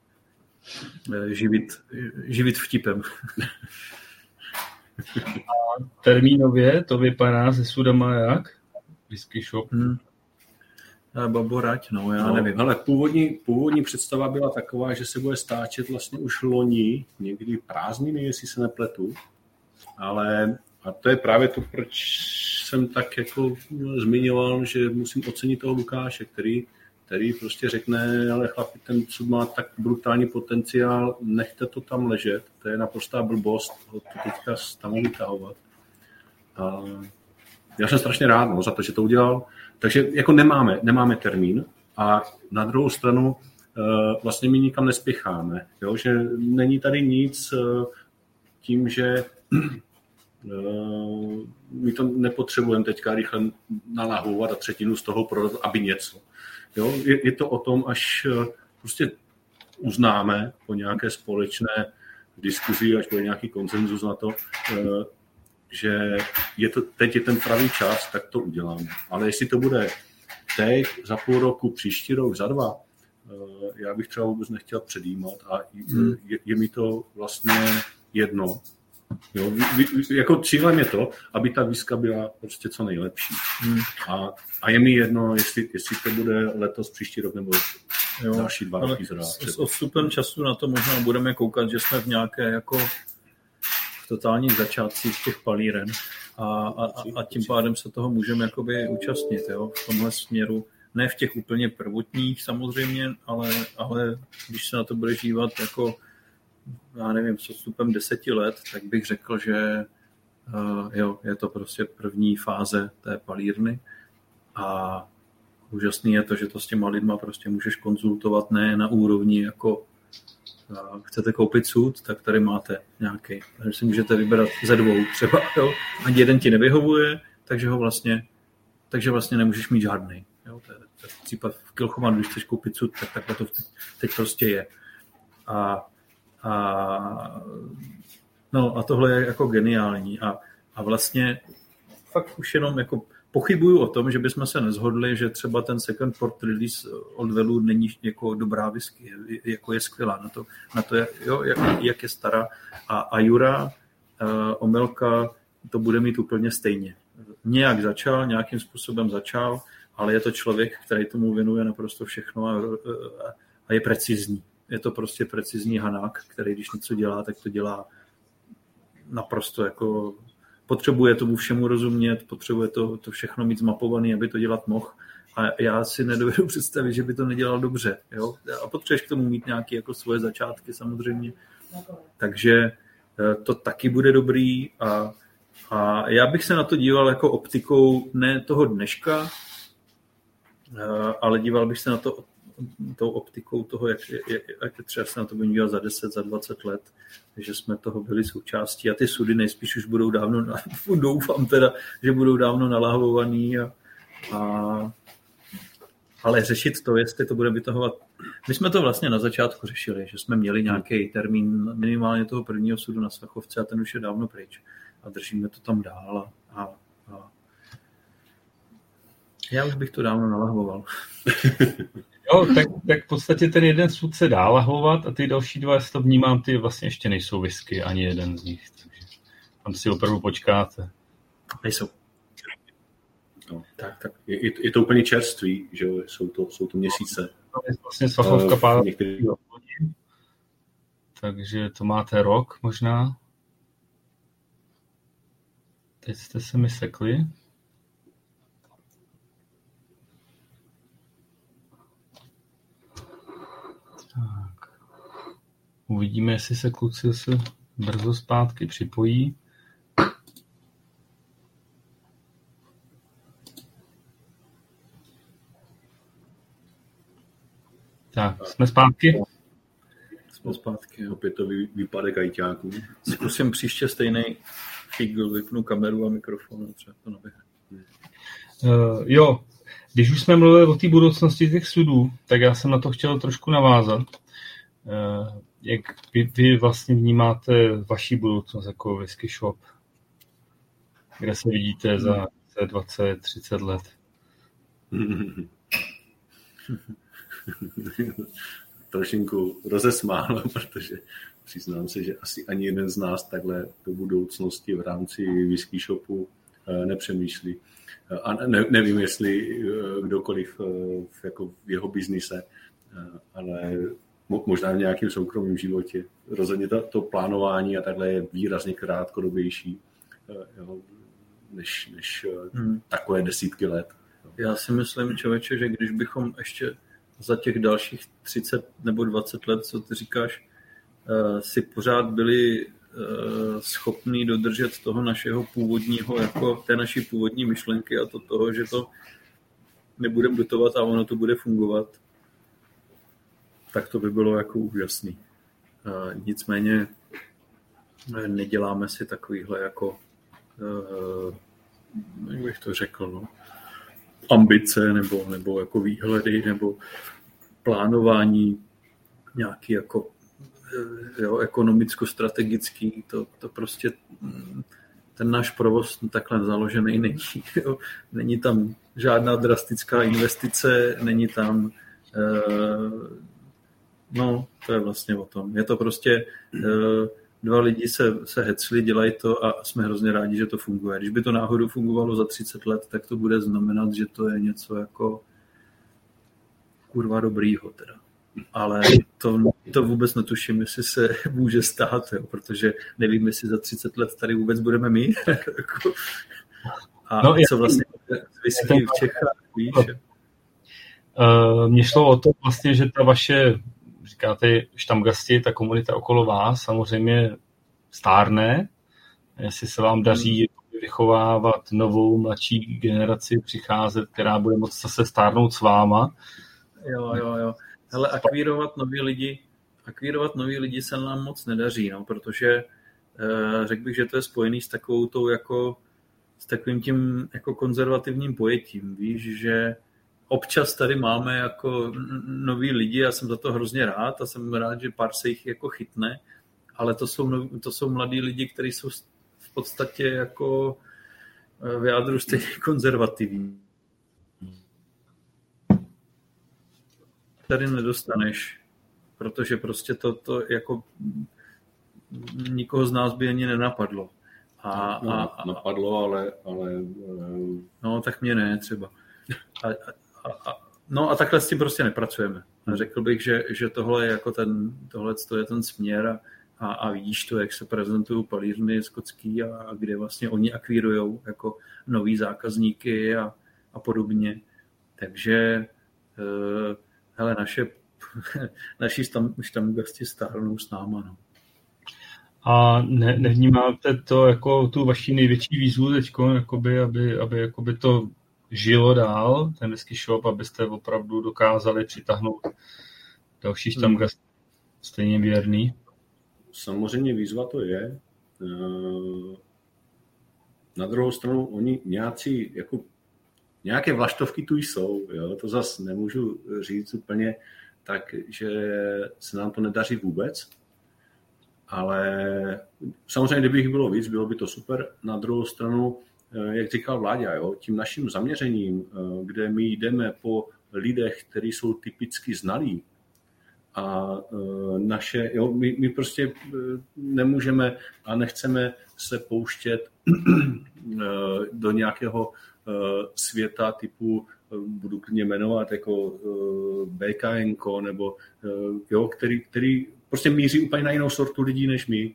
Speaker 2: eh, živit, živit vtipem.
Speaker 1: A termínově to vypadá se sudama jak? Whisky shop. Hmm.
Speaker 2: Baborať, no já no, nevím.
Speaker 3: Ale původní, původní představa byla taková, že se bude stáčet vlastně už loni, někdy prázdniny, jestli se nepletu. Ale a to je právě to, proč jsem tak jako zmiňoval, že musím ocenit toho Lukáše, který, který prostě řekne, ale chlapi, ten sud má tak brutální potenciál, nechte to tam ležet, to je naprostá blbost ho to teďka tam vytahovat. A já jsem strašně rád no, za to, že to udělal. Takže jako nemáme, nemáme termín a na druhou stranu uh, vlastně my nikam nespěcháme. Jo? Že není tady nic uh, tím, že uh, my to nepotřebujeme teďka rychle nalahovat a třetinu z toho prodat, aby něco. Jo? Je, je to o tom, až prostě uznáme po nějaké společné diskuzi, až bude nějaký konsenzus na to, že je to, teď je ten pravý čas, tak to uděláme. Ale jestli to bude teď, za půl roku, příští rok, za dva, eh, já bych třeba vůbec nechtěl předjímat a hmm. je, je mi to vlastně jedno. Jo, jako cílem je to, aby ta výzka byla prostě co nejlepší. Hmm. A, a je mi jedno, jestli, jestli to bude letos, příští rok nebo jo, další dva roky.
Speaker 2: S, s odstupem času na to možná budeme koukat, že jsme v nějaké jako totálních začátcích těch palíren a, a, a tím pádem se toho můžeme jakoby účastnit jo, v tomhle směru. Ne v těch úplně prvotních samozřejmě, ale, ale když se na to bude dívat jako, já nevím, s odstupem deseti let, tak bych řekl, že uh, jo, je to prostě první fáze té palírny a úžasný je to, že to s těma lidma prostě můžeš konzultovat ne na úrovni jako chcete koupit sud, tak tady máte nějaký. Takže si můžete vybrat ze dvou třeba, jo. Ani jeden ti nevyhovuje, takže ho vlastně, takže vlastně nemůžeš mít žádný. Jo. To je, to je případ v Kilchomanu, když chceš koupit sud, tak takhle to teď, teď prostě je. A, a, no a tohle je jako geniální. A, a vlastně fakt už jenom jako pochybuju o tom, že bychom se nezhodli, že třeba ten second port release od Velu není jako dobrá whisky, jako je skvělá na to, na to jo, jak, jak je stará. A, a Jura, uh, Omelka, to bude mít úplně stejně. Nějak začal, nějakým způsobem začal, ale je to člověk, který tomu věnuje naprosto všechno a, a, a je precizní. Je to prostě precizní hanák, který když něco dělá, tak to dělá naprosto jako potřebuje tomu všemu rozumět, potřebuje to, to všechno mít zmapovaný, aby to dělat mohl. A já si nedovedu [laughs] představit, že by to nedělal dobře. Jo? A potřebuješ k tomu mít nějaké jako svoje začátky samozřejmě. Takže eh, to taky bude dobrý a, a já bych se na to díval jako optikou ne toho dneška, eh, ale díval bych se na to tou optikou toho, jak, jak, jak třeba se na to budeme dívat za 10, za 20 let, že jsme toho byli součástí a ty sudy nejspíš už budou dávno, [laughs] doufám teda, že budou dávno nalahvovaný a, a ale řešit to, jestli to bude vytahovat. My jsme to vlastně na začátku řešili, že jsme měli nějaký termín minimálně toho prvního sudu na Svachovce a ten už je dávno pryč. A držíme to tam dál a, a, já už bych to dávno nalahvoval. [laughs]
Speaker 1: Jo, tak, tak v podstatě ten jeden sud se dá lahovat a ty další dva, jestli to vnímám, ty vlastně ještě nejsou whisky, ani jeden z nich. Takže tam si opravdu počkáte.
Speaker 2: Nejsou.
Speaker 3: No, tak, tak. Je, je, to úplně čerství, že jsou to, jsou to měsíce.
Speaker 1: To je vlastně svachovka uh, pár některý... Takže to máte rok možná. Teď jste se mi sekli. Uvidíme, jestli se kluci se brzo zpátky připojí. Tak, jsme zpátky?
Speaker 3: Jsme zpátky, opět to výpadek ajťáků.
Speaker 2: Zkusím příště stejný figl, vypnu kameru a mikrofon a třeba to naběhne.
Speaker 1: Uh, jo, když už jsme mluvili o té budoucnosti těch sudů, tak já jsem na to chtěl trošku navázat. Uh, jak vy, vy vlastně vnímáte vaší budoucnost jako whisky shop? Kde se vidíte za 20, 30 let? [laughs]
Speaker 3: trošinku rozesmálo, [laughs] protože přiznám se, že asi ani jeden z nás takhle do budoucnosti v rámci whisky shopu eh, nepřemýšlí. Eh, a ne, nevím, jestli eh, kdokoliv jako v jeho biznise, ale možná v nějakém soukromém životě. Rozhodně to, to plánování a takhle je výrazně krátkodobější než, než hmm. takové desítky let.
Speaker 2: Já si myslím, člověče, že když bychom ještě za těch dalších 30 nebo 20 let, co ty říkáš, eh, si pořád byli eh, schopní dodržet toho našeho původního, jako té naší původní myšlenky a to toho, že to nebudeme dotovat a ono to bude fungovat, tak to by bylo jako úžasný. Nicméně neděláme si takovýhle jako jak bych to řekl, no, ambice nebo, nebo jako výhledy nebo plánování nějaký jako eh, jo, ekonomicko-strategický, to, to prostě mm, ten náš provoz takhle založený není. [laughs] Jo. Není tam žádná drastická investice, není tam no, to je vlastně o tom. Je to prostě eh, dva lidi se, se hecli, dělají to a jsme hrozně rádi, že to funguje. Když by to náhodou fungovalo za 30 let, tak to bude znamenat, že to je něco jako kurva dobrýho teda. Ale to, to vůbec netuším, jestli se [laughs] může stát, jo, protože nevím, jestli za 30 let tady vůbec budeme my. [laughs] Jako- a no, co vlastně whisky v Čechách, víš?
Speaker 1: Uh, mně šlo o to vlastně, že ta vaše říkáte štamgasti, ta komunita okolo vás samozřejmě stárne, jestli se vám daří vychovávat novou, mladší generaci, přicházet, která bude moct zase stárnout s váma.
Speaker 2: Jo, jo, jo. Ale akvírovat nový lidi, akvírovat nový lidi se nám moc nedaří, no, protože eh, řekl bych, že to je spojený s takovou tou jako s takovým tím jako konzervativním pojetím. Víš, že občas tady máme jako noví lidi, já jsem za to hrozně rád a jsem rád, že pár se jich jako chytne, ale to jsou, nov, to jsou mladí lidi, kteří jsou v podstatě jako eh, v jádru stejně konzervativní. Tady nedostaneš, protože prostě to, to jako nikoho z nás by ani nenapadlo.
Speaker 3: A, no, a, a, napadlo, ale, ale...
Speaker 2: No, tak mě ne třeba. A, a, a, no a takhle s tím prostě nepracujeme. Řekl bych, že, že tohle je jako ten, tohle je ten směr a, a, a vidíš to, jak se prezentují palírny skotský a, a kde vlastně oni akvírují jako nový zákazníky a, a podobně. Takže uh, hele, naše, [laughs] naši tam, štamgasti stárnou s náma. No.
Speaker 1: A ne, nevnímáte to jako tu vaši největší výzvu teď, jakoby, aby, aby jakoby to žilo dál, ten whisky shop, abyste opravdu dokázali přitáhnout další štamgast hmm. stejně věrný?
Speaker 3: Samozřejmě výzva to je. Eh, na druhou stranu oni nějací, jako, nějaké vlaštovky tu jsou, jo? to zase nemůžu říct úplně tak, že se nám to nedaří vůbec, ale samozřejmě, kdyby jich bylo víc, bylo by to super. Na druhou stranu, jak říkal Vláďa, jo, tím naším zaměřením, eh, kde my jdeme po lidech, kteří jsou typicky znalí, a e, naše, jo, my, my prostě nemůžeme a nechceme se pouštět do nějakého světa typu, budu klidně jmenovat jako BKN nebo jo, který, který prostě míří úplně na jinou sortu lidí než my.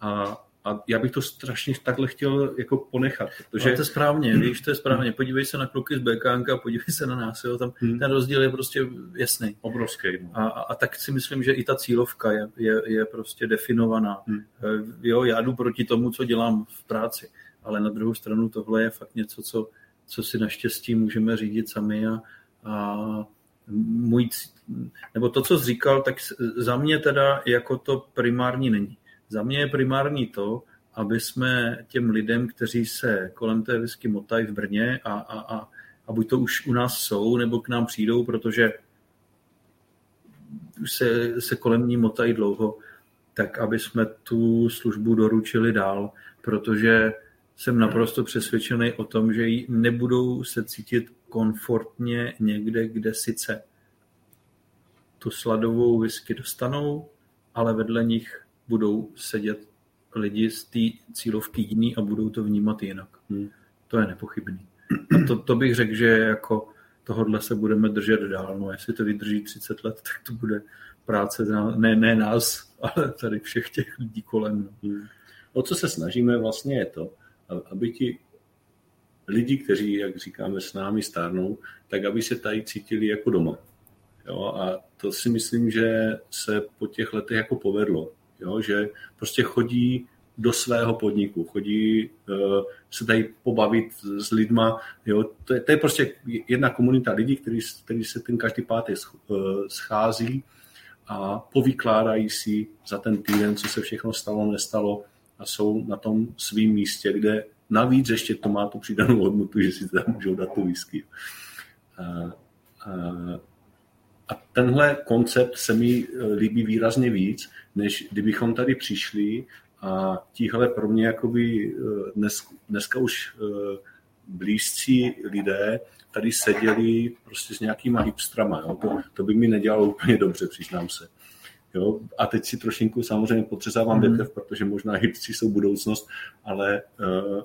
Speaker 3: A a já bych to strašně takhle chtěl jako ponechat.
Speaker 2: Protože... Ale to je správně, [clears throat] víš, to je správně. Podívej se na kluky z BKNK a podívej se na nás. Jo. Tam hmm. ten rozdíl je prostě jasný.
Speaker 3: Obrovský.
Speaker 2: No. A, a, a, tak si myslím, že i ta cílovka je, je, je prostě definovaná. Hmm. Jo, já jdu proti tomu, co dělám v práci, ale na druhou stranu tohle je fakt něco, co, co si naštěstí můžeme řídit sami a, a můj, nebo to, co jsi říkal, tak za mě teda jako to primární není. Za mě je primární to, aby jsme těm lidem, kteří se kolem té whisky motají v Brně a, a, a, a buď to už u nás jsou, nebo k nám přijdou, protože už se, se kolem ní motají dlouho, tak aby jsme tu službu doručili dál, protože jsem naprosto přesvědčený o tom, že ji nebudou se cítit komfortně někde, kde sice tu sladovou whisky dostanou, ale vedle nich budou sedět lidi z té cílovky jiný a budou to vnímat jinak. Hmm. To je nepochybný. A to, to bych řekl, že jako tohodle se budeme držet dál. No, jestli to vydrží 30 let, tak to bude práce ne, ne nás, ale tady všech těch lidí kolem. No. Hmm.
Speaker 3: O co se snažíme vlastně je to, aby ti lidi, kteří, jak říkáme, s námi stárnou, tak aby se tady cítili jako doma. Jo, a to si myslím, že se po těch letech jako povedlo jo, že prostě chodí do svého podniku, chodí uh, se tady pobavit s lidma. Jo. To, je, to je prostě jedna komunita lidí, který, který se ten každý pátek uh, schází a povykládají si za ten týden, co se všechno stalo, nestalo a jsou na tom svém místě, kde navíc ještě to má tu přidanou hodnotu, že si tam můžou dát tu whisky. A, a, a tenhle koncept se mi eh, líbí výrazně víc, než kdybychom tady přišli a tíhle pro mě jakoby eh, dnes, dneska už eh, blízcí lidé tady seděli prostě s nějakýma hipstrama. Jo? To, to by mi nedělalo úplně dobře, přiznám se. Jo? A teď si trošinku samozřejmě potřezávám mm. větev, protože možná hipstři jsou budoucnost, ale uh,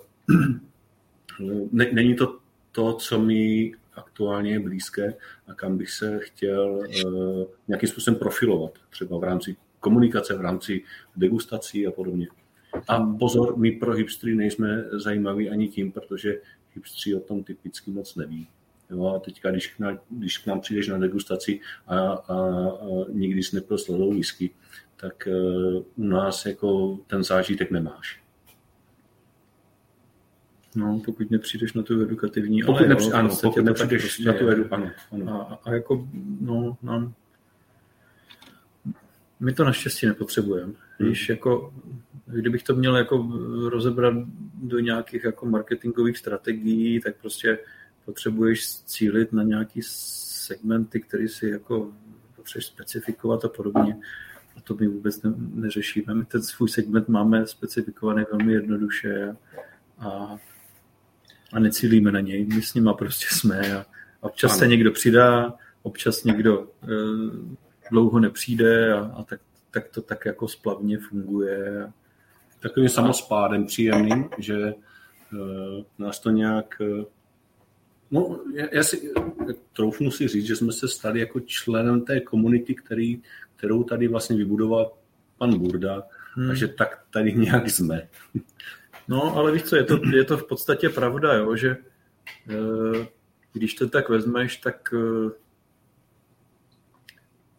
Speaker 3: [clears throat] ne, není to to, co mi aktuálně je blízké a kam bych se chtěl uh, nějakým způsobem profilovat, třeba v rámci komunikace, v rámci degustací a podobně. A pozor, my pro hipstry nejsme zajímaví ani tím, protože hipstři o tom typicky moc neví. Jo, a teďka, když k, nám, když k nám přijdeš na degustaci a, a, a nikdy jsi nepil sladou whisky, tak uh, u nás jako ten zážitek nemáš.
Speaker 2: No, pokud nepřijdeš na tu edukativní,
Speaker 3: pokud ale nepři, jo, ano, pokud nepřijdeš prostě na tu edu, ano.
Speaker 2: ano. A, a jako, no, nám, my to naštěstí nepotřebujeme. Hmm. Když jako, kdybych to měl jako rozebrat do nějakých jako marketingových strategií, tak prostě potřebuješ cílit na nějaký segmenty, které si jako potřebuješ specifikovat a podobně. A to my vůbec ne, neřešíme. My ten svůj segment máme specifikovaný velmi jednoduše a a necílíme na něj. My s nima prostě jsme a občas ano. se někdo přidá, občas někdo e, dlouho nepřijde a, a tak, tak to tak jako splavně funguje.
Speaker 3: Takovým samospádem příjemným, že e, nás to nějak e, No, já, já si troufnu si říct, že jsme se stali jako členem té komunity, který, kterou tady vlastně vybudoval pan Burda hmm. a že tak tady nějak jsme.
Speaker 2: No, ale víš co, je to, je to v podstatě pravda, jo, že e, když to tak vezmeš, tak e,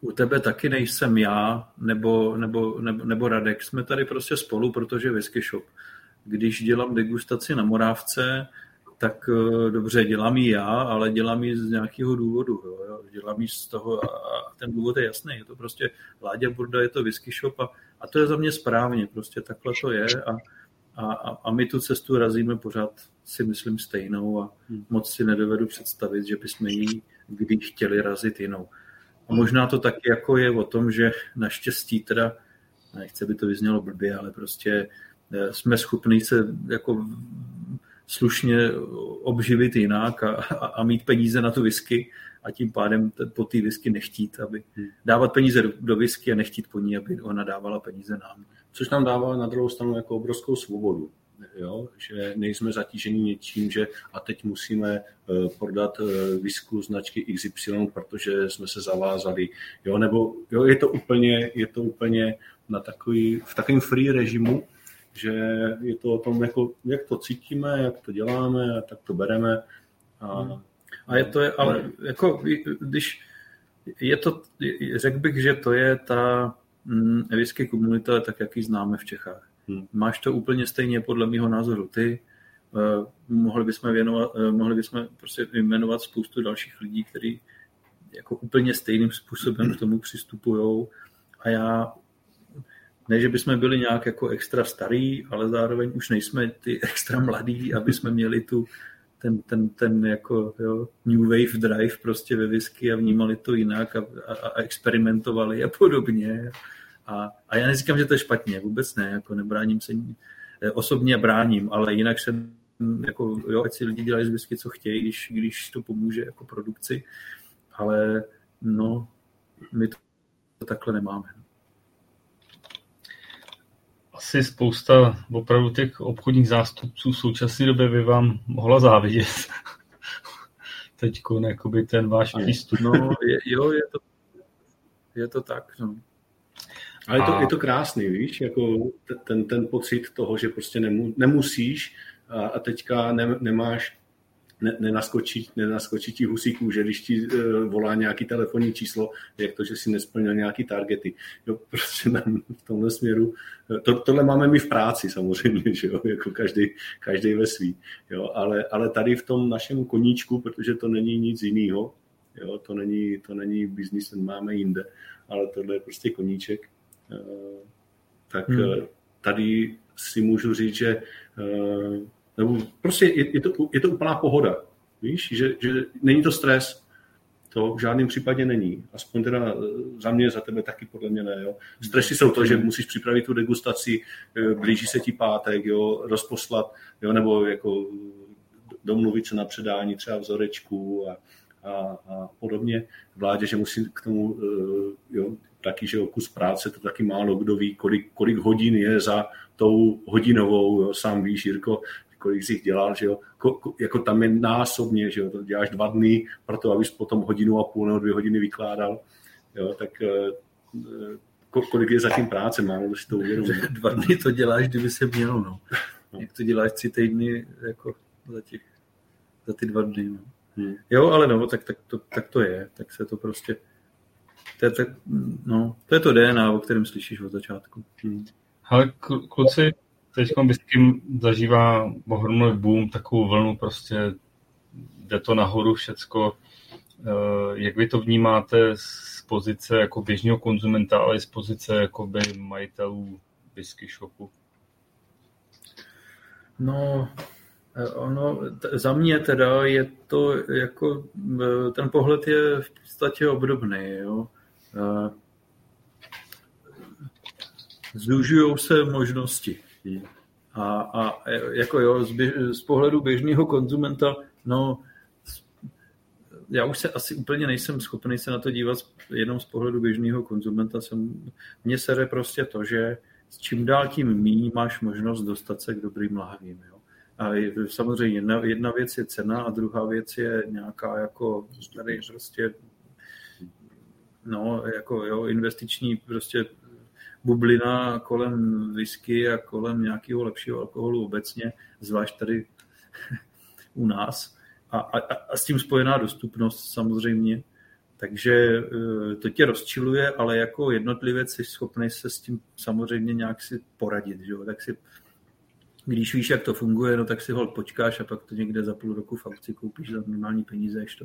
Speaker 2: u tebe taky nejsem já nebo, nebo, nebo, nebo Radek. Jsme tady prostě spolu, protože whisky shop. Když dělám degustaci na Morávce, tak eh, dobře, dělám ji já, ale dělám ji z nějakého důvodu. Jo. Dělám ji z toho a ten důvod je jasný. Je to prostě Láďa Burda, je to whisky shop a, a to je za mě správně. Prostě takhle to je a, a, a my tu cestu razíme pořád si myslím stejnou a hmm. moc si nedovedu představit, že bychom ji kdy chtěli razit jinou. A možná to taky jako je o tom, že naštěstí teda, nechce by to vyznělo blbě, ale prostě eh, jsme schopni se jako slušně obživit jinak a, a, a mít peníze na tu whisky a tím pádem po té whisky nechtít, aby hmm. dávat peníze do, do whisky a nechtít po ní, aby ona dávala peníze nám.
Speaker 3: Což nám dává na druhou stranu jako obrovskou svobodu. Jo? že nejsme zatíženi něčím, že a teď musíme uh, prodat uh, visku značky XY, protože jsme se zavázali, jo? nebo jo, je to úplně, je to úplně na takový, v takovém free režimu, že je to o tom, jako, jak to cítíme, jak to děláme, tak to bereme.
Speaker 2: A, a je to, je, ale jako, když je to, řekl bych, že to je ta mm, whisky komunita, tak jak ji známe v Čechách. Hmm. Máš to úplně stejně podle mého názoru ty. Uh, mohli bychom, věnovat, uh, mohli bychom prostě jmenovat spoustu dalších lidí, kteří jako úplně stejným způsobem k tomu přistupují. A já ne, že bychom byli nějak jako extra starý, ale zároveň už nejsme ty [laughs] extra mladí, aby jsme měli tu, ten, ten, ten jako jo, new wave drive prostě ve whisky a vnímali to jinak a, a, a experimentovali a podobně. A, a já neříkám, že to je špatně, vůbec ne, jako nebráním se, eh, osobně bráním, ale jinak se jako, jo, ať si lidi dělají z whisky, co chtějí, když, když to pomůže jako produkci, ale no, my to, takhle nemáme.
Speaker 1: Asi spousta opravdu těch obchodních zástupců v současné době by vám mohla závidět. [laughs] Teď jakoby ten váš přístup.
Speaker 2: No, je, jo, je to, je to tak. No.
Speaker 3: Ale je to, a... je to krásný, víš, jako ten, ten pocit toho, že prostě nemu, nemusíš a, a teďka ne, nemáš, ne, nenaskočí, nenaskočí ti husíků, že když ti uh, volá nějaký telefonní číslo, jak to, že si nesplnil nějaký targety. Jo, [laughs] prostě nám v tomhle směru, to, tohle máme my v práci samozřejmě, že jo, jako každý, každý ve svý, jo, ale, ale tady v tom našem koníčku, protože to není nic jiného, jo, to není, to není biznis, ten máme jinde, ale tohle je prostě koníček, Eh, tak hmm. Eh, tady si můžu říct, že eh, nebo prostě je, je, to, je to úplná pohoda. Víš, že, že není to stres, to v žádném případě není. Aspoň teda za mě, za tebe taky podle mě ne. Jo. Stresy jsou to, že musíš připravit tu degustaci, blíží se ti pátek, jo, rozposlat, jo, nebo jako domluvit se na předání třeba vzorečku a, a, a podobně. Vládě, že musí k tomu jo, taky, že kus práce, to taky málo kdo ví, kolik, kolik hodin je za tou hodinovou, jo, sám víš, Jirko, kolik jsi jich dělal, že jo, ko, ko, jako tam je násobně, že jo, to děláš dva dny, proto abys potom hodinu a půl nebo dvě hodiny vykládal, jo, tak eh, ko, kolik je zatím práce, málo si to uvědomit. [laughs]
Speaker 2: Dva dny to děláš, kdyby se mělo, no. no. Jak to děláš tři týdny, jako za, těch, za ty dva dny, no. Hmm. Jo, ale no, tak, tak, to, tak to je, tak se to prostě to je, tak, no, to je to DNA, o kterém slyšíš od začátku. Hmm.
Speaker 1: Ale kluci, teď whisky zažívá ohromný boom, takovou vlnu, prostě jde to nahoru všecko. Eh, jak vy to vnímáte z pozice jako běžného konzumenta, ale i z pozice jakoby majitelů whisky shopu?
Speaker 2: No, eh, ono, t- za mě teda je to jako, eh, ten pohled je v podstatě obdobný, jo. Zužují se možnosti. A, a jako jo, z, běž, z pohledu běžného konzumenta, no, já už se asi úplně nejsem schopný se na to dívat jenom z pohledu běžného konzumenta. Jsem, mně sere prostě to, že s čím dál tím míň máš možnost dostat se k dobrým lahvím. Jo. a samozřejmě jedna, jedna věc je cena a druhá věc je nějaká jako tady prostě no, jako jo, investiční prostě bublina kolem whisky a kolem nějakého lepšího alkoholu obecně, zvlášť tady [laughs] u nás. A, a, a s tím spojená dostupnost samozřejmě. Takže eh, to tě rozčiluje, ale jako jednotlivec jsi schopný se s tím samozřejmě nějak si poradit. Že? Tak si, když víš, jak to funguje, no tak si ho počkáš a pak to někde za půl roku v aukci koupíš za normální peníze, až to,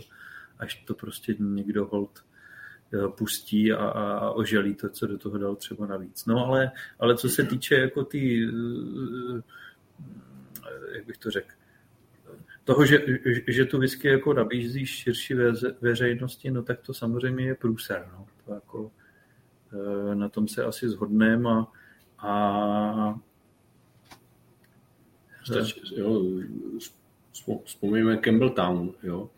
Speaker 2: až to prostě někdo hold pustí a, a oželí to, co do toho dal třeba navíc. No ale, ale co se týče jako ty, eh, jak bych to řekl, toho, že, že tu whisky jako nabízí širší veřejnosti, no tak to samozřejmě je průser. No. To jako, eh, na tom se asi zhodneme a, a
Speaker 3: Stačí, jo, vzpomínáme Campbelltown, jo.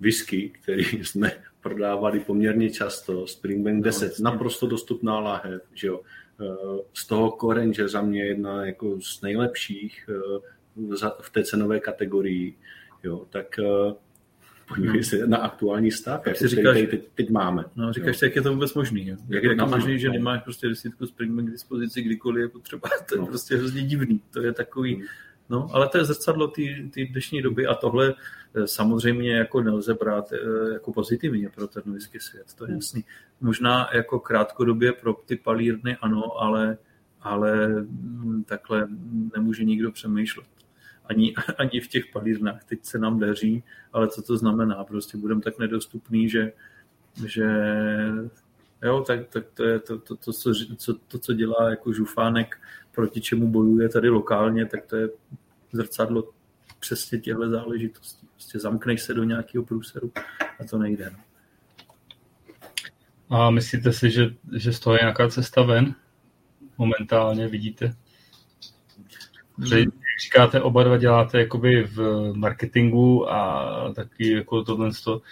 Speaker 3: Whisky, který jsme prodávali poměrně často, Springbank 10, no, naprosto dostupná láhev, že jo. Eh, z toho Korenže za mě jedna jako z nejlepších eh, v té cenové kategorii, jo, tak uh, podívej hmm. se na aktuální stav, jak si říkáš, teď, teď máme.
Speaker 2: No, říkáš si, jak je to vůbec možný. Jo? Jak, jak je to možný, že no. nemáš prostě desítku Springbank k dispozici kdykoliv je potřeba. [laughs] To je no. prostě hrozně divný. To je takový, hmm. No, ale to je zrcadlo té dnešní doby a tohle eh, samozřejmě jako nelze brát eh, jako pozitivně pro ten whisky svět, to je hmm. jasný. Možná jako krátkodobě pro ty palírny ano, ale, ale hm, takhle nemůže nikdo přemýšlet ani, [laughs] ani v těch palírnách. Teď se nám daří, ale co to znamená? Prostě budeme tak nedostupný, že, že jo, tak, tak to je to, to, to, co, co, to, co dělá jako žufánek, proti čemu bojuje tady lokálně, tak to je zrcadlo přesně těchto záležitostí. Prostě zamkneš se do nějakého průseru a to nejde. No.
Speaker 1: A myslíte si, že, že z toho je nějaká cesta ven? Momentálně vidíte? Že říkáte, oba dva děláte jakoby v marketingu a taky jako tohle, to,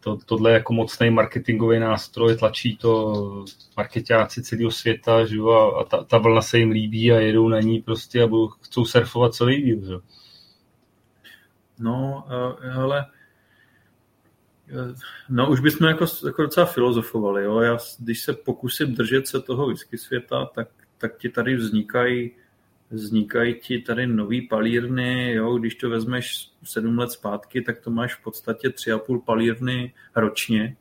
Speaker 1: to, tohle jako mocný marketingový nástroj, tlačí to marketáci celého světa, že a ta, ta vlna se jim líbí a jedou na ní prostě a budou, chcou surfovat celý díl, že?
Speaker 2: No, ale no už bychom jako, jako docela filozofovali, jo. Já, když se pokusím držet se toho whisky světa, tak, tak ti tady vznikají vznikají ti tady nový palírny, jo, když to vezmeš sedm let zpátky, tak to máš v podstatě tři a půl palírny ročně,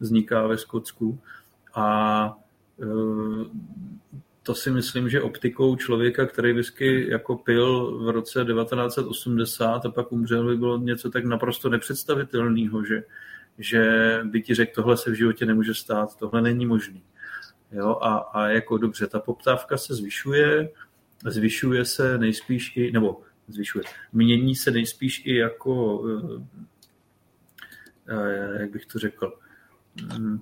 Speaker 2: vzniká ve Skotsku a e, to si myslím, že optikou člověka, který whisky jako pil v roce 1980 a pak umřel, by bylo něco tak naprosto nepředstavitelného, že, že by ti řekl, tohle se v životě nemůže stát, tohle není možný. Jo, a, a jako dobře, ta poptávka se zvyšuje, zvyšuje se nejspíš i, nebo zvyšuje, mění se nejspíš i jako, eh, eh, jak bych to řekl, mm,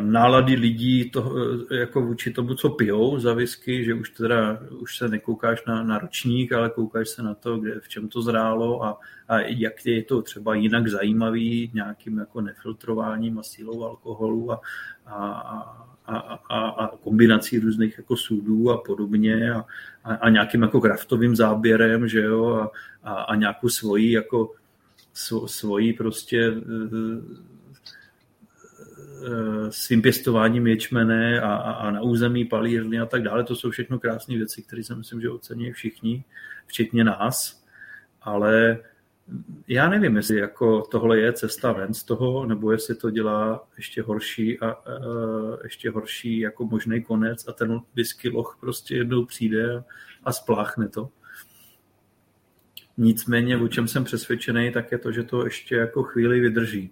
Speaker 2: nálady lidí to, jako vůči tomu, co pijou za whisky, že už teda už se nekoukáš na, na ročník, ale koukáš se na to, kde, v čem to zrálo a, a jak je to třeba jinak zajímavý nějakým jako nefiltrováním a sílou alkoholu a, a, a, a, a kombinací různých jako sudů a podobně a, a, a nějakým jako kraftovým záběrem, že jo, a, a, a nějakou svoji jako svoji prostě eh, eh, svým pěstováním ječmene a, a, a na území palírny a tak dále. To jsou všechno krásné věci, které si myslím, že ocení všichni, včetně nás, ale já nevím, jestli jako tohle je cesta ven z toho, nebo jestli to dělá ještě horší a uh, ještě horší jako možný konec a ten whisky loch prostě jednou přijde a spláchne to. Nicméně, o čem jsem přesvědčený, tak je to, že to ještě jako chvíli vydrží.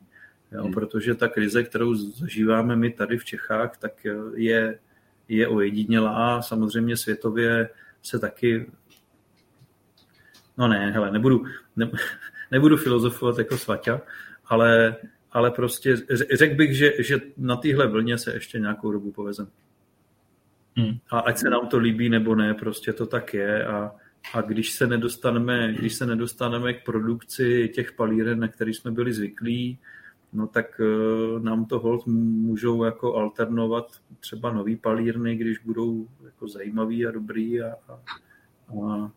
Speaker 2: Jo, hmm. Protože ta krize, kterou zažíváme my tady v Čechách, tak je, je ojedinělá. Samozřejmě světově se taky No ne, hele, nebudu, ne, [laughs] nebudu filozofovat jako svaťa, ale, ale prostě řekl bych, že, že na téhle vlně se ještě nějakou dobu povezem. Hmm. A ať se nám to líbí nebo ne, prostě to tak je a, a když se nedostaneme, když se nedostaneme k produkci těch palíren, na který jsme byli zvyklí, no tak uh, nám to hold můžou jako alternovat třeba nový palírny, když budou jako zajímavý a dobrý a, a, a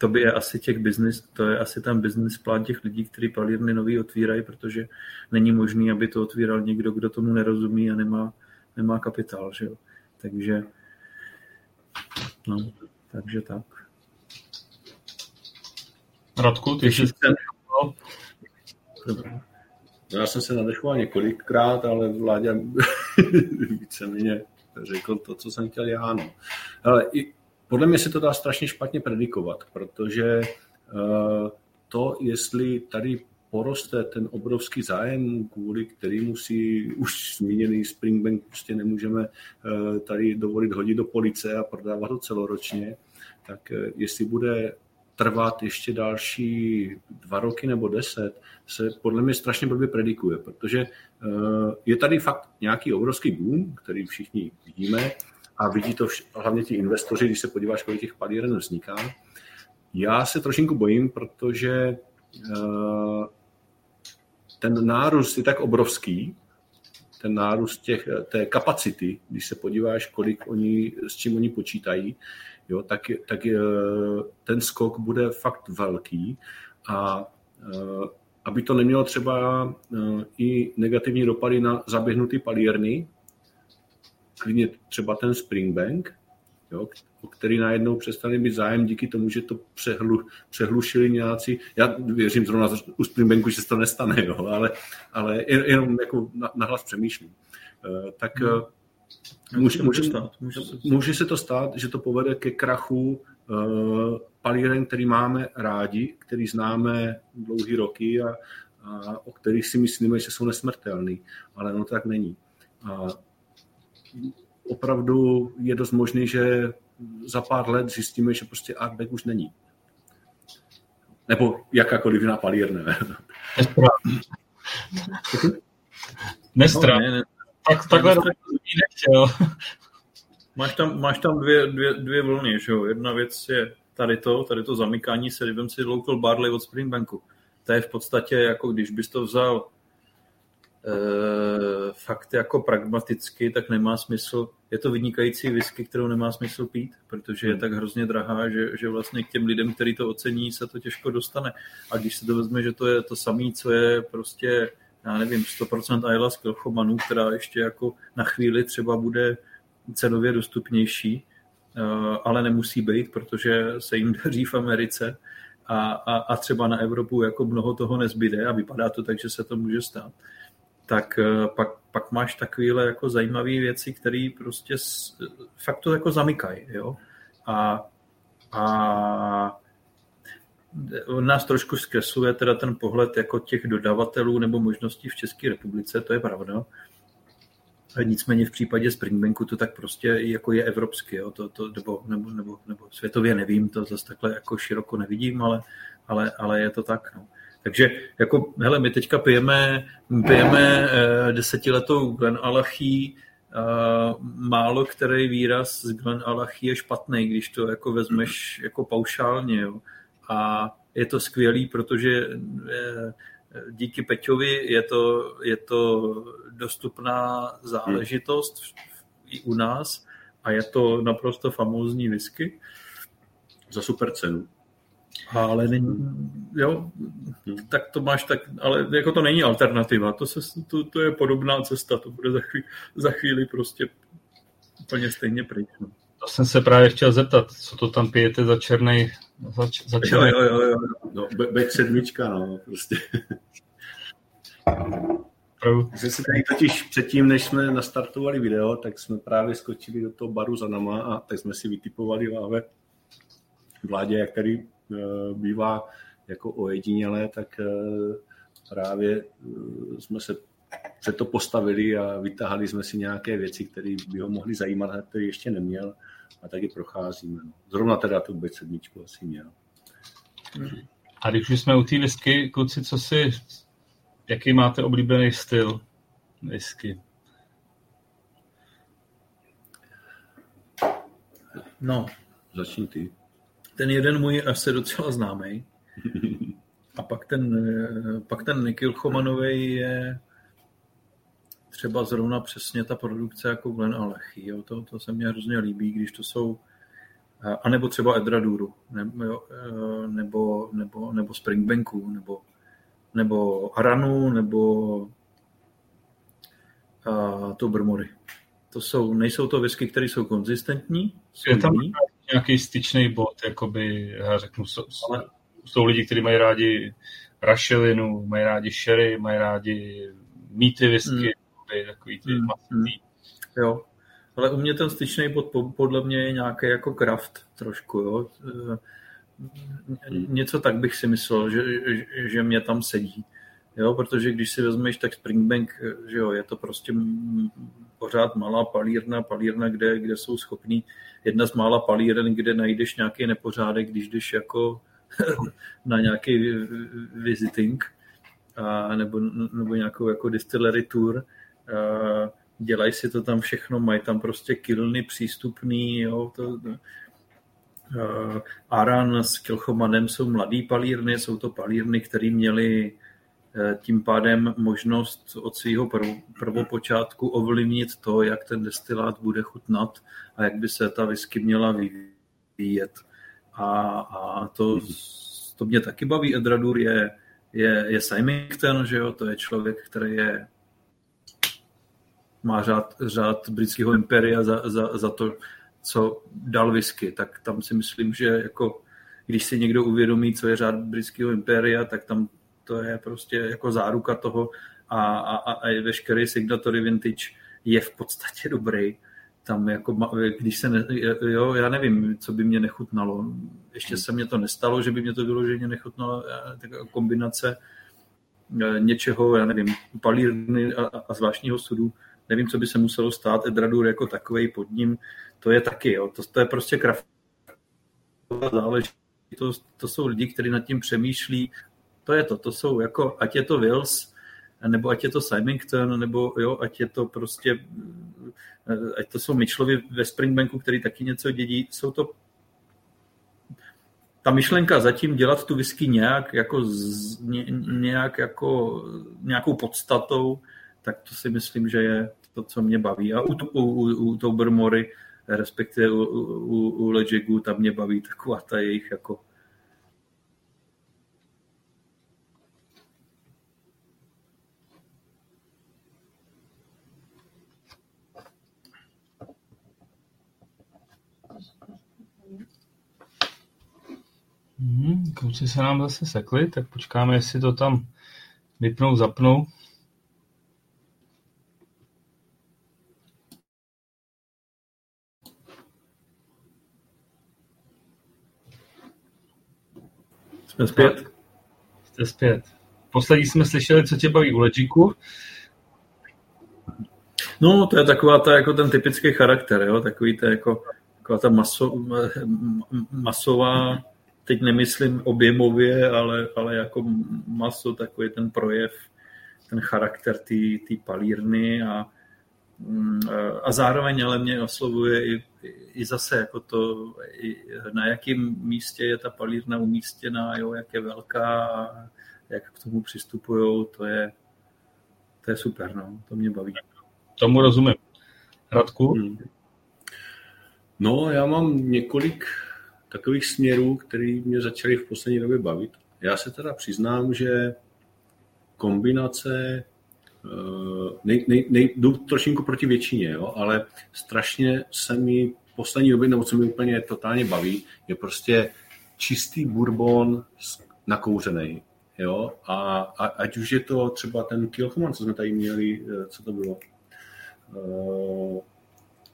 Speaker 2: to by je asi těch business, to je asi ten business plán těch lidí, kteří palírny nový otvírají, protože není možný, aby to otvíral někdo, kdo tomu nerozumí a nemá, nemá kapitál, že jo. Takže, no, takže tak.
Speaker 1: Radku, ty jsi se...
Speaker 3: Já jsem se nadechoval několikrát, ale Vláďa [laughs] víceméně řekl to, co jsem chtěl já. No. Ale i, podle mě se to dá strašně špatně predikovat, protože uh, to, jestli tady poroste ten obrovský zájem, kvůli kterému si už zmíněný Springbank prostě nemůžeme uh, tady dovolit hodit do police a prodávat to celoročně, tak uh, jestli bude trvat ještě další dva roky nebo deset, se podle mě strašně blbě predikuje, protože je tady fakt nějaký obrovský boom, který všichni vidíme, a vidí to vš- hlavně ti investoři, když se podíváš, kolik těch palíren vzniká. Já se trošinku bojím, protože uh, ten nárůst je tak obrovský, ten nárůst těch, té kapacity, když se podíváš, kolik oni, s čím oni počítají, jo, tak, tak ten skok bude fakt velký a uh, aby to nemělo třeba uh, i negativní dopady na zaběhnutý palírny, klidně třeba ten Springbank, jo, o který najednou přestali mít zájem díky tomu, že to přehlu, přehlušili nějací. Já věřím zrovna u Springbanku, že se to nestane, jo, ale, ale jenom jako na, hlas přemýšlím. Uh, tak hmm. Může, může, stát, může, se... může se to stát, že to povede ke krachu uh, palíren, který máme rádi, který známe dlouhý roky a, a o kterých si myslíme, že jsou nesmrtelný, ale no to tak není. A opravdu je dost možný, že za pár let zjistíme, že prostě Artback už není. Nebo jakákoliv jiná palírna.
Speaker 1: Nestra. No, ne, ne. Tak, takhle ne, nechtěl.
Speaker 2: Máš tam, máš tam dvě, dvě, dvě vlny, že jo? Jedna věc je tady to, tady to zamykání se, vem si local barley od Springbanku. To je v podstatě jako když bys to vzal e, fakt jako pragmaticky, tak nemá smysl. Je to vynikající whisky, kterou nemá smysl pít, protože je hmm. tak hrozně drahá, že, že vlastně k těm lidem, kteří to ocení, se to těžko dostane. A když se to vezme, že to je to samé, co je prostě, já nevím, 100% Ayla z Kilchomanu, která ještě jako na chvíli třeba bude cenově dostupnější, e, ale nemusí být, protože se jim [laughs] daří v Americe, a, a, a třeba na Evropu jako mnoho toho nezbyde a vypadá to tak, že se to může stát tak eh, pak, pak máš takovéhle jako zajímavé věci, které prostě s, fakt to jako zamykají, jo. A, a on nás trošku zkresluje teda ten pohled jako těch dodavatelů nebo možností v České republice, to je pravda. Nicméně v případě Springbanku to tak prostě jako je evropský, jo? To, to, nebo, nebo, nebo, nebo světově nevím, to zase takhle jako široko nevidím, ale, ale, ale je to tak. No. Takže jako, hele, my teďka pijeme, pijeme eh, desetiletou Glen Alachí, Uh, málo který výraz z Glen Alachí je špatný, když to jako vezmeš jako paušálně. Jo. A je to skvělý, protože eh, díky Peťovi je to, je to dostupná záležitost i u nás a je to naprosto famózní whisky.
Speaker 3: Za super cenu
Speaker 2: ale není, jo, tak to máš tak, ale jako to není alternativa, to, se, to, to je podobná cesta, to bude za chvíli, za chvíli prostě úplně stejně pryč. No.
Speaker 1: To jsem se právě chtěl zeptat, co to tam pijete za černý, za, za černý.
Speaker 3: Jo, jo, jo, jo. No, Beck sedmička, no, prostě. Že si tady totiž předtím, než jsme nastartovali video, tak jsme právě skočili do toho baru za nama a tak jsme si vytipovali láve vládě, jak tady Eh, bývá jako ojedinělé, tak eh, právě eh, jsme se před to postavili a vytáhli jsme si nějaké věci, které by ho mohly zajímat, a které ještě neměl a taky procházíme. No. Zrovna teda tu B7 asi měl.
Speaker 1: A když už jsme u té whisky, kluci, co si, jaký máte oblíbený styl whisky?
Speaker 2: No.
Speaker 3: Začni ty
Speaker 2: ten jeden můj je asi docela známý. [laughs] A pak ten, pak ten Nikil Chomanový je třeba zrovna přesně ta produkce jako Glen Alechy. Jo? To, to se mně hrozně líbí, když to jsou a nebo třeba Edraduru, nebo, nebo, nebo, nebo Springbanku, nebo, nebo Aranu, nebo a, Tobermory. To jsou, nejsou to whisky, které jsou konzistentní.
Speaker 1: Jsou je tam nějaký styčný bod, jakoby, já řeknu, jsou, ale... jsou lidi, kteří mají rádi rašelinu, mají rádi sherry, mají rádi mýty whisky, hmm. takový ty hmm. masný.
Speaker 2: Jo, ale u mě ten styčný bod podle mě je nějaký jako kraft trošku, jo. Něco tak bych si myslel, že, že mě tam sedí. Jo, protože když si vezmeš, tak Springbank, že jo, je to prostě pořád malá palírna, palírna, kde, kde jsou schopní, jedna z mála palíren, kde najdeš nějaký nepořádek, když jdeš jako [laughs] na nějaký visiting, a, nebo, nebo nějakou jako distillery tour, dělají si to tam všechno, mají tam prostě kilny přístupný, jo, to, uh, Aran s Kilchomanem jsou mladý palírny, jsou to palírny, které měly uh, tím pádem možnost od svého prv, prvopočátku ovlivnit to, jak ten destilát bude chutnat a jak by se ta whisky měla vyvíjet. A, a to, to mě taky baví. Edradur je, je, je Symington, že jo? to je člověk, který je má řád, řád britského imperia za, za, za to, co dal whisky, tak tam si myslím, že jako když si někdo uvědomí, co je řád britského imperia, tak tam to je prostě jako záruka toho a, a, a veškerý signatory vintage je v podstatě dobrý. Tam jako, když se, ne, jo, já nevím, co by mě nechutnalo. Ještě se mě to nestalo, že by mě to vyloženě nechutnalo, tak kombinace e, něčeho, já nevím, palírny a, a zvláštního sudu, nevím, co by se muselo stát, Edradur jako takový pod ním, to je taky, jo. To, to je prostě kraftová záležitost, to jsou lidi, kteří nad tím přemýšlí, to je to, to jsou jako, ať je to Wills, nebo ať je to Symington, nebo jo, ať je to prostě, ať to jsou Mitchellovi ve Springbanku, který taky něco dědí, jsou to ta myšlenka zatím dělat tu whisky nějak jako, z, ně, nějak jako nějakou podstatou, tak to si myslím, že je to, co mě baví. A u, u, u, u Tobermory, respektive u, u, u Legigu, tam mě baví taková ta jejich jako
Speaker 1: Hmm, kluci se nám zase sekli, tak počkáme, jestli to tam vypnou, zapnou.
Speaker 2: Jsme zpět.
Speaker 1: Jste zpět. Poslední jsme slyšeli, co tě baví u Legiku.
Speaker 2: No, to je taková ta, jako ten typický charakter, jo? takový to jako, taková ta maso, masová, teď nemyslím objemově, ale, ale jako maso, takový ten projev, ten charakter té palírny a, a zároveň ale mě oslovuje i i zase jako to, na jakém místě je ta palírna umístěná, jo, jak je velká a jak k tomu přistupují, to je, to je super, no, to mě baví.
Speaker 1: Tomu rozumím. Radku? Hmm.
Speaker 3: No, já mám několik takových směrů, které mě začaly v poslední době bavit. Já se teda přiznám, že kombinace nej, nej, nej, jdu trošinku proti většině, jo, ale strašně se mi poslední době, nebo co mi úplně totálně baví, je prostě čistý bourbon nakouřený. Jo? A, a, ať už je to třeba ten Kilchman, co jsme tady měli, eh, co to bylo?
Speaker 2: Uh,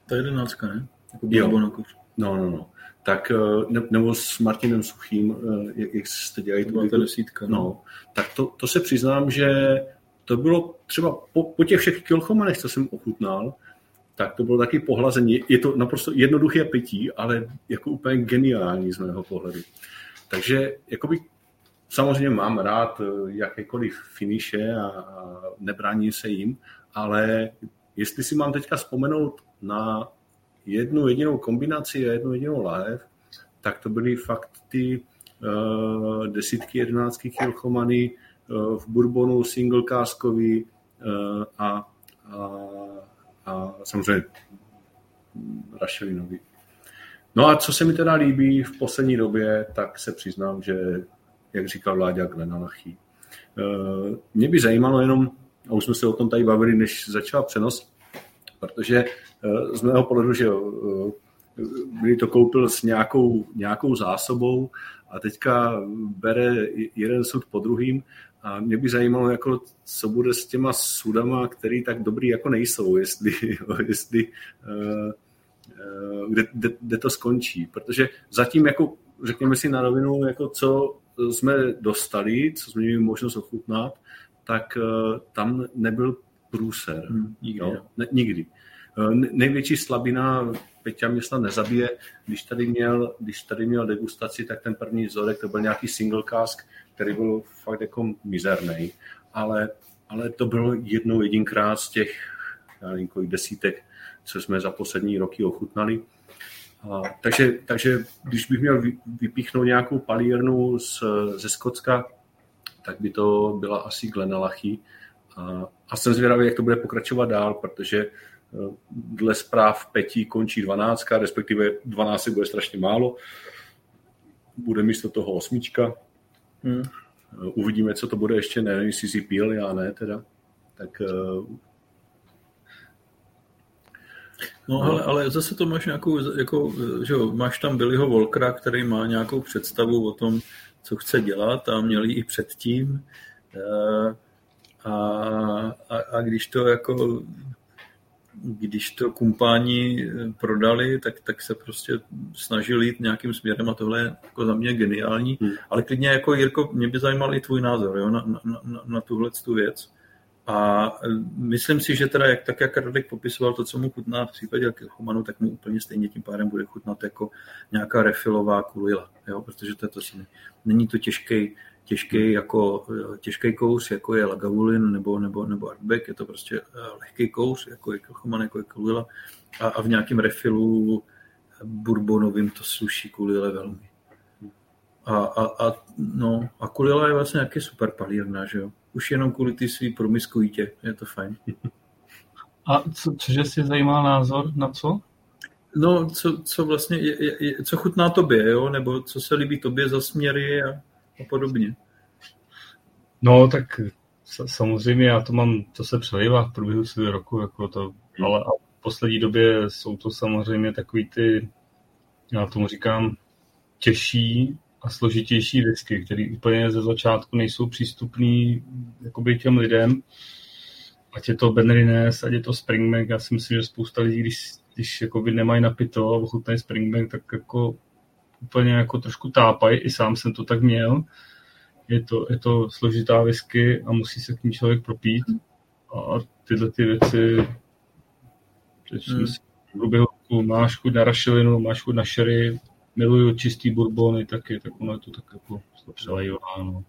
Speaker 2: to je jedenáctka, ne? Jako jo.
Speaker 3: No, no, no. Tak, eh, ne, nebo s Martinem Suchým, jak, jak jste dělali.
Speaker 2: To ta desítka.
Speaker 3: No. no. Tak to, to se přiznám, že to bylo třeba po, po těch všech kilchomanech, co jsem ochutnal, tak to bylo taky pohlazení. Je to naprosto jednoduché pití, ale jako úplně geniální z mého pohledu. Takže jakoby samozřejmě mám rád eh, jakékoliv finiše a, a nebrání se jim, ale jestli si mám teďka vzpomenout na jednu jedinou kombinaci a jednu jedinou lahev, tak to byly fakt ty uh, desítky, jedenáctky kilchomany v bourbonu, single caskový uh, a, a a samozřejmě rašelinový. No a co se mi teda líbí v poslední době, tak se přiznám, že, jak říkal Vláďa Glenalachy, eh, mě by zajímalo jenom, a už jsme se o tom tady bavili, než začal přenos, protože z mého pohledu, že kdy to koupil s nějakou, nějakou zásobou a teďka bere jeden sud po druhým a mě by zajímalo, jako, co bude s těma sudama, který tak dobrý jako nejsou, jestli, [laughs] jestli uh, uh, kde, kde, kde, to skončí. Protože zatím, jako, řekněme si na rovinu, jako co jsme dostali, co jsme měli možnost ochutnat, tak uh, tam nebyl průser. Hmm, nikdy. Jo? Ne, nikdy. Největší slabina Peťa mě snad nezabije. Když tady, měl, když tady měl degustaci, tak ten první vzorek to byl nějaký single cask, který byl fakt jako mizerný. Ale, ale to bylo jednou jedinkrát z těch já nevím, kolik desítek, co jsme za poslední roky ochutnali. A, takže, takže když bych měl vypíchnout nějakou palírnu z, ze Skocka, tak by to byla asi Glenalachy. A, a jsem zvědavý, jak to bude pokračovat dál, protože Dle zpráv Petí končí 12, respektive 12 bude strašně málo. Bude místo toho osmička. Hmm. Uvidíme, co to bude ještě, nevím, jestli si píl, já ne teda. Tak eh,
Speaker 2: No, ale, ale zase to máš nějakou, jako, že jo, máš tam Billyho Volkra, který má nějakou představu o tom, co chce dělat a měl ji i předtím. Eh, a, a, a když to jako když to kumpáni eh, prodali, tak, tak se prostě snažili jít nějakým směrem a tohle je jako za mě geniální. Hmm. Ale klidně jako Jirko, mě by zajímal i tvůj názor jo, na, na, na, na tuhle tu věc. A eh, myslím si, že teda jak, tak, jak Radek popisoval to, co mu chutná v případě Chomanu, tak mu úplně stejně tím pádem bude chutnat jako nějaká refilová kulila, jo? protože to je to samé. Není to těžký, těžký, jako, těžký kous, jako je Lagavulin nebo, nebo, nebo Artback, je to prostě eh, lehký kous, jako je Kilchoman, jako je Kulila a, a v nějakém refilu bourbonovým to sluší Kulile velmi. A, a, a, no, a Kulila je vlastně nějaký super palírna, že jo? Už jenom kvůli ty svý promiskuitě, je to fajn.
Speaker 1: A co, cože si zajímá názor na co?
Speaker 2: No, co, co vlastně, je, je, co chutná tobě, jo? Nebo co se líbí tobě za směry a a podobně.
Speaker 1: No, tak samozřejmě já to mám, to se přelývá v průběhu svého roku, jako to, hmm. ale a v poslední době jsou to samozřejmě takový ty, já tomu říkám, těžší a složitější whisky, které úplně ze začátku nejsou přístupný jakoby těm lidem. Ať je to Ben Rines, ať je to Springbank, já si myslím, že spousta lidí, když, když jakoby nemají napito a ochutnají Springbank, tak jako úplně jako trošku tápají, i sám jsem to tak měl. Je to, je to složitá whisky a musí se k ní člověk propít. A tyhle ty věci, hmm. si, v máš chuť na rašelinu, máš chuť na sherry, miluju čistý bourbony taky, tak ono je to tak jako přelejová. No.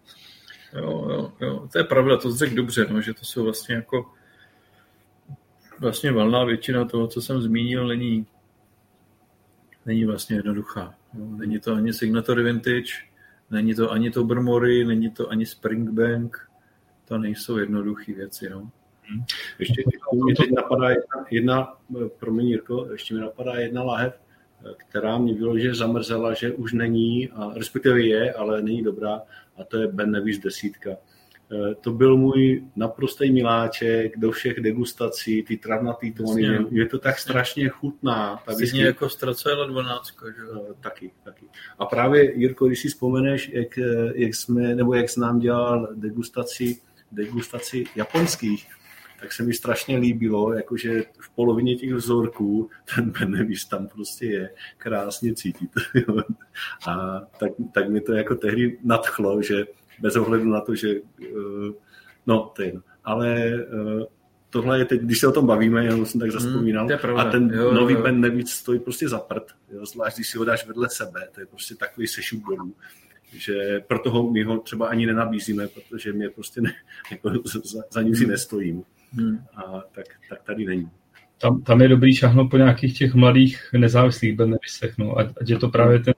Speaker 2: Jo, jo, jo, to je pravda, to řekl dobře, no, že to jsou vlastně jako vlastně valná většina toho, co jsem zmínil, není, není vlastně jednoduchá. Není to ani Signatory Vintage, není to ani to Brmory, není to ani Springbank. To nejsou jednoduché věci. No.
Speaker 3: Hmm. Ještě mě teď napadá jedna, jedna promiň Jirko, ještě mi napadá jedna lahev, která mě že zamrzela, že už není, a respektive je, ale není dobrá, a to je Ben Nevis desítka. Eh, to byl můj naprostý miláček do všech degustací, ty travnatý tóny, je, je to tak strašně chutná.
Speaker 2: Ta Stejně jako ztracela 12. Že?
Speaker 3: Eh, taky, taky. A právě, Jirko, když si vzpomeneš, jak, eh, jak jsme, nebo jak jsi nám dělal degustaci, degustaci japonských, tak se mi strašně líbilo, jakože v polovině těch vzorků ten Benevis tam prostě je krásně cítit. [laughs] A tak, tak mi to jako tehdy nadchlo, že bez ohledu na to, že eh, no, to je jedno. Ale eh, tohle je teď, když se o tom bavíme, jenom jsem tak zaspomínal, hmm, a ten jo, nový jo. Ben nevíc stojí prostě za prd, jo, zvlášť když si ho dáš vedle sebe, to je prostě takový sešup dolů, že proto ho, my ho třeba ani nenabízíme, protože mě prostě ne, [laughs] jako za, za ním si hmm. nestojím. Hmm. A tak, tak tady není.
Speaker 1: Tam, tam je dobrý šahnout po nějakých těch mladých nezávislých Ben Nevisech, no, ať, ať je to právě ten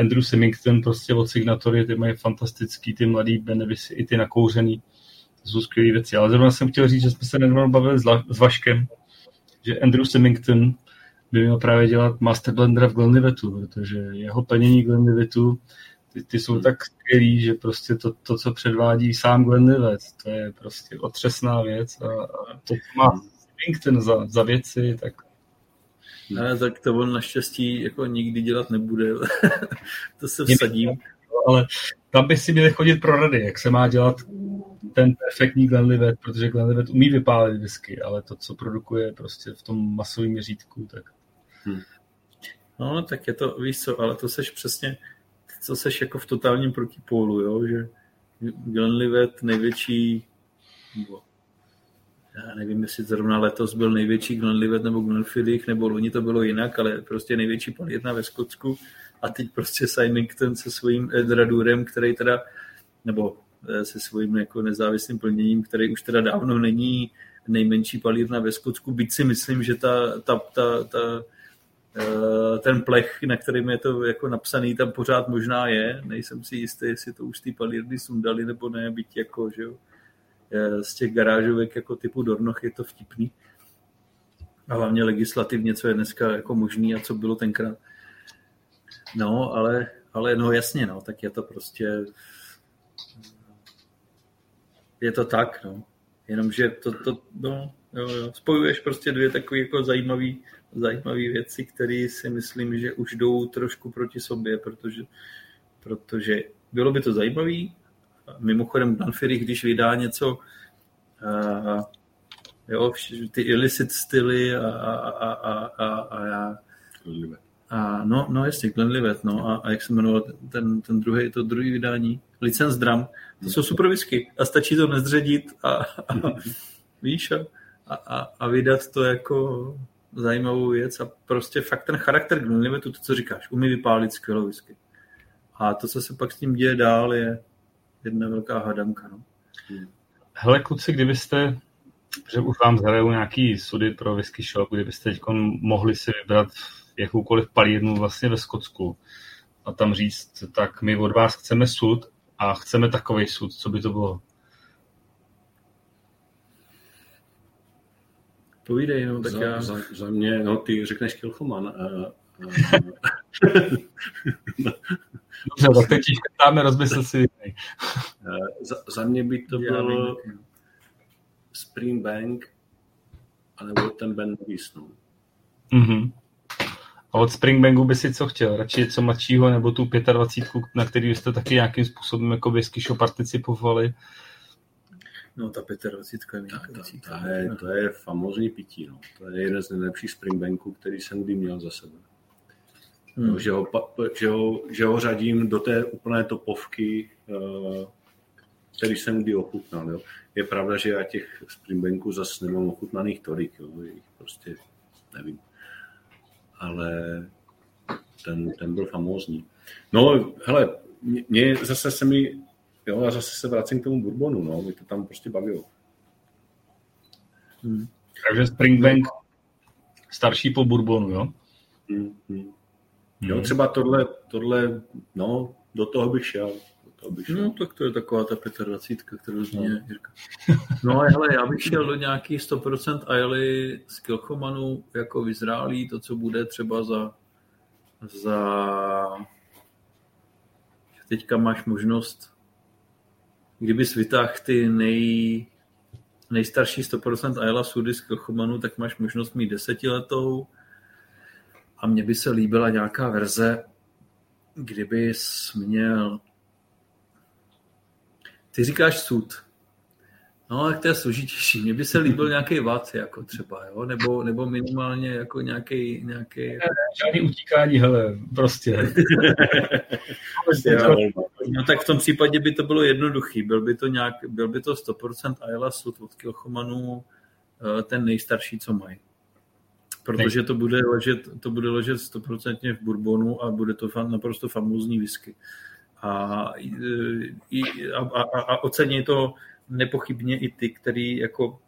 Speaker 1: Andrew Symington prostě od Signatory, ty mají fantastický, ty mladý Benevisy, i ty nakouřený, to jsou skvělé věci. Ale zrovna jsem chtěl říct, že jsme se nedávno bavili s, s Vaškem, že Andrew Symington by měl právě dělat Master Blender v Glenlivetu, protože jeho plnění Glenlivetu ty, ty jsou tak skvělý, že prostě to, to, co předvádí sám Glenlivet, to je prostě otřesná věc a, a to má LinkedIn za, za věci, tak
Speaker 2: ne, tak to on naštěstí jako nikdy dělat nebude. [laughs] to se vsadím.
Speaker 1: Ale tam by si měli chodit pro rady, jak se má dělat ten perfektní Glenlivet, protože Glenlivet umí vypálit whisky, ale to, co produkuje prostě v tom masovém měřítku, tak... Hmm.
Speaker 2: No, tak je to, víš co, ale to seš přesně, co seš jako v totálním protipólu, jo, že Glenlivet největší, nebo já nevím, jestli zrovna letos byl největší Glenlivet nebo Glenfiddich, nebo loni to bylo jinak, ale prostě největší palírna ve Skotsku a teď prostě Symington se svým Edradurem, který teda, nebo eh, se svým jako nezávislým plněním, který už teda dávno není nejmenší palírna ve Skotsku, byť si myslím, že ta, ta, ta, ta eh, ten plech, na kterým je to jako napsaný, tam pořád možná je. Nejsem si jistý, jestli to už ty palírny sundali nebo ne, byť jako, že jo z těch garážovek jako typu Dornoch je to vtipný. A hlavně legislativně, co je dneska jako možný a co bylo tenkrát. No, ale, ale no jasně, no, tak je to prostě je to tak, no. Jenomže to, to no, jo, jo. spojuješ prostě dvě takové jako zajímavé zajímavé věci, které si myslím, že už jdou trošku proti sobě, protože, protože bylo by to zajímavé, Mimochodem Danfiri, když vydá něco, uh, jo, ty illicit styly a, a, a, a, a, a já... A no, no jasně, Glenlivet, no a, a jak se jmenoval ten, ten druhý, to druhý vydání, License Drum, to jsou super whisky a stačí to nezdředit a, a [laughs] víš, a, a, a vydat to jako zajímavou věc a prostě fakt ten charakter Glenlivetu, to, co říkáš, umí vypálit skvělou whisky. A to, co se pak s tím děje dál, je, jedna velká hadamka. No.
Speaker 1: Hele, kluci, kdybyste, že už vám zhrajou nějaký sudy pro whisky shop, kdybyste teď mohli si vybrat jakoukoliv palírnu vlastně ve Skotsku a tam říct, tak my od vás chceme sud a chceme takový sud, co by to bylo?
Speaker 2: Povídej, no, tak
Speaker 3: za,
Speaker 2: já...
Speaker 3: Za, za mě, no, ty řekneš Kilchoman. Uh, uh,
Speaker 1: Dobře, tak teď škrtáme, rozmysl si.
Speaker 3: Za, za mě by to byl Springbank anebo ten Ben Davis, no.
Speaker 1: Mm-hmm. A od Springbanku by si co chtěl? Radši něco mladšího nebo tu 25, na který jste taky nějakým způsobem jako show participovali?
Speaker 2: No ta 25 je
Speaker 3: ta je, to je famózní pití. No. To je jeden z nejlepších Springbanků, který jsem kdy měl za sebe. Hmm. Že, ho, že, ho, že ho řadím do té úplné topovky, eh, který jsem kdy ochutnal. Jo. Je pravda, že já těch Springbanků zase nemám ochutnaných tolik. Jo. Prostě nevím. Ale ten, ten byl famózní. No, hele, mě zase se mi, jo, já zase se vracím k tomu Bourbonu, no, mě to tam prostě bavilo.
Speaker 1: Hmm. Takže Springbank starší po Bourbonu, jo?
Speaker 3: Hmm, hmm. Jo, hmm. třeba tohle, tohle, no, do toho bych šel. Do toho bych šel.
Speaker 2: No, tak to je taková ta 25, kterou zní no. Jirka. No, ale já bych šel do nějaký 100% Ailey z Kilchomanu jako vyzrálý, to, co bude třeba za, za teďka máš možnost, kdybys vytáhl ty nej, nejstarší 100% Ayla sudy z Kilchomanu, tak máš možnost mít desetiletou, a mně by se líbila nějaká verze, kdyby měl... Ty říkáš sud. No, tak to je složitější. Mně by se líbil nějaký vat, jako třeba, jo? Nebo, nebo minimálně jako nějaký... nějaký...
Speaker 1: Žádný utíkání, hele, prostě.
Speaker 2: no tak v tom případě by to bylo jednoduchý. Byl by to, nějak, byl by to 100% Ayla sud od Kilchomanu, eh, ten nejstarší, co mají protože to bude ležet, to bude ležet stoprocentně v bourbonu a bude to fan, naprosto famózní whisky. A, i, a, a, a ocení to nepochybně i ty, který jako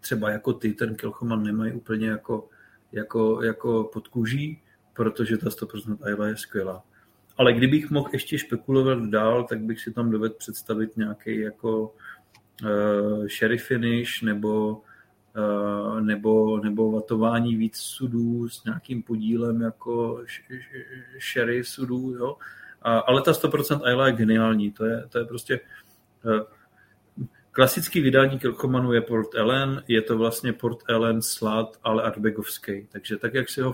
Speaker 2: třeba jako ty, ten Kilchoman nemají úplně jako, jako, jako pod kůží, protože ta 100% Ayla je skvělá. Ale kdybych mohl ještě spekulovat dál, tak bych si tam dovedl představit nějaký jako uh, sherry finish nebo nebo, nebo vatování víc sudů s nějakým podílem jako sherry sudů, jo. A, ale ta 100% Ayla je geniální, to je, to je prostě Klasický vydání Kilchomanu je Port Ellen, je to vlastně Port Ellen slad, ale Artbegovský. Takže tak, jak si ho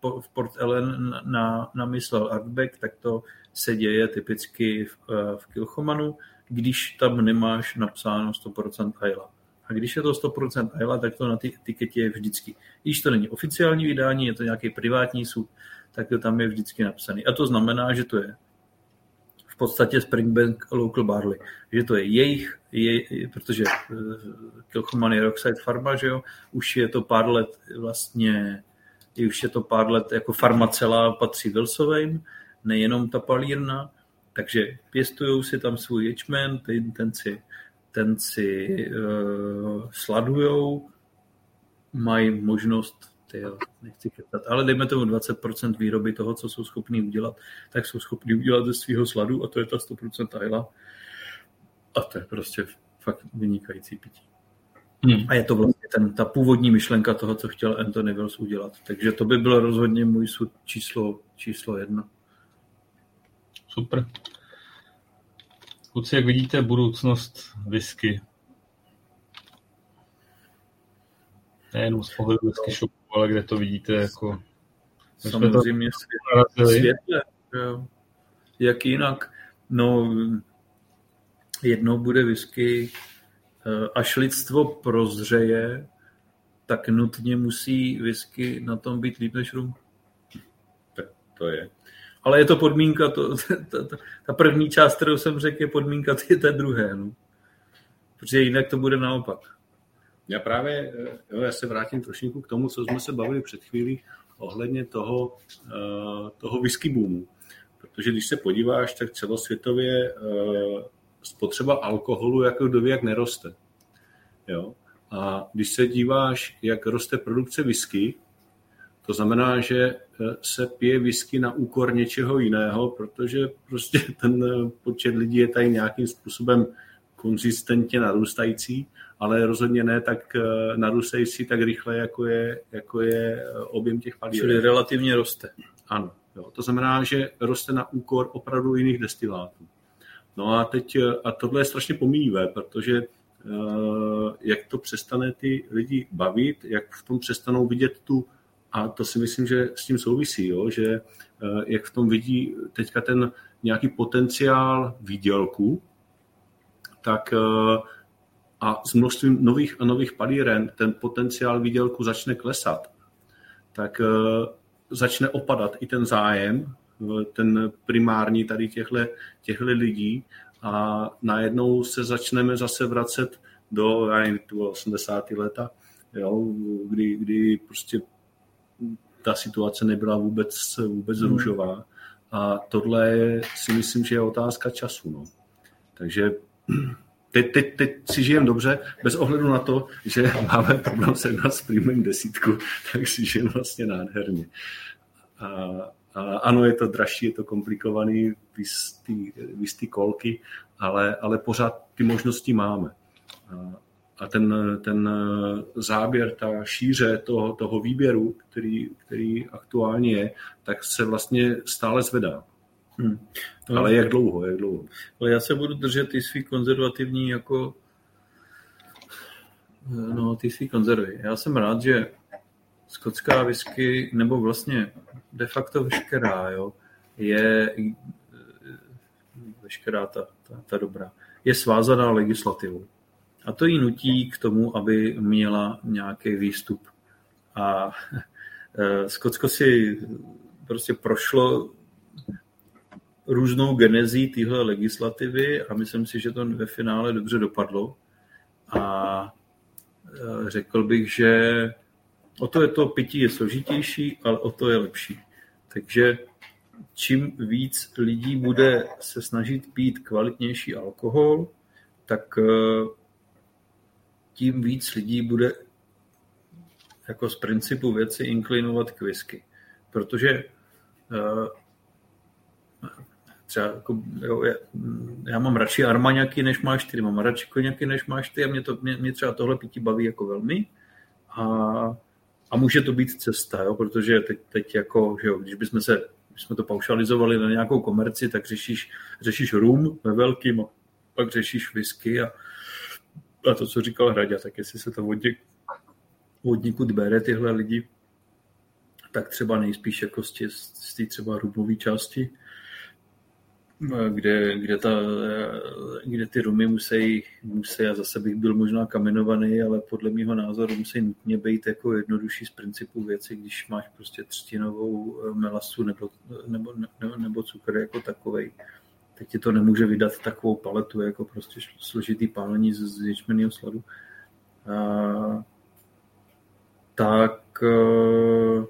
Speaker 2: v Port Ellen na, namyslel Artbeg, tak to se děje typicky v, eh, v Kilchomanu, když tam nemáš napsáno 100% Ayla. A když je to 100% Ayla, tak to na ty etiketě je vždycky. Když to není oficiální vydání, je to nějaký privátní sud, tak to tam je vždycky napsaný. A to znamená, že to je v podstatě Springbank Local Barley. Že to je jejich, je, protože eh, Kilchoman je Rockside farma, že jo, už je to pár let vlastně, už je to pár let jako farma celá patří Wilsovým, nejenom ta palírna, takže pěstují si tam svůj ječmen, ten, ten si, ten si uh, sladujou, mají možnost tyjo, nechci kecat, ale dejme tomu 20% výroby toho, co jsou schopní udělat, tak jsou schopní udělat ze svého sladu a to je ta 100% tajla. A to je prostě fakt vynikající pití. Hmm. A je to vlastně ten, ta původní myšlenka toho, co chtěl Anthony Wills udělat. Takže to by bylo rozhodně můj sud číslo, číslo jedna.
Speaker 1: Super. Kluci, jak vidíte budoucnost whisky? Nejenom z pohledu whisky shopu, ale kde to vidíte jako...
Speaker 2: Samozřejmě světle, světle jak jinak. No, jednou bude whisky, eh, až lidstvo prozřeje, tak nutně musí whisky na tom být líp než rum.
Speaker 3: To je.
Speaker 2: Ale je to podmínka, to, [laughs] ta, ta, ta první část, kterou jsem řekl, je podmínka je té druhé. No. Protože jinak to bude naopak.
Speaker 3: Já právě, eh, jo, já se vrátím trošku k tomu, co jsme se bavili před chvílí ohledně toho, uh, toho whisky boomu. Protože když se podíváš, tak celosvětově uh, spotřeba alkoholu jako jak neroste. Jo? A když se díváš, jak roste produkce whisky, to znamená, že se pije whisky na úkor něčeho jiného, protože prostě [laughs] ten počet lidí je tady nějakým způsobem konzistentně narůstající ale rozhodně ne tak eh, narůstající tak rychle, jako je, jako je eh, objem těch paliv.
Speaker 2: Čili relativně roste.
Speaker 3: Ano. Jo. To znamená, že roste na úkor opravdu jiných destilátů. No a teď, eh, a tohle je strašně pomíjivé, protože jak to přestane ty lidi bavit, jak v tom přestanou vidět tu, a to si myslím, že s tím souvisí, jo, že jak v tom vidí teďka ten nějaký potenciál výdělku, tak a s množstvím nových a nových palíren ten potenciál výdělku začne klesat, tak eh, začne opadat i ten zájem, eh, ten primární tady těchto lidí a najednou se začneme zase vracet do já nevím, 80. leta, jo, kdy, kdy prostě ta situace nebyla vůbec, vůbec hmm. růžová. A tohle si myslím, že je otázka času. No. Takže teď, teď, teď si žijem dobře, bez ohledu na to, že máme problém se s premium desítku, tak si žijem vlastně nádherně. A, a ano, je to dražší, je to komplikovaný, víc ty kolky, ale, ale pořád ty možnosti máme. A, a ten, ten záběr, ta šíře toho, toho výběru, který, který aktuálně je, tak se vlastně stále zvedá. Hmm. No, ale jak dlouho, jak dlouho?
Speaker 2: Ale já se budu držet ty svý konzervativní jako no, ty svý konzervy. Já jsem rád, že skotská whisky, nebo vlastně de facto veškerá, jo, je veškerá ta, ta, ta dobrá, je svázaná legislativou. A to jí nutí k tomu, aby měla nějaký výstup. A eh, Skotsko si prostě prošlo různou genezí téhle legislativy a myslím si, že to ve finále dobře dopadlo. A e, řekl bych, že o to je to pití je složitější, ale o to je lepší. Takže čím víc lidí bude se snažit pít kvalitnější alkohol, tak e, tím víc lidí bude jako z principu věci inklinovat k whisky. Protože e, třeba jako, jo, já, já, mám radši armaňaky, než máš ty, mám radši koněky, než máš ty a mě, to, mě, mě třeba tohle pití baví jako velmi, a, a může to být cesta, jo, protože teď, teď jako, že jo, když bychom se když jsme to paušalizovali na nějakou komerci, tak řešíš, řešíš rum ve velkým a pak řešíš whisky a, a to, co říkal Hradě, tak jestli se to od, něk, od bere tyhle lidi, tak třeba nejspíš jako z té třeba rumové části, kde, kde, ta, kde ty rumy musí, musí, a zase bych byl možná kamenovaný, ale podle mého názoru musí nutně být jako jednodušší z principu věci, když máš prostě třtinovou melasu nebo, nebo, nebo, nebo cukr jako takovej, tak ti to nemůže vydat takovou paletu jako prostě složitý pálení z, z ječmenného sladu. A, tak eh,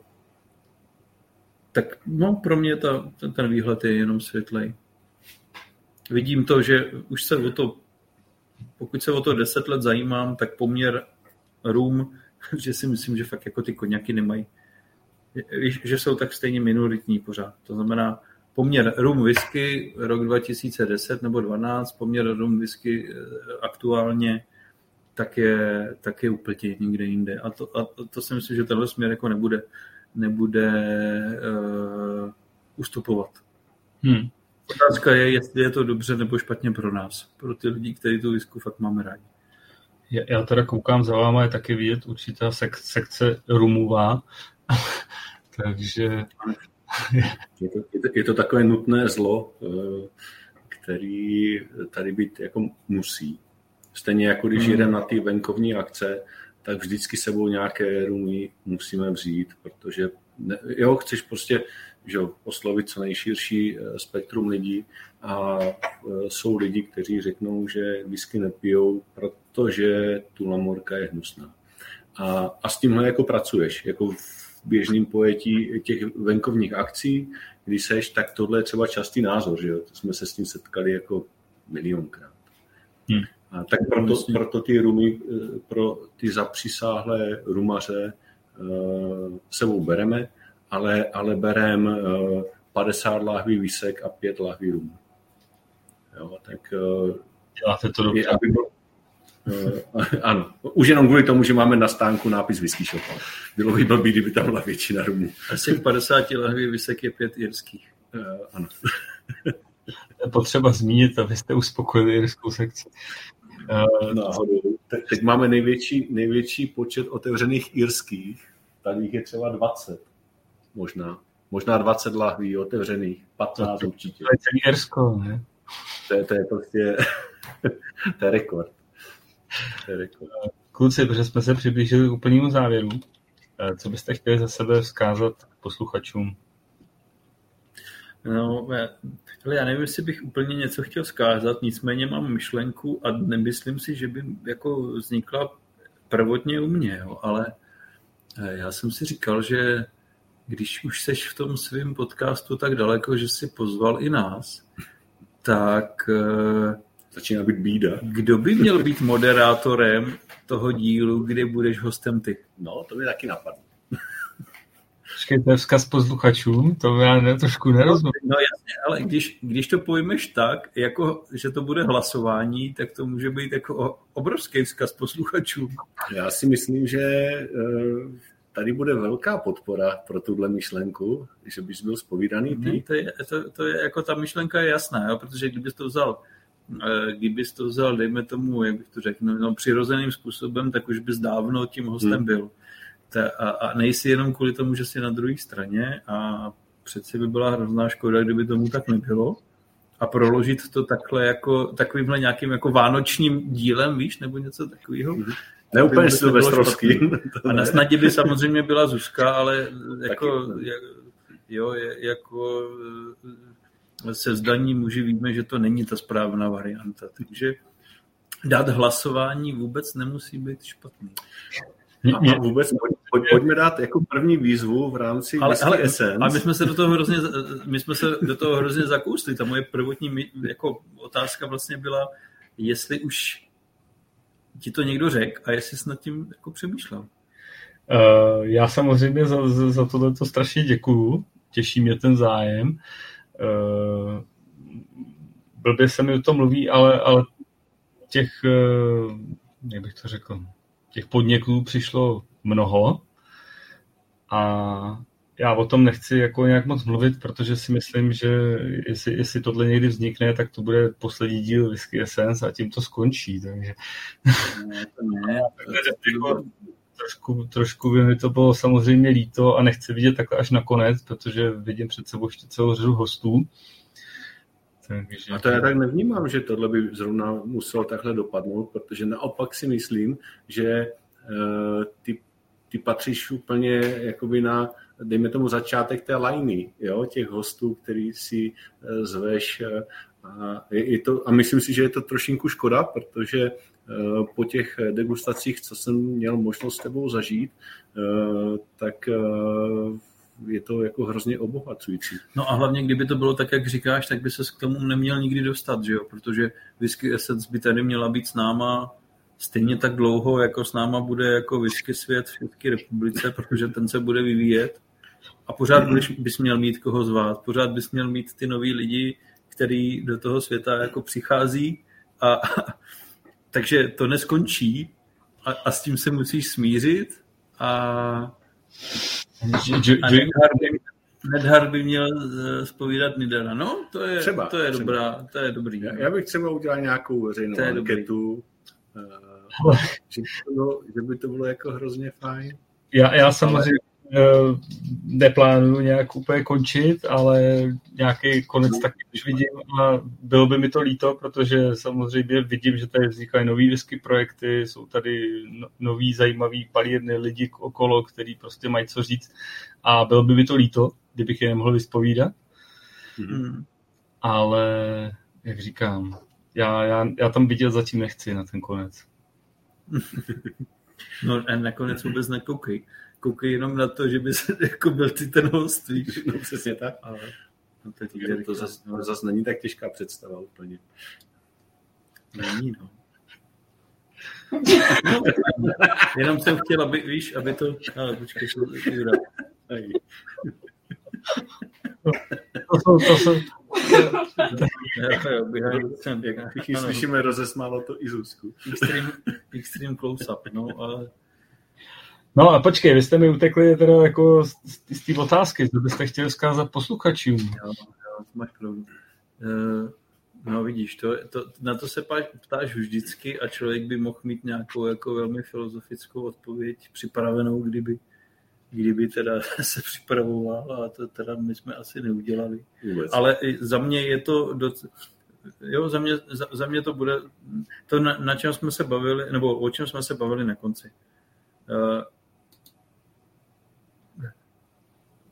Speaker 2: tak no, pro mě ta, ten, ten výhled je jenom světlej vidím to, že už se o to, pokud se o to deset let zajímám, tak poměr rum, [laughs] že si myslím, že fakt jako ty koněky nemají, že jsou tak stejně minoritní pořád. To znamená, poměr rum whisky rok 2010 nebo 12, poměr rum whisky eh, aktuálně, tak je, tak je úplně někde jinde. A to, a to si myslím, že tenhle směr jako nebude, nebude uh, ustupovat. Hmm. Otázka je, jestli je to dobře nebo špatně pro nás, pro ty lidi, kteří tu visku fakt máme rádi.
Speaker 1: Já, já teda koukám za váma, je taky vidět určitá sek, sekce rumová, [laughs] takže...
Speaker 3: Je to, je, to, je to takové nutné zlo, eh, který tady být jako musí. Stejně jako když hmm. jdeme na ty venkovní akce, tak vždycky sebou nějaké rumy musíme vzít, protože ne, jo, chceš prostě že oslovit co nejširší eh, spektrum lidí a eh, jsou lidi, kteří řeknou, že whisky nepijou, protože tu lamorka je hnusná. A, a s tímhle jako pracuješ, jako v běžném pojetí těch venkovních akcí, když seš, tak tohle je třeba častý názor, že jo? To jsme se s tím setkali jako milionkrát. Hmm. A tak proto, proto ty rumy, eh, pro ty zapřisáhlé rumaře sebou bereme, ale, ale berem 50 eh, lahví výsek a 5 lahví rum. Jo, tak
Speaker 1: eh, Děláte to dobře. aby byl,
Speaker 3: uh, ano, už jenom kvůli tomu, že máme na stánku nápis whisky shop. Bylo by blbý, kdyby tam byla většina rumů.
Speaker 2: Asi 50 lahví výsek je pět jirských.
Speaker 3: Uh, ano.
Speaker 1: je potřeba zmínit, abyste uspokojili jirskou sekci.
Speaker 3: Uh, Náhodou. Teď, teď máme největší, největší počet otevřených irských. Tady jich je třeba 20 možná. Možná 20 lahví otevřených, 15 to, určitě.
Speaker 1: To je celý Ersko, ne?
Speaker 3: To je, to je prostě, [laughs] to je rekord.
Speaker 1: Kluci, protože jsme se přiblížili k úplnému závěru, eh, co byste chtěli za sebe vzkázat posluchačům?
Speaker 2: No, já, já nevím, jestli bych úplně něco chtěl vzkázat, nicméně mám myšlenku a nemyslím si, že by jako vznikla prvotně u mě, jo, ale eh, já jsem si říkal, že když už seš v tom svém podcastu tak daleko, že si pozval i nás, tak
Speaker 3: eh, začíná být bída.
Speaker 2: Kdo by měl být moderátorem toho dílu, kdy budeš hostem ty?
Speaker 3: No, to mi taky napadlo.
Speaker 1: Počkej, to je vzkaz posluchačům, to já ne, trošku nerozumím.
Speaker 2: No, no jasně, ale když, když to pojmeš tak, jako, že to bude hlasování, tak to může být jako obrovský vzkaz posluchačům.
Speaker 3: Já si myslím, že eh, tady bude velká podpora pro tuhle myšlenku, že bys byl spovídaný ty.
Speaker 2: Ne, to, je, to, to je, jako ta myšlenka je jasná, jo? protože kdybys to vzal kdybys to vzal, dejme tomu, jak bych to řekl, no, no přirozeným způsobem, tak už bys dávno tím hostem hmm. byl. Ta, a, a nejsi jenom kvůli tomu, že jsi na druhé straně a přeci by byla hrozná škoda, kdyby tomu tak nebylo a proložit to takhle jako takovýmhle nějakým jako vánočním dílem, víš, nebo něco takového. Hmm.
Speaker 3: Ne úplně silvestrovský. [laughs]
Speaker 2: A na snadě by samozřejmě byla Zuzka, ale jako, jo, jako se zdaní muži víme, že to není ta správná varianta. Takže dát hlasování vůbec nemusí být špatný.
Speaker 3: A vůbec pojď, pojďme dát jako první výzvu v rámci
Speaker 2: ale, ale. Ale my jsme se do toho hrozně, my jsme se do toho hrozně zakousli. Ta moje prvotní jako otázka vlastně byla, jestli už ti to někdo řekl a jestli jsi nad tím jako přemýšlel.
Speaker 1: Uh, já samozřejmě za, za, za tohle to strašně děkuju, těší mě ten zájem. Uh, blbě se mi o tom mluví, ale, ale těch, uh, jak bych to řekl, těch podněků přišlo mnoho a já o tom nechci jako nějak moc mluvit, protože si myslím, že jestli, jestli tohle někdy vznikne, tak to bude poslední díl Whisky Essence a tím to skončí. Takže... Ne, to ne. [laughs] jako, trošku, trošku by mi to bylo samozřejmě líto a nechci vidět takhle až nakonec, protože vidím před sebou ještě celou řadu hostů.
Speaker 3: Takže... A to já tak nevnímám, že tohle by zrovna muselo takhle dopadnout, protože naopak si myslím, že uh, ty, ty patříš úplně jakoby na, dejme tomu, začátek té lajny, jo, těch hostů, který si uh, zveš. Uh, a, je, je to, a myslím si, že je to trošinku škoda, protože po těch degustacích, co jsem měl možnost s tebou zažít, uh, tak uh, je to jako hrozně obohacující.
Speaker 2: No a hlavně, kdyby to bylo tak, jak říkáš, tak by se k tomu neměl nikdy dostat, že jo? Protože Whisky Essence by tady měla být s náma stejně tak dlouho, jako s náma bude jako whisky svět v České republice, protože ten se bude vyvíjet. A pořád bys, bys měl mít koho zvát, pořád bys měl mít ty nový lidi, který do toho světa jako přichází a takže to neskončí a, a s tím se musíš smířit a Nedhar by měl spovídat Nidara. No, to je, třeba, to je třeba. dobrá, to je dobrý.
Speaker 3: Já, já bych třeba udělal nějakou veřejnou to anketu, uh, [laughs] že, by to bylo, že by to bylo jako hrozně fajn.
Speaker 1: Já, já samozřejmě Eh, neplánuju nějak úplně končit, ale nějaký konec taky už vidím a bylo by mi to líto, protože samozřejmě vidím, že tady vznikají nový whisky projekty, jsou tady no, noví zajímaví palírny lidi okolo, který prostě mají co říct a bylo by mi to líto, kdybych je nemohl vyspovídat. Hmm. Ale, jak říkám, já, já, já tam vidět zatím nechci na ten konec. [laughs]
Speaker 2: no a nakonec vůbec nekoukej koukej jenom na to, že by se [laughs] jako byl ty ten host, víš? [laughs]
Speaker 3: No přesně tak. Ale, no, to, je, to zase no, zas není tak těžká představa úplně.
Speaker 2: Není, no. [laughs] Jenom jsem chtěl, aby, víš, aby to... Ale počkej, Jura.
Speaker 1: To jsou, to jsou...
Speaker 3: Všichni slyšíme rozesmálo to i Zuzku.
Speaker 2: Extreme, extreme close-up, no, ale
Speaker 1: No a počkej, vy jste mi utekli teda jako z, z té otázky, co byste chtěli zkázat posluchačům.
Speaker 2: Jo, jo, máš pravdu. Uh, no vidíš, to, to, na to se ptáš vždycky a člověk by mohl mít nějakou jako velmi filozofickou odpověď připravenou, kdyby, kdyby teda [laughs] se připravoval a to teda my jsme asi neudělali. Vůbec. Ale za mě je to doc... Jo, za mě, za, za mě to bude to, na, na čem jsme se bavili, nebo o čem jsme se bavili na konci. Uh,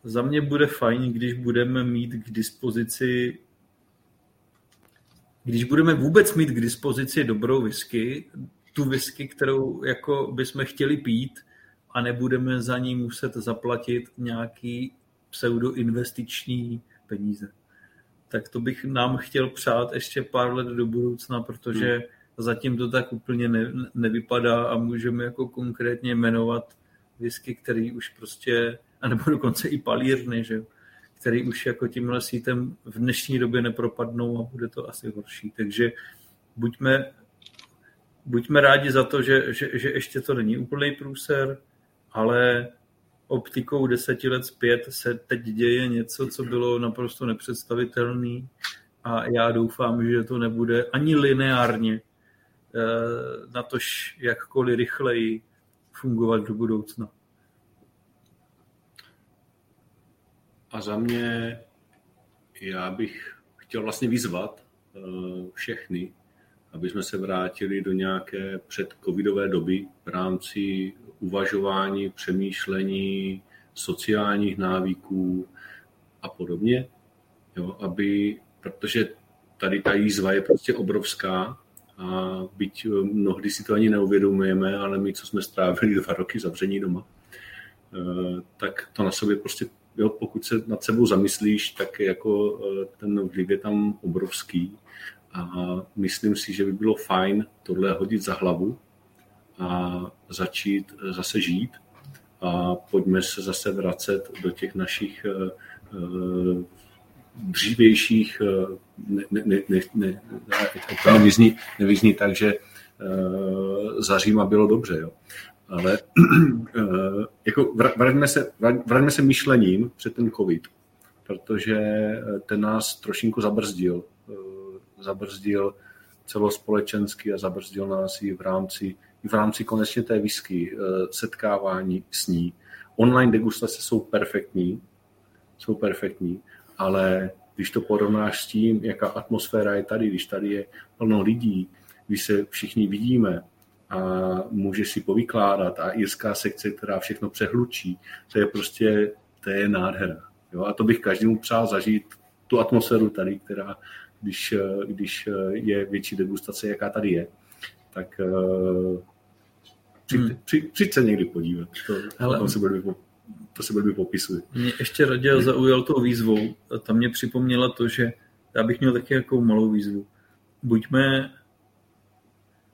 Speaker 2: za mě bude fajn, když budeme mít k dispozici když budeme vůbec mít k dispozici dobrou whisky, tu whisky, kterou jako bychom chtěli pít a nebudeme za ní muset zaplatit nějaký pseudoinvestiční peníze. Tak to bych nám chtěl přát ještě pár let do budoucna, protože hmm. zatím to tak úplně ne, nevypadá a můžeme jako konkrétně jmenovat whisky, který už prostě anebo dokonce i palírny, že který už jako tímhle sítem v dnešní době nepropadnou a bude to asi horší. Takže buďme, buďme rádi za to, že, že, že ještě to není úplný průser, ale optikou deseti let zpět se teď děje něco, co bylo naprosto nepředstavitelné a já doufám, že to nebude ani lineárně eh, na tož jakkoliv rychleji fungovat do budoucna.
Speaker 3: A za mě já bych chtěl vlastně vyzvat eh, všechny, aby jsme se vrátili do nějaké předcovidové doby v rámci uvažování, přemýšlení, sociálních návyků a podobně. Jo, aby, protože tady ta jízva je prostě obrovská a byť mnohdy si to ani neuvědomujeme, ale my, co jsme strávili dva roky zavření doma, eh, tak to na sobě prostě jo, pokud se nad sebou zamyslíš, tak jako eh, ten vliv je tam obrovský a myslím si, že by bylo fajn tohle hodit za hlavu a začít eh, zase žít a pojďme se zase vracet do těch našich eh, dřívějších, ne, ne, ne, ne, ne, nevyzní, nevyzní tak, že za Řím a bylo dobře. Jo. Ale [clears throat] jako vraťme se, vraťme se myšlením před ten covid, protože ten nás trošinku zabrzdil. Zabrzdil celospolečensky a zabrzdil nás i v rámci, i v rámci konečně té whisky, setkávání s ní. Online degustace jsou perfektní, jsou perfektní, ale když to porovnáš s tím, jaká atmosféra je tady, když tady je plno lidí, když se všichni vidíme a můžeš si povykládat a irská sekce, která všechno přehlučí, to je prostě, to je nádhera. Jo? A to bych každému přál zažít tu atmosféru tady, která, když, když je větší degustace, jaká tady je, tak přijď, hmm. přijď, přijď se někdy podívat. To, Hele, se bude to se blbě popisuje.
Speaker 2: Mě ještě Raděl zaujal tou výzvou. A tam mě připomněla to, že já bych měl taky jako malou výzvu. Buďme,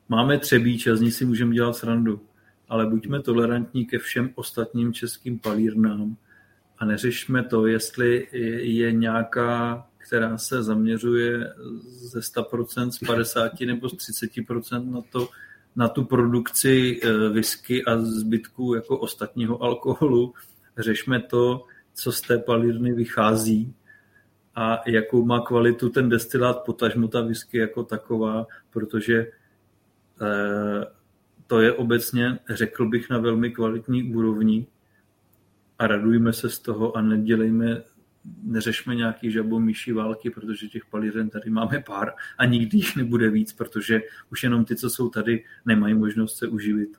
Speaker 2: máme třebíč a z ní si můžeme dělat srandu, ale buďme tolerantní ke všem ostatním českým palírnám a neřešme to, jestli je nějaká, která se zaměřuje ze 100%, z 50 nebo z 30% na to, na tu produkci eh, whisky a zbytku jako ostatního alkoholu, řešme to, co z té palírny vychází a jakou má kvalitu ten destilát, potažmo ta whisky jako taková, protože to je obecně, řekl bych, na velmi kvalitní úrovni a radujme se z toho a nedělejme, neřešme nějaký žabomíší války, protože těch palíren tady máme pár a nikdy jich nebude víc, protože už jenom ty, co jsou tady, nemají možnost se uživit.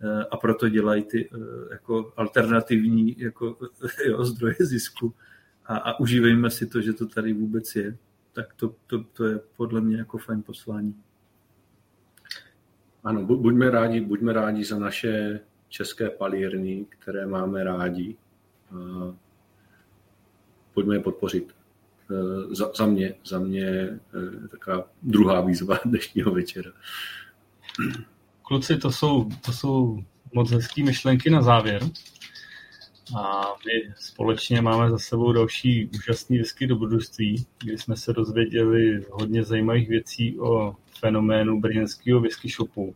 Speaker 2: Eh, a proto dělají ty eh, jako alternativní jako, [laughs] jo, zdroje zisku a, a užívejme si to, že to tady vůbec je. Tak to, to, to je podle mě jako fajn poslání.
Speaker 3: Ano, buďme rádi, buďme rádi za naše české palírny, které máme rádi. Pojďme je podpořit. Eh, za, za mě, za mě taková druhá výzva [laughs] dnešního večera.
Speaker 1: Kluci, to jsou, to jsou moc hezké myšlenky na závěr. A my společně máme za sebou další úžasný whisky dobrodružství, kdy jsme se dozvěděli hodně zajímavých věcí o fenoménu brněnského whisky shopu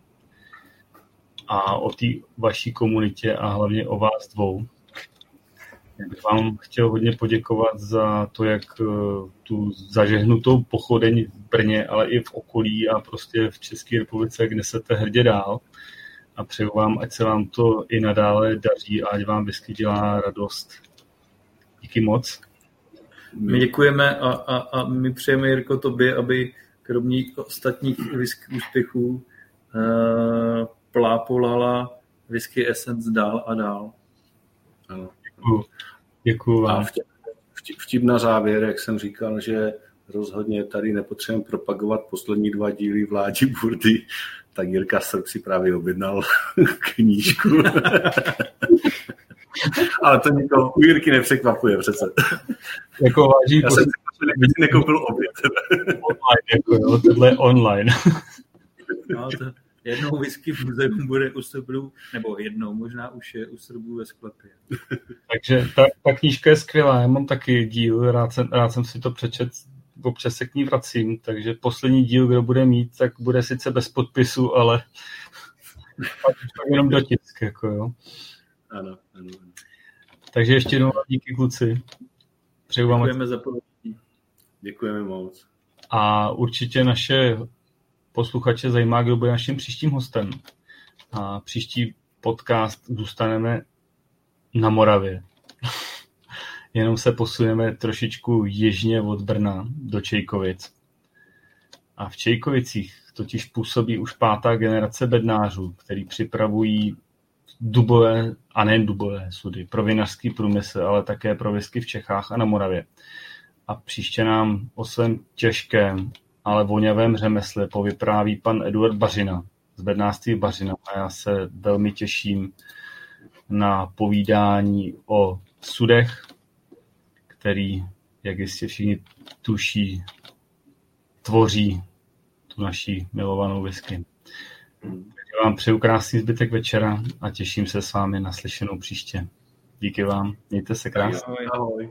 Speaker 1: a o té vaší komunitě a hlavně o vás dvou. Já bych vám chtěl hodně poděkovat za to, jak eh, tu zažehnutou pochodeň v Brně, ale i v okolí a prostě v České republice, kde se te hrdě dál. A přeju vám, ať se vám to i nadále daří a ať vám whisky dělá radost. Díky moc.
Speaker 2: My děkujeme a, a, a my přejeme, Jirko, tobě, aby kromě ostatních whisky úspěchů uh, plápolala whisky Essence dál a dál.
Speaker 3: Ano. Děkuju. Děkuju vám. A vtip, vtip na závěr, jak jsem říkal, že rozhodně tady nepotřebujeme propagovat poslední dva díly vládi Burdy, tak Jirka Srb si právě objednal [laughs] knížku. [laughs] Ale to nikoho, u Jirky nepřekvapuje přece.
Speaker 1: Jako váží
Speaker 3: Já jsem si nekoupil oběd.
Speaker 1: online, jako jo, tohle je online.
Speaker 2: No, to, jednou whisky v muzeu bude u Srbů, nebo jednou, možná už je u Srbů ve sklepě.
Speaker 1: Takže ta, ta knížka je skvělá, já mám taky díl, rád jsem, rád jsem si to přečet, občas se k ní vracím, takže poslední díl, kdo bude mít, tak bude sice bez podpisu, ale jenom dotisk, jako jo.
Speaker 3: Ano, ano.
Speaker 1: Takže ještě jednou díky kluci.
Speaker 2: Přeju vám Děkujeme za
Speaker 3: Děkujeme moc.
Speaker 1: A určitě naše posluchače zajímá, kdo bude naším příštím hostem. A příští podcast zůstaneme na Moravě. Jenom se posuneme trošičku jižně od Brna do Čejkovic. A v Čejkovicích totiž působí už pátá generace bednářů, který připravují dubové, a nejen dubové sudy, pro vinařský průmysl, ale také pro whisky v Čechách a na Moravě. A příště nám o svém těžkém ale voňavém řemesle povypráví pan Eduard Bařina z bednářství Bařina a já se velmi těším na povídání o sudech, který, jak jistě všichni tuší, tvoří tu naší milovanou whisky. Takže vám přeju krásný zbytek večera a těším se s vámi na slyšenou příště. Díky vám, mějte se krásně.
Speaker 2: Ahoj. ahoj.